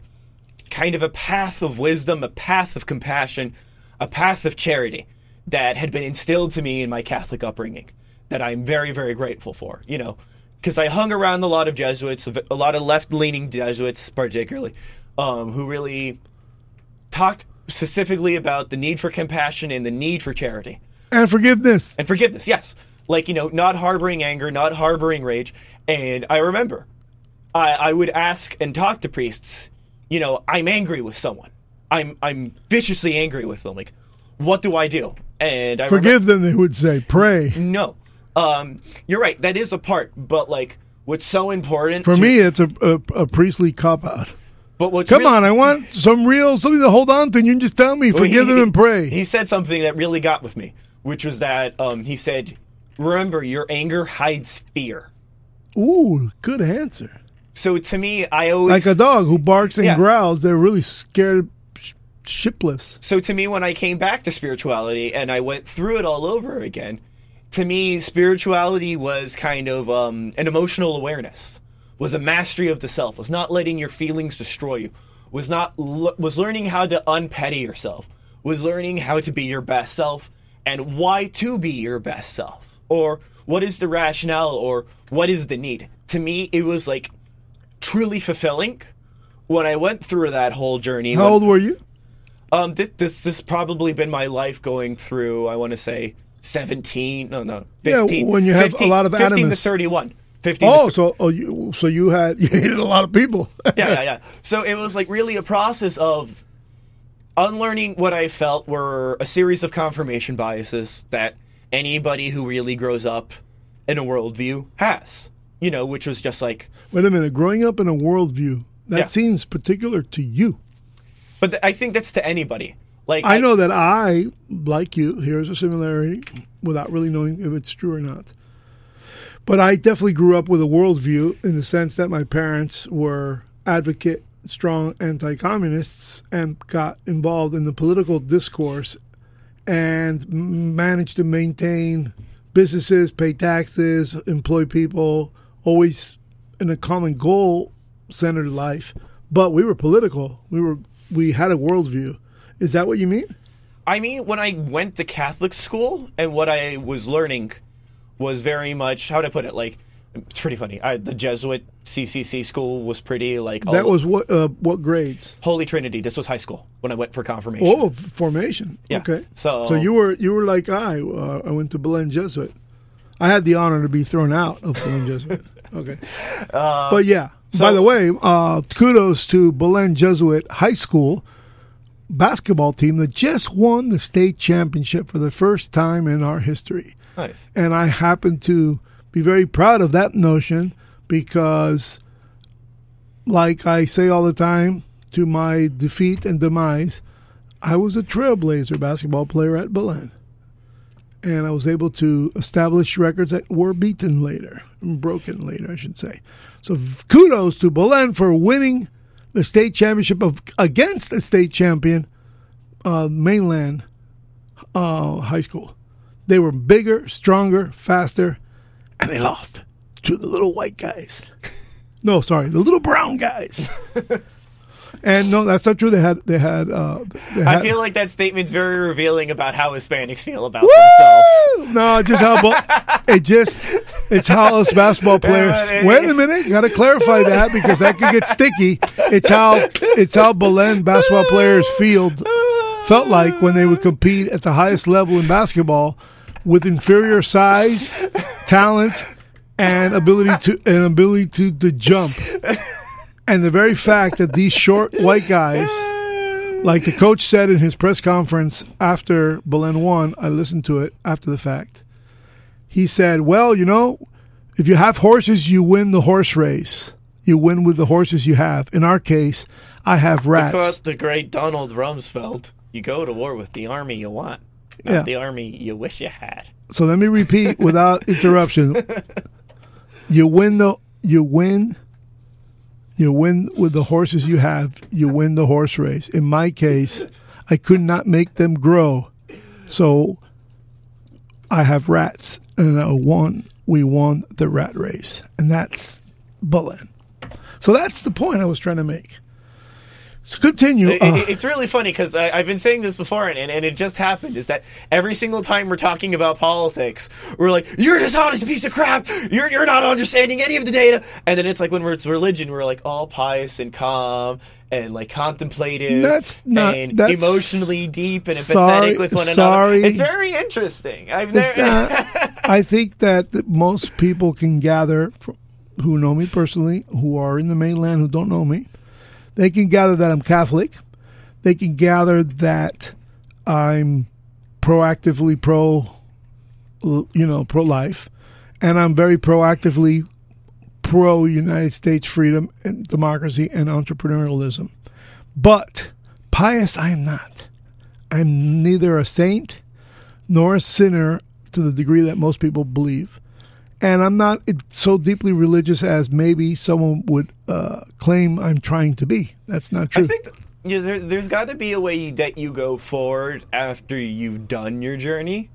Speaker 2: kind of a path of wisdom, a path of compassion, a path of charity that had been instilled to me in my Catholic upbringing that I'm very, very grateful for, you know, because I hung around a lot of Jesuits, a lot of left leaning Jesuits, particularly, um, who really talked specifically about the need for compassion and the need for charity
Speaker 1: And forgiveness.
Speaker 2: and forgiveness. Yes, like you know, not harboring anger, not harboring rage. And I remember, I, I would ask and talk to priests. You know, I'm angry with someone. I'm I'm viciously angry with them. Like, what do I do? And I
Speaker 1: Forgive them, they would say. Pray.
Speaker 2: no, um, you're right. That is a part, but like, what's so important
Speaker 1: For
Speaker 2: to-
Speaker 1: me, it's a, a, a priestly cop out.
Speaker 2: But what's
Speaker 1: Come
Speaker 2: really-
Speaker 1: on, I want some real something to hold on to. And you can just tell me,
Speaker 2: Well,
Speaker 1: forgive
Speaker 2: he-
Speaker 1: them and pray.
Speaker 2: He said something that really got with me, which was that um, he said, "Remember, your anger hides fear."
Speaker 1: Ooh, good answer.
Speaker 2: So to me, I always
Speaker 1: Like a dog who barks and
Speaker 2: Yeah.
Speaker 1: growls, they're really scared shipless.
Speaker 2: So to me, when I came back to spirituality and I went through it all over again, to me, spirituality was kind of um, an emotional awareness, was a mastery of the self, was not letting your feelings destroy you, was not was learning how to unpetty yourself, was learning how to be your best self and why to be your best self, or what is the rationale, or what is the need. To me, it was like truly fulfilling when I went through that whole journey.
Speaker 1: How
Speaker 2: when-
Speaker 1: old were you?
Speaker 2: um, this, this this probably been my life going through. I want to say seventeen. No, no,
Speaker 1: Yeah,
Speaker 2: fifteen.
Speaker 1: when you have a lot of
Speaker 2: 15 to thirty-one. Fifteen.
Speaker 1: Oh,
Speaker 2: to
Speaker 1: so oh, you so you had you hated a lot of people.
Speaker 2: yeah, yeah, yeah. So it was like really a process of unlearning what I felt were a series of confirmation biases that anybody who really grows up in a worldview has. You know, which was just like,
Speaker 1: Wait a minute. Growing up in a worldview that
Speaker 2: Yeah.
Speaker 1: seems particular to you.
Speaker 2: but th- I think that's to anybody. Like
Speaker 1: I know that I, like you, here's a similarity without really knowing if it's true or not. But I definitely grew up with a worldview in the sense that my parents were advocate, strong anti communists, and got involved in the political discourse and managed to maintain businesses, pay taxes, employ people, always in a common goal centered life. But we were political. We were we had a worldview. Is that what you mean?
Speaker 2: I mean, when I went to Catholic school and what I was learning was very much how would I put it like it's pretty funny. I, the Jesuit CCC school was pretty like
Speaker 1: That was what uh, what grades?
Speaker 2: Holy Trinity. This was high school when I went for confirmation.
Speaker 1: Oh, formation.
Speaker 2: Yeah.
Speaker 1: Okay.
Speaker 2: So-
Speaker 1: so you were you were like I. Uh, I went to Belen Jesuit. I had the honor to be thrown out of Belen Jesuit. Okay.
Speaker 2: Uh,
Speaker 1: but yeah. By the way, uh, kudos to Belen Jesuit High School basketball team that just won the state championship for the first time in our history.
Speaker 2: Nice.
Speaker 1: And I happen to be very proud of that notion because, like I say all the time, to my defeat and demise, I was a trailblazer basketball player at Belen. And I was able to establish records that were beaten later, broken later, I should say. So kudos to Belen for winning the state championship of against a state champion, uh, mainland uh, high school. They were bigger, stronger, faster, and they lost to the little white guys. No, sorry, the little brown guys. and no, that's not true. They had they had. Uh, they
Speaker 2: I feel like that statement's very revealing about how Hispanics feel about themselves.
Speaker 1: no, just how bo- it just it's how us basketball players. Wait a minute, got to clarify that because that could get sticky. It's how it's how Belen basketball players field felt like when they would compete at the highest level in basketball with inferior size, talent, and ability to and ability to, to jump. And the very fact that these short white guys, like the coach said in his press conference after Belen won, I listened to it after the fact. He said, Well, you know, if you have horses, you win the horse race. You win with the horses you have. In our case, I have rats.
Speaker 2: the great Donald Rumsfeld, you go to war with the army you want, not
Speaker 1: Yeah.
Speaker 2: the army you wish you had.
Speaker 1: So let me repeat without interruption. You win the you win you win with the horses you have, you win the horse race. In my case, I could not make them grow. So I have rats and I won we won the rat race. And that's Belen. So that's the point I was trying to make. So continue.
Speaker 2: It-
Speaker 1: Uh,
Speaker 2: it- it's really funny because I've been saying this before, and, and it just happened. Is that every single time we're talking about politics, we're like, "You're a dishonest piece of crap. You're you're not understanding any of the data." And then it's like when we're, it's religion, we're like all pious and calm and like contemplative,
Speaker 1: That's not-
Speaker 2: and
Speaker 1: that's-
Speaker 2: emotionally deep and empathetic with one
Speaker 1: sorry.
Speaker 2: another. It's very interesting. I've never.
Speaker 1: not- I think that most people can gather, fr- who know me personally, who are in the mainland, who don't know me, they can gather that I'm Catholic. They can gather that I'm proactively pro, you know, pro life, and I'm very proactively pro United States freedom and democracy and entrepreneurialism. But pious, I am not. I'm neither a saint nor a sinner to the degree that most people believe. And I'm not so deeply religious as maybe someone would uh, claim I'm trying to be. That's not true.
Speaker 2: I think yeah, there, there's got to be a way that you go forward after you've done your journey,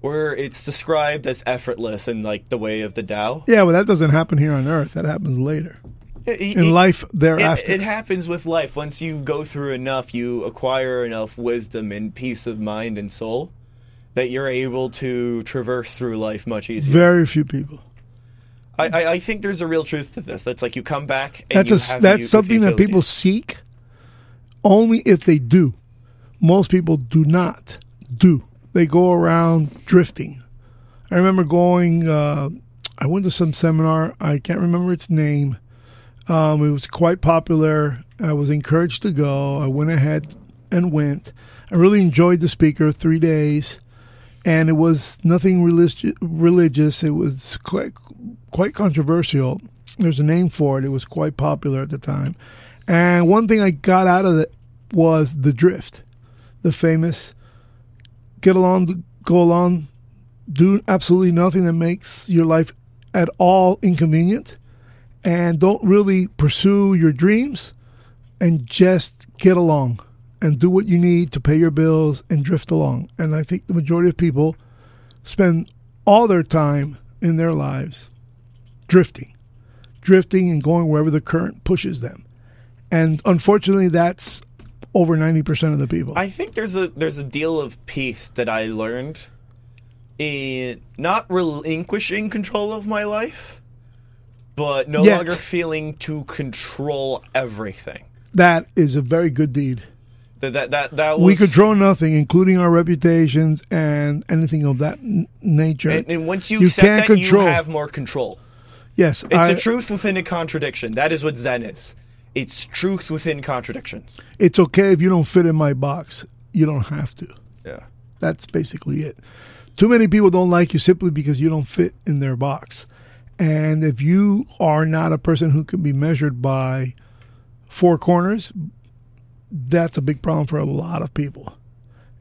Speaker 2: where it's described as effortless and like the way of the Tao.
Speaker 1: yeah, but that doesn't happen here on Earth. That happens later. in life thereafter.
Speaker 2: It, it happens with life. Once you go through enough, you acquire enough wisdom and peace of mind and soul that you're able to traverse through life much easier.
Speaker 1: Very few people.
Speaker 2: I, I, I think there's a real truth to this. That's like you come back. And
Speaker 1: That's
Speaker 2: you
Speaker 1: a,
Speaker 2: have
Speaker 1: that's something that people seek only if they do. Most people do not do. They go around drifting. I remember going. Uh, I went to some seminar. I can't remember its name. Um, it was quite popular. I was encouraged to go. I went ahead and went. I really enjoyed the speaker. Three days, and it was nothing religious. Religious. It was quite quite controversial. There's a name for it. It was quite popular at the time. And one thing I got out of it was the drift, the famous get along, go along, do absolutely nothing that makes your life at all inconvenient, and don't really pursue your dreams, and just get along and do what you need to pay your bills and drift along. And I think the majority of people spend all their time in their lives drifting, drifting and going wherever the current pushes them. And unfortunately, that's over 90% of the people.
Speaker 2: I think there's a there's a deal of peace that I learned in not relinquishing control of my life, but no
Speaker 1: Yet.
Speaker 2: longer feeling to control everything.
Speaker 1: that is a very good deed.
Speaker 2: That that that, that was
Speaker 1: We control nothing, including our reputations and anything of that n- nature.
Speaker 2: and, and once you,
Speaker 1: you
Speaker 2: accept
Speaker 1: can't
Speaker 2: that,
Speaker 1: control.
Speaker 2: you have more control.
Speaker 1: yes,
Speaker 2: It's
Speaker 1: I-
Speaker 2: a truth within a contradiction. That is what Zen is. It's truth within contradictions.
Speaker 1: it's okay if you don't fit in my box. You don't have to.
Speaker 2: Yeah.
Speaker 1: That's basically it. Too many people don't like you simply because you don't fit in their box. And if you are not a person who can be measured by four corners, that's a big problem for a lot of people.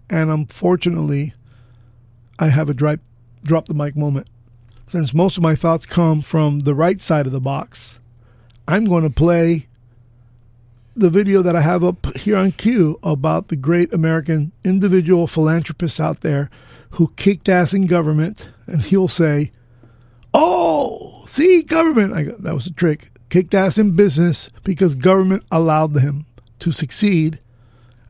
Speaker 1: And unfortunately, I have a drop, drop the mic moment. Since most of my thoughts come from the right side of the box, I'm going to play the video that I have up here on cue about the great American individual philanthropists out there who kicked ass in government, and he'll say, "Oh, see, government." Go, that was a trick. Kicked ass in business because government allowed him to succeed.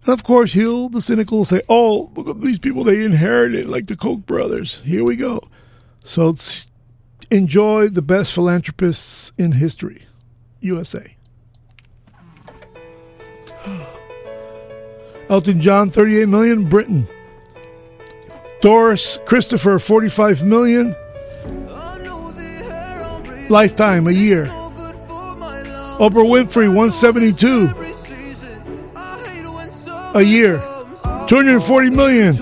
Speaker 1: And of course, he'll the cynical will say, "Oh, look at these people they inherited, like the Koch brothers." Here we go. So enjoy the best philanthropists in history, USA. Elton John, 38 million. Britain. Doris Christopher, 45 million. Lifetime, a year. Oprah Winfrey, 172. A year. 240 million.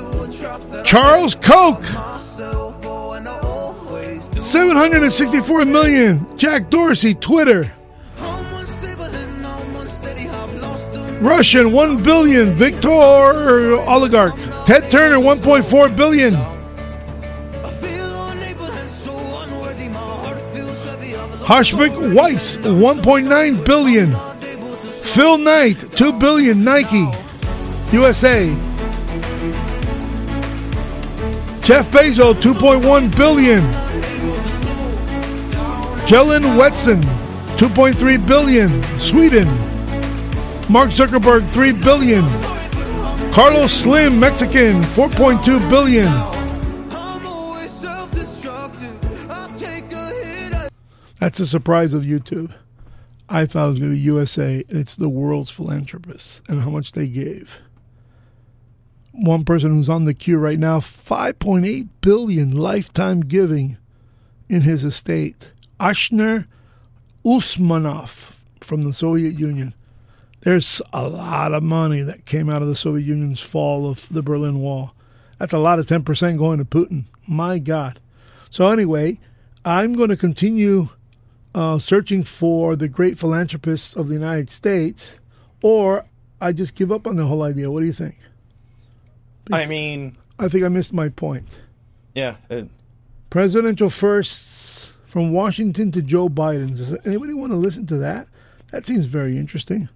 Speaker 1: Charles Koch. 764 million. Jack Dorsey, Twitter. Russian, 1 billion. Victor oligarch. Ted Turner, 1.4 billion. Hansjörg Wyss, 1.9 billion. Phil Knight, 2 billion. Nike, USA. Jeff Bezos, 2.1 billion. Jelen Wetson, 2.3 billion. Sweden. Mark Zuckerberg, 3 billion. Carlos Slim, Mexican, 4.2 billion. That's a surprise of YouTube. I thought it was going to be USA. It's the world's philanthropists and how much they gave. One person who's on the queue right now, 5.8 billion lifetime giving in his estate. Alisher Usmanov from the Soviet Union. There's a lot of money that came out of the Soviet Union's fall of the Berlin Wall. That's a lot of 10% going to Putin. My God. So, anyway, I'm going to continue uh, searching for the great philanthropists of the United States, or I just give up on the whole idea. What do you think?
Speaker 2: I mean,
Speaker 1: I think I missed my point.
Speaker 2: yeah. uh,
Speaker 1: Presidential firsts from Washington to Joe Biden. Does anybody want to listen to that? That seems very interesting.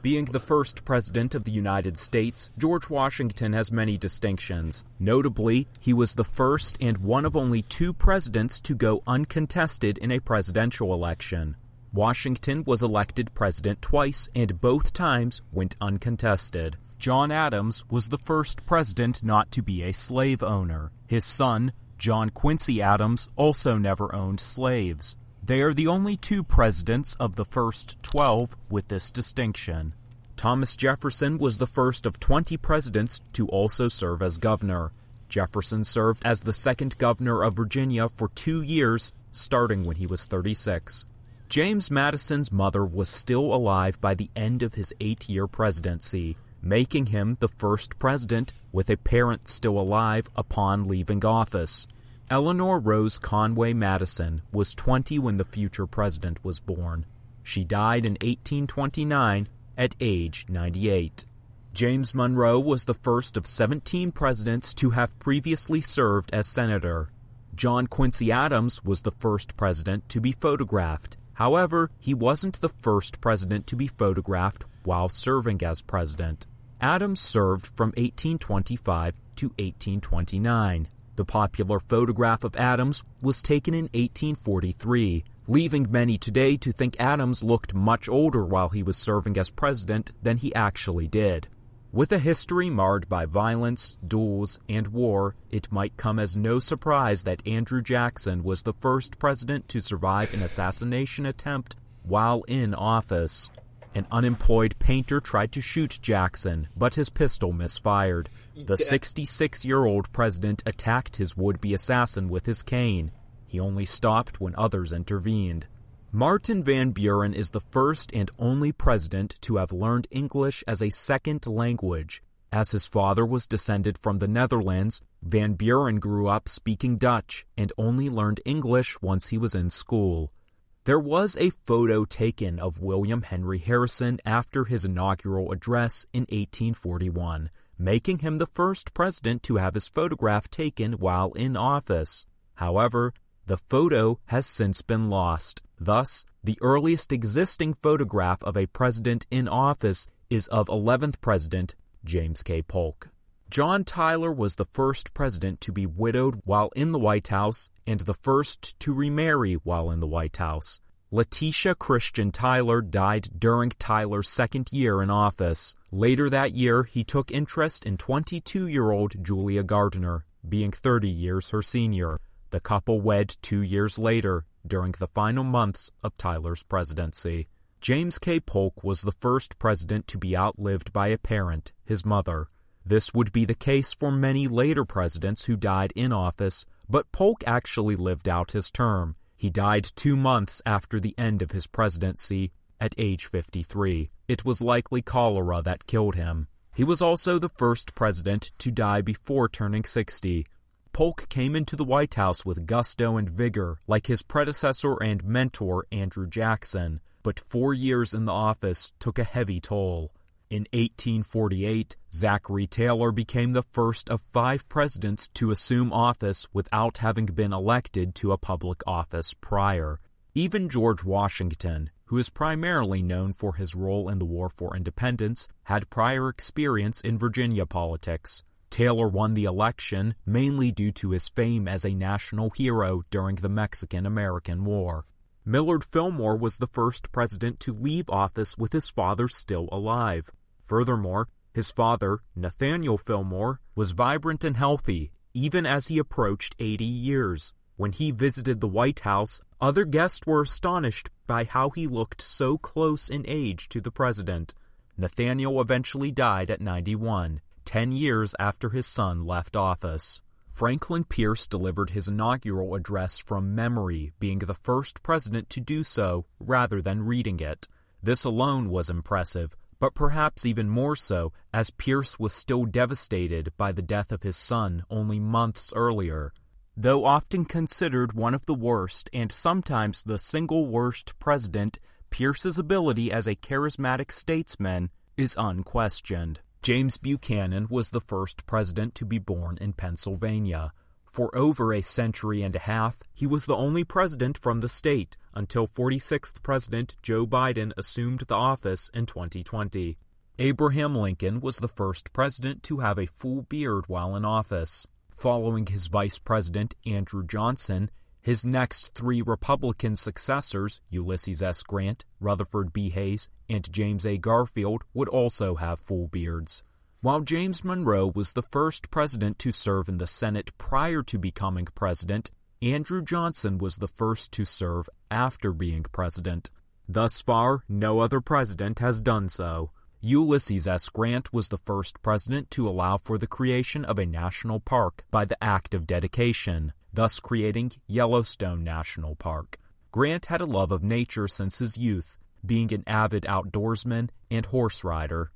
Speaker 24: Being the first president of the United States, George Washington has many distinctions. Notably, he was the first and one of only two presidents to go uncontested in a presidential election. Washington was elected president twice and both times went uncontested. John Adams was the first president not to be a slave owner. His son, John Quincy Adams, also never owned slaves. They are the only two presidents of the first 12 with this distinction. Thomas Jefferson was the first of 20 presidents to also serve as governor. Jefferson served as the second governor of Virginia for two years, starting when he was 36. James Madison's mother was still alive by the end of his eight year presidency, making him the first president with a parent still alive upon leaving office. Eleanor Rose Conway Madison was 20 when the future president was born. She died in 1829 at age 98. James Monroe was the first of 17 presidents to have previously served as senator. John Quincy Adams was the first president to be photographed. However, he wasn't the first president to be photographed while serving as president. Adams served from 1825 to 1829. The popular photograph of Adams was taken in 1843, leaving many today to think Adams looked much older while he was serving as president than he actually did. With a history marred by violence, duels, and war, it might come as no surprise that Andrew Jackson was the first president to survive an assassination attempt while in office. An unemployed painter tried to shoot Jackson, but his pistol misfired. The 66 year old president attacked his would be assassin with his cane. He only stopped when others intervened. Martin Van Buren is the first and only president to have learned English as a second language. As his father was descended from the Netherlands, Van Buren grew up speaking Dutch and only learned English once he was in school. There was a photo taken of William Henry Harrison after his inaugural address in 1841, making him the first president to have his photograph taken while in office. However, the photo has since been lost. Thus, the earliest existing photograph of a president in office is of 11th President James K. Polk. John Tyler was the first president to be widowed while in the White House and the first to remarry while in the White House. Letitia Christian Tyler died during Tyler's second year in office. Later that year, he took interest in 22 year old Julia Gardiner, being 30 years her senior. The couple wed two years later, during the final months of Tyler's presidency. James K. Polk was the first president to be outlived by a parent, his mother. This would be the case for many later presidents who died in office, but Polk actually lived out his term. He died two months after the end of his presidency, at age 53. It was likely cholera that killed him. He was also the first president to die before turning 60. Polk came into the White House with gusto and vigor, like his predecessor and mentor Andrew Jackson, but four years in the office took a heavy toll. In 1848, Zachary Taylor became the first of five presidents to assume office without having been elected to a public office prior. Even George Washington, who is primarily known for his role in the War for Independence, had prior experience in Virginia politics. Taylor won the election mainly due to his fame as a national hero during the Mexican American War. Millard Fillmore was the first president to leave office with his father still alive. Furthermore, his father, Nathaniel Fillmore, was vibrant and healthy even as he approached 80 years. When he visited the White House, other guests were astonished by how he looked so close in age to the president. Nathaniel eventually died at 91 ten years after his son left office. Franklin Pierce delivered his inaugural address from memory, being the first president to do so rather than reading it. This alone was impressive, but perhaps even more so as Pierce was still devastated by the death of his son only months earlier. Though often considered one of the worst and sometimes the single worst president, Pierce's ability as a charismatic statesman is unquestioned. James Buchanan was the first president to be born in Pennsylvania. For over a century and a half, he was the only president from the state until 46th President Joe Biden assumed the office in 2020. Abraham Lincoln was the first president to have a full beard while in office. Following his vice president, Andrew Johnson, His next three Republican successors, Ulysses S. Grant, Rutherford B. Hayes, and James A. Garfield, would also have full beards. While James Monroe was the first president to serve in the Senate prior to becoming president, Andrew Johnson was the first to serve after being president. Thus far, no other president has done so. Ulysses S. Grant was the first president to allow for the creation of a national park by the Act of Dedication, thus creating Yellowstone National Park. Grant had a love of nature since his youth, being an avid outdoorsman and horse rider.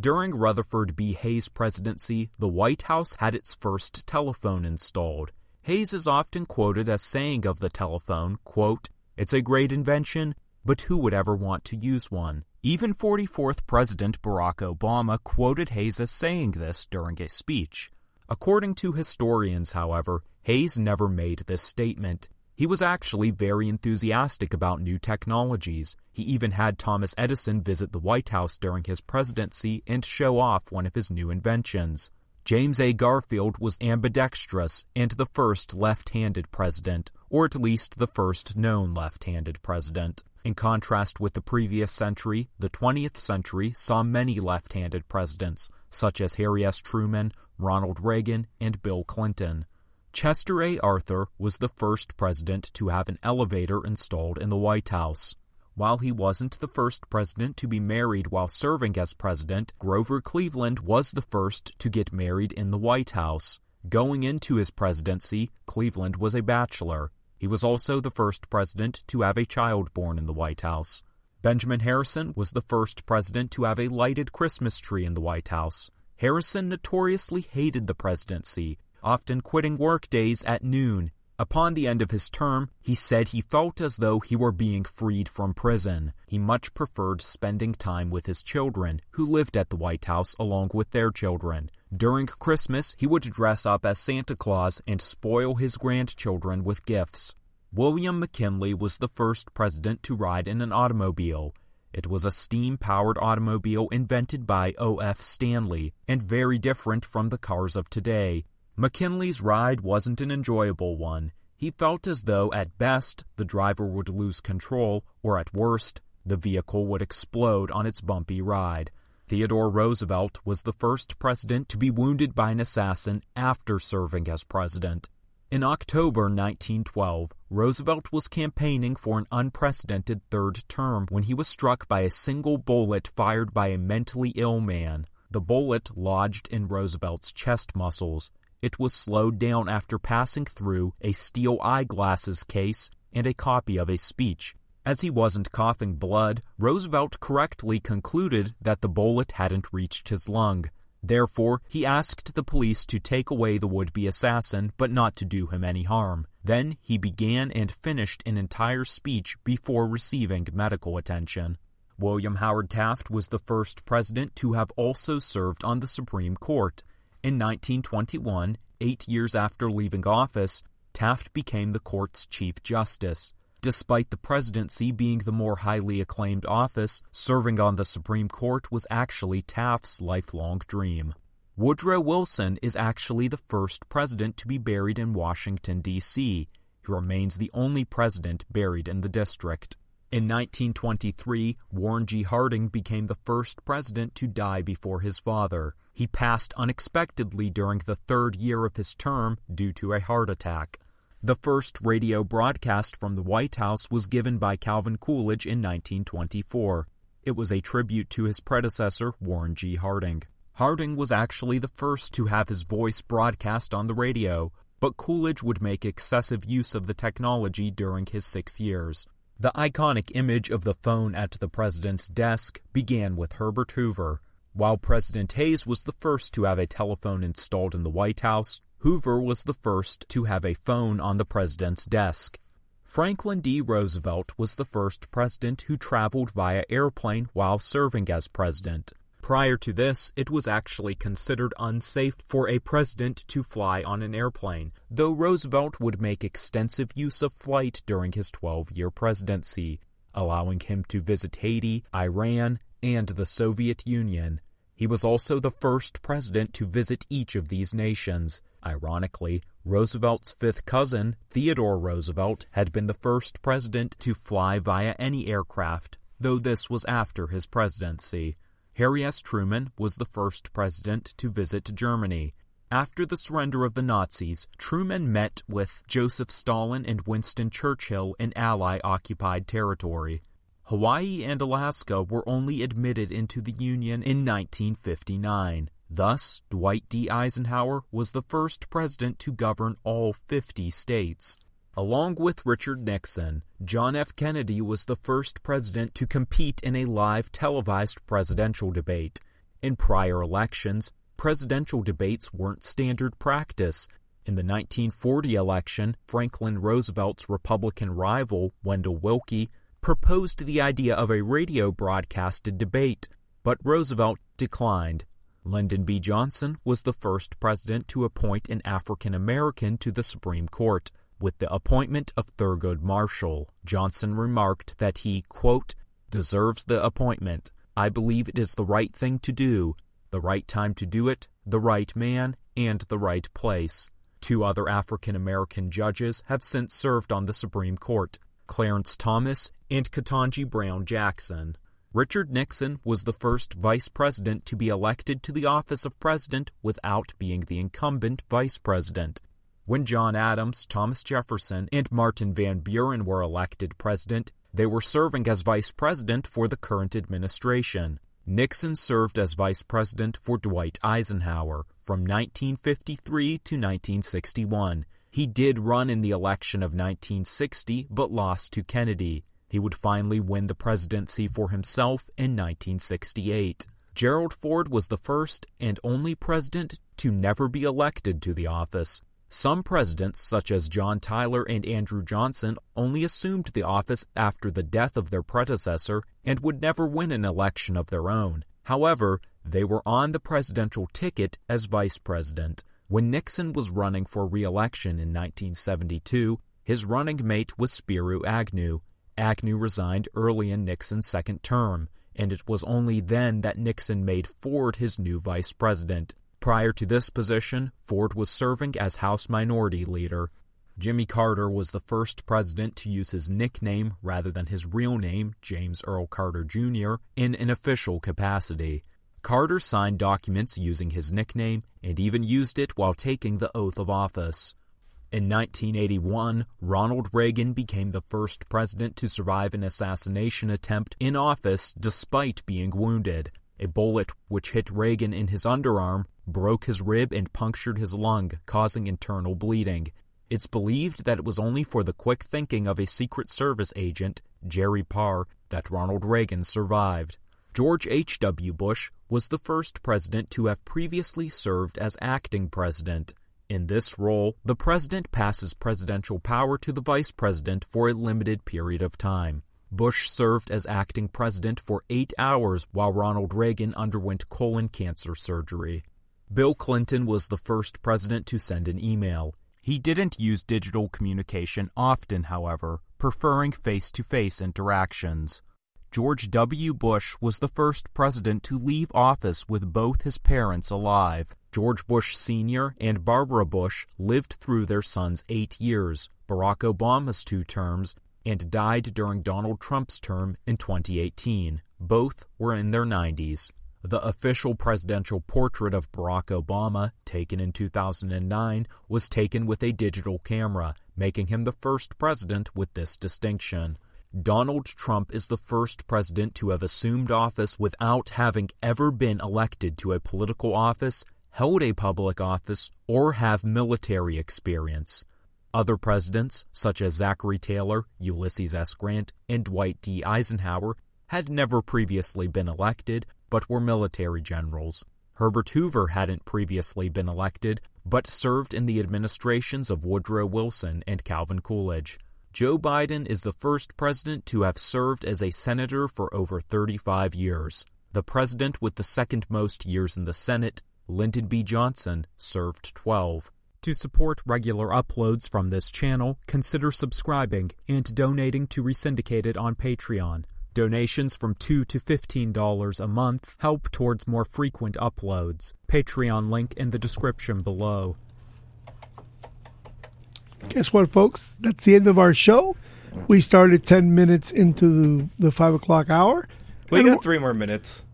Speaker 24: During Rutherford B. Hayes' presidency, the White House had its first telephone installed. Hayes is often quoted as saying of the telephone, quote, It's a great invention, but who would ever want to use one? Even 44th President Barack Obama quoted Hayes as saying this during a speech. According to historians, however, Hayes never made this statement. He was actually very enthusiastic about new technologies. He even had Thomas Edison visit the White House during his presidency and show off one of his new inventions. James A. Garfield was ambidextrous and the first left handed president, or at least the first known left handed president. In contrast with the previous century, the 20th century saw many left handed presidents, such as Harry S. Truman, Ronald Reagan, and Bill Clinton. Chester A. Arthur was the first president to have an elevator installed in the White House. While he wasn't the first president to be married while serving as president, Grover Cleveland was the first to get married in the White House. Going into his presidency, Cleveland was a bachelor. He was also the first president to have a child born in the White House. Benjamin Harrison was the first president to have a lighted Christmas tree in the White House. Harrison notoriously hated the presidency, often quitting work days at noon. Upon the end of his term, he said he felt as though he were being freed from prison. He much preferred spending time with his children, who lived at the White House along with their children. During Christmas, he would dress up as Santa Claus and spoil his grandchildren with gifts. William McKinley was the first president to ride in an automobile. It was a steam powered automobile invented by O.F. Stanley and very different from the cars of today. McKinley's ride wasn't an enjoyable one. He felt as though at best the driver would lose control, or at worst, the vehicle would explode on its bumpy ride. Theodore Roosevelt was the first president to be wounded by an assassin after serving as president. In October 1912, Roosevelt was campaigning for an unprecedented third term when he was struck by a single bullet fired by a mentally ill man. The bullet lodged in Roosevelt's chest muscles. It was slowed down after passing through a steel eyeglasses case and a copy of a speech. As he wasn't coughing blood, Roosevelt correctly concluded that the bullet hadn't reached his lung. Therefore, he asked the police to take away the would be assassin, but not to do him any harm. Then he began and finished an entire speech before receiving medical attention. William Howard Taft was the first president to have also served on the Supreme Court. In 1921, eight years after leaving office, Taft became the court's Chief Justice. Despite the presidency being the more highly acclaimed office, serving on the Supreme Court was actually Taft's lifelong dream. Woodrow Wilson is actually the first president to be buried in Washington, D.C. He remains the only president buried in the district. In 1923, Warren G. Harding became the first president to die before his father. He passed unexpectedly during the third year of his term due to a heart attack. The first radio broadcast from the White House was given by Calvin Coolidge in 1924. It was a tribute to his predecessor, Warren G. Harding. Harding was actually the first to have his voice broadcast on the radio, but Coolidge would make excessive use of the technology during his six years. The iconic image of the phone at the president's desk began with Herbert Hoover. While President Hayes was the first to have a telephone installed in the White House, Hoover was the first to have a phone on the president's desk. Franklin D. Roosevelt was the first president who traveled via airplane while serving as president. Prior to this, it was actually considered unsafe for a president to fly on an airplane, though Roosevelt would make extensive use of flight during his 12 year presidency, allowing him to visit Haiti, Iran, and the Soviet Union. He was also the first president to visit each of these nations. Ironically, Roosevelt's fifth cousin, Theodore Roosevelt, had been the first president to fly via any aircraft, though this was after his presidency. Harry S. Truman was the first president to visit Germany. After the surrender of the Nazis, Truman met with Joseph Stalin and Winston Churchill in Ally occupied territory. Hawaii and Alaska were only admitted into the Union in 1959. Thus, Dwight D. Eisenhower was the first president to govern all 50 states. Along with Richard Nixon, John F. Kennedy was the first president to compete in a live televised presidential debate. In prior elections, presidential debates weren't standard practice. In the 1940 election, Franklin Roosevelt's Republican rival, Wendell Willkie, proposed the idea of a radio broadcasted debate, but Roosevelt declined. Lyndon B. Johnson was the first president to appoint an African American to the Supreme Court. With the appointment of Thurgood Marshall, Johnson remarked that he, quote, deserves the appointment. I believe it is the right thing to do, the right time to do it, the right man, and the right place. Two other African American judges have since served on the Supreme Court Clarence Thomas and Ketanji Brown Jackson. Richard Nixon was the first vice president to be elected to the office of president without being the incumbent vice president. When John Adams, Thomas Jefferson, and Martin Van Buren were elected president, they were serving as vice president for the current administration. Nixon served as vice president for Dwight Eisenhower from 1953 to 1961. He did run in the election of 1960 but lost to Kennedy. He would finally win the presidency for himself in 1968. Gerald Ford was the first and only president to never be elected to the office. Some presidents, such as John Tyler and Andrew Johnson, only assumed the office after the death of their predecessor and would never win an election of their own. However, they were on the presidential ticket as vice president. When Nixon was running for re election in 1972, his running mate was Spiro Agnew. Agnew resigned early in Nixon's second term, and it was only then that Nixon made Ford his new vice president. Prior to this position, Ford was serving as House Minority Leader. Jimmy Carter was the first president to use his nickname rather than his real name, James Earl Carter Jr., in an official capacity. Carter signed documents using his nickname and even used it while taking the oath of office. In 1981, Ronald Reagan became the first president to survive an assassination attempt in office despite being wounded. A bullet which hit Reagan in his underarm broke his rib and punctured his lung, causing internal bleeding. It's believed that it was only for the quick thinking of a Secret Service agent, Jerry Parr, that Ronald Reagan survived. George H.W. Bush was the first president to have previously served as acting president. In this role, the president passes presidential power to the vice president for a limited period of time. Bush served as acting president for eight hours while Ronald Reagan underwent colon cancer surgery. Bill Clinton was the first president to send an email. He didn't use digital communication often, however, preferring face to face interactions. George W. Bush was the first president to leave office with both his parents alive. George Bush Sr. and Barbara Bush lived through their son's eight years, Barack Obama's two terms, and died during Donald Trump's term in 2018. Both were in their 90s. The official presidential portrait of Barack Obama, taken in 2009, was taken with a digital camera, making him the first president with this distinction. Donald Trump is the first president to have assumed office without having ever been elected to a political office, held a public office, or have military experience. Other presidents, such as Zachary Taylor, Ulysses S. Grant, and Dwight D. Eisenhower, had never previously been elected, but were military generals. Herbert Hoover hadn't previously been elected, but served in the administrations of Woodrow Wilson and Calvin Coolidge. Joe Biden is the first president to have served as a senator for over 35 years. The president with the second most years in the Senate, Lyndon B. Johnson, served 12. To support regular uploads from this channel, consider subscribing and donating to Resyndicated on Patreon. Donations from 2 to $15 a month help towards more frequent uploads. Patreon link in the description below.
Speaker 1: Guess what, folks? That's the end of our show. We started 10 minutes into the, the 5 o'clock hour.
Speaker 2: We got three more minutes.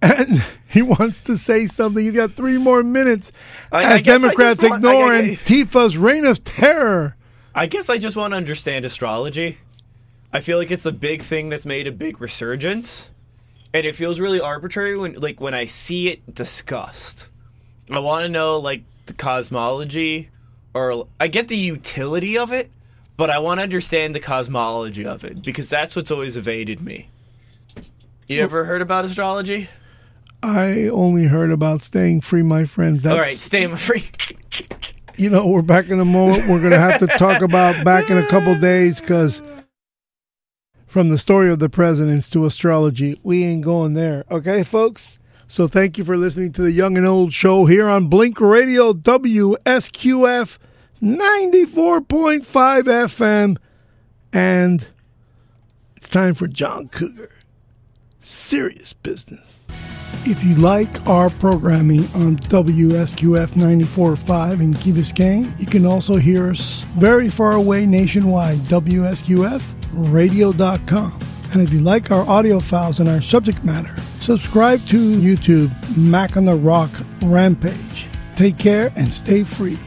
Speaker 1: and he wants to say something. He's got three more minutes
Speaker 2: I- I
Speaker 1: as
Speaker 2: I
Speaker 1: Democrats
Speaker 2: just want- I- I-
Speaker 1: ignoring Tifa's reign of terror.
Speaker 2: I guess I just want to understand astrology. I feel like it's a big thing that's made a big resurgence, and it feels really arbitrary when, like, when I see it discussed. I want to know like the cosmology, or I get the utility of it, but I want to understand the cosmology of it because that's what's always evaded me. You ever heard about astrology?
Speaker 1: I only heard about staying free, my friends. That's,
Speaker 2: All right, stay free.
Speaker 1: You know, we're back in a moment. We're going to have to talk about back in a couple days because from the story of the presidents to astrology, we ain't going there. Okay, folks? So thank you for listening to the Young and Old Show here on Blink Radio WSQF 94.5 FM. And it's time for John Cougar. Serious business. If you like our programming on WSQF 94.5 in Key Biscayne, you can also hear us very far away nationwide, WSQFradio.com. And if you like our audio files and our subject matter, subscribe to YouTube Mac on the Rock Rampage. Take care and stay free.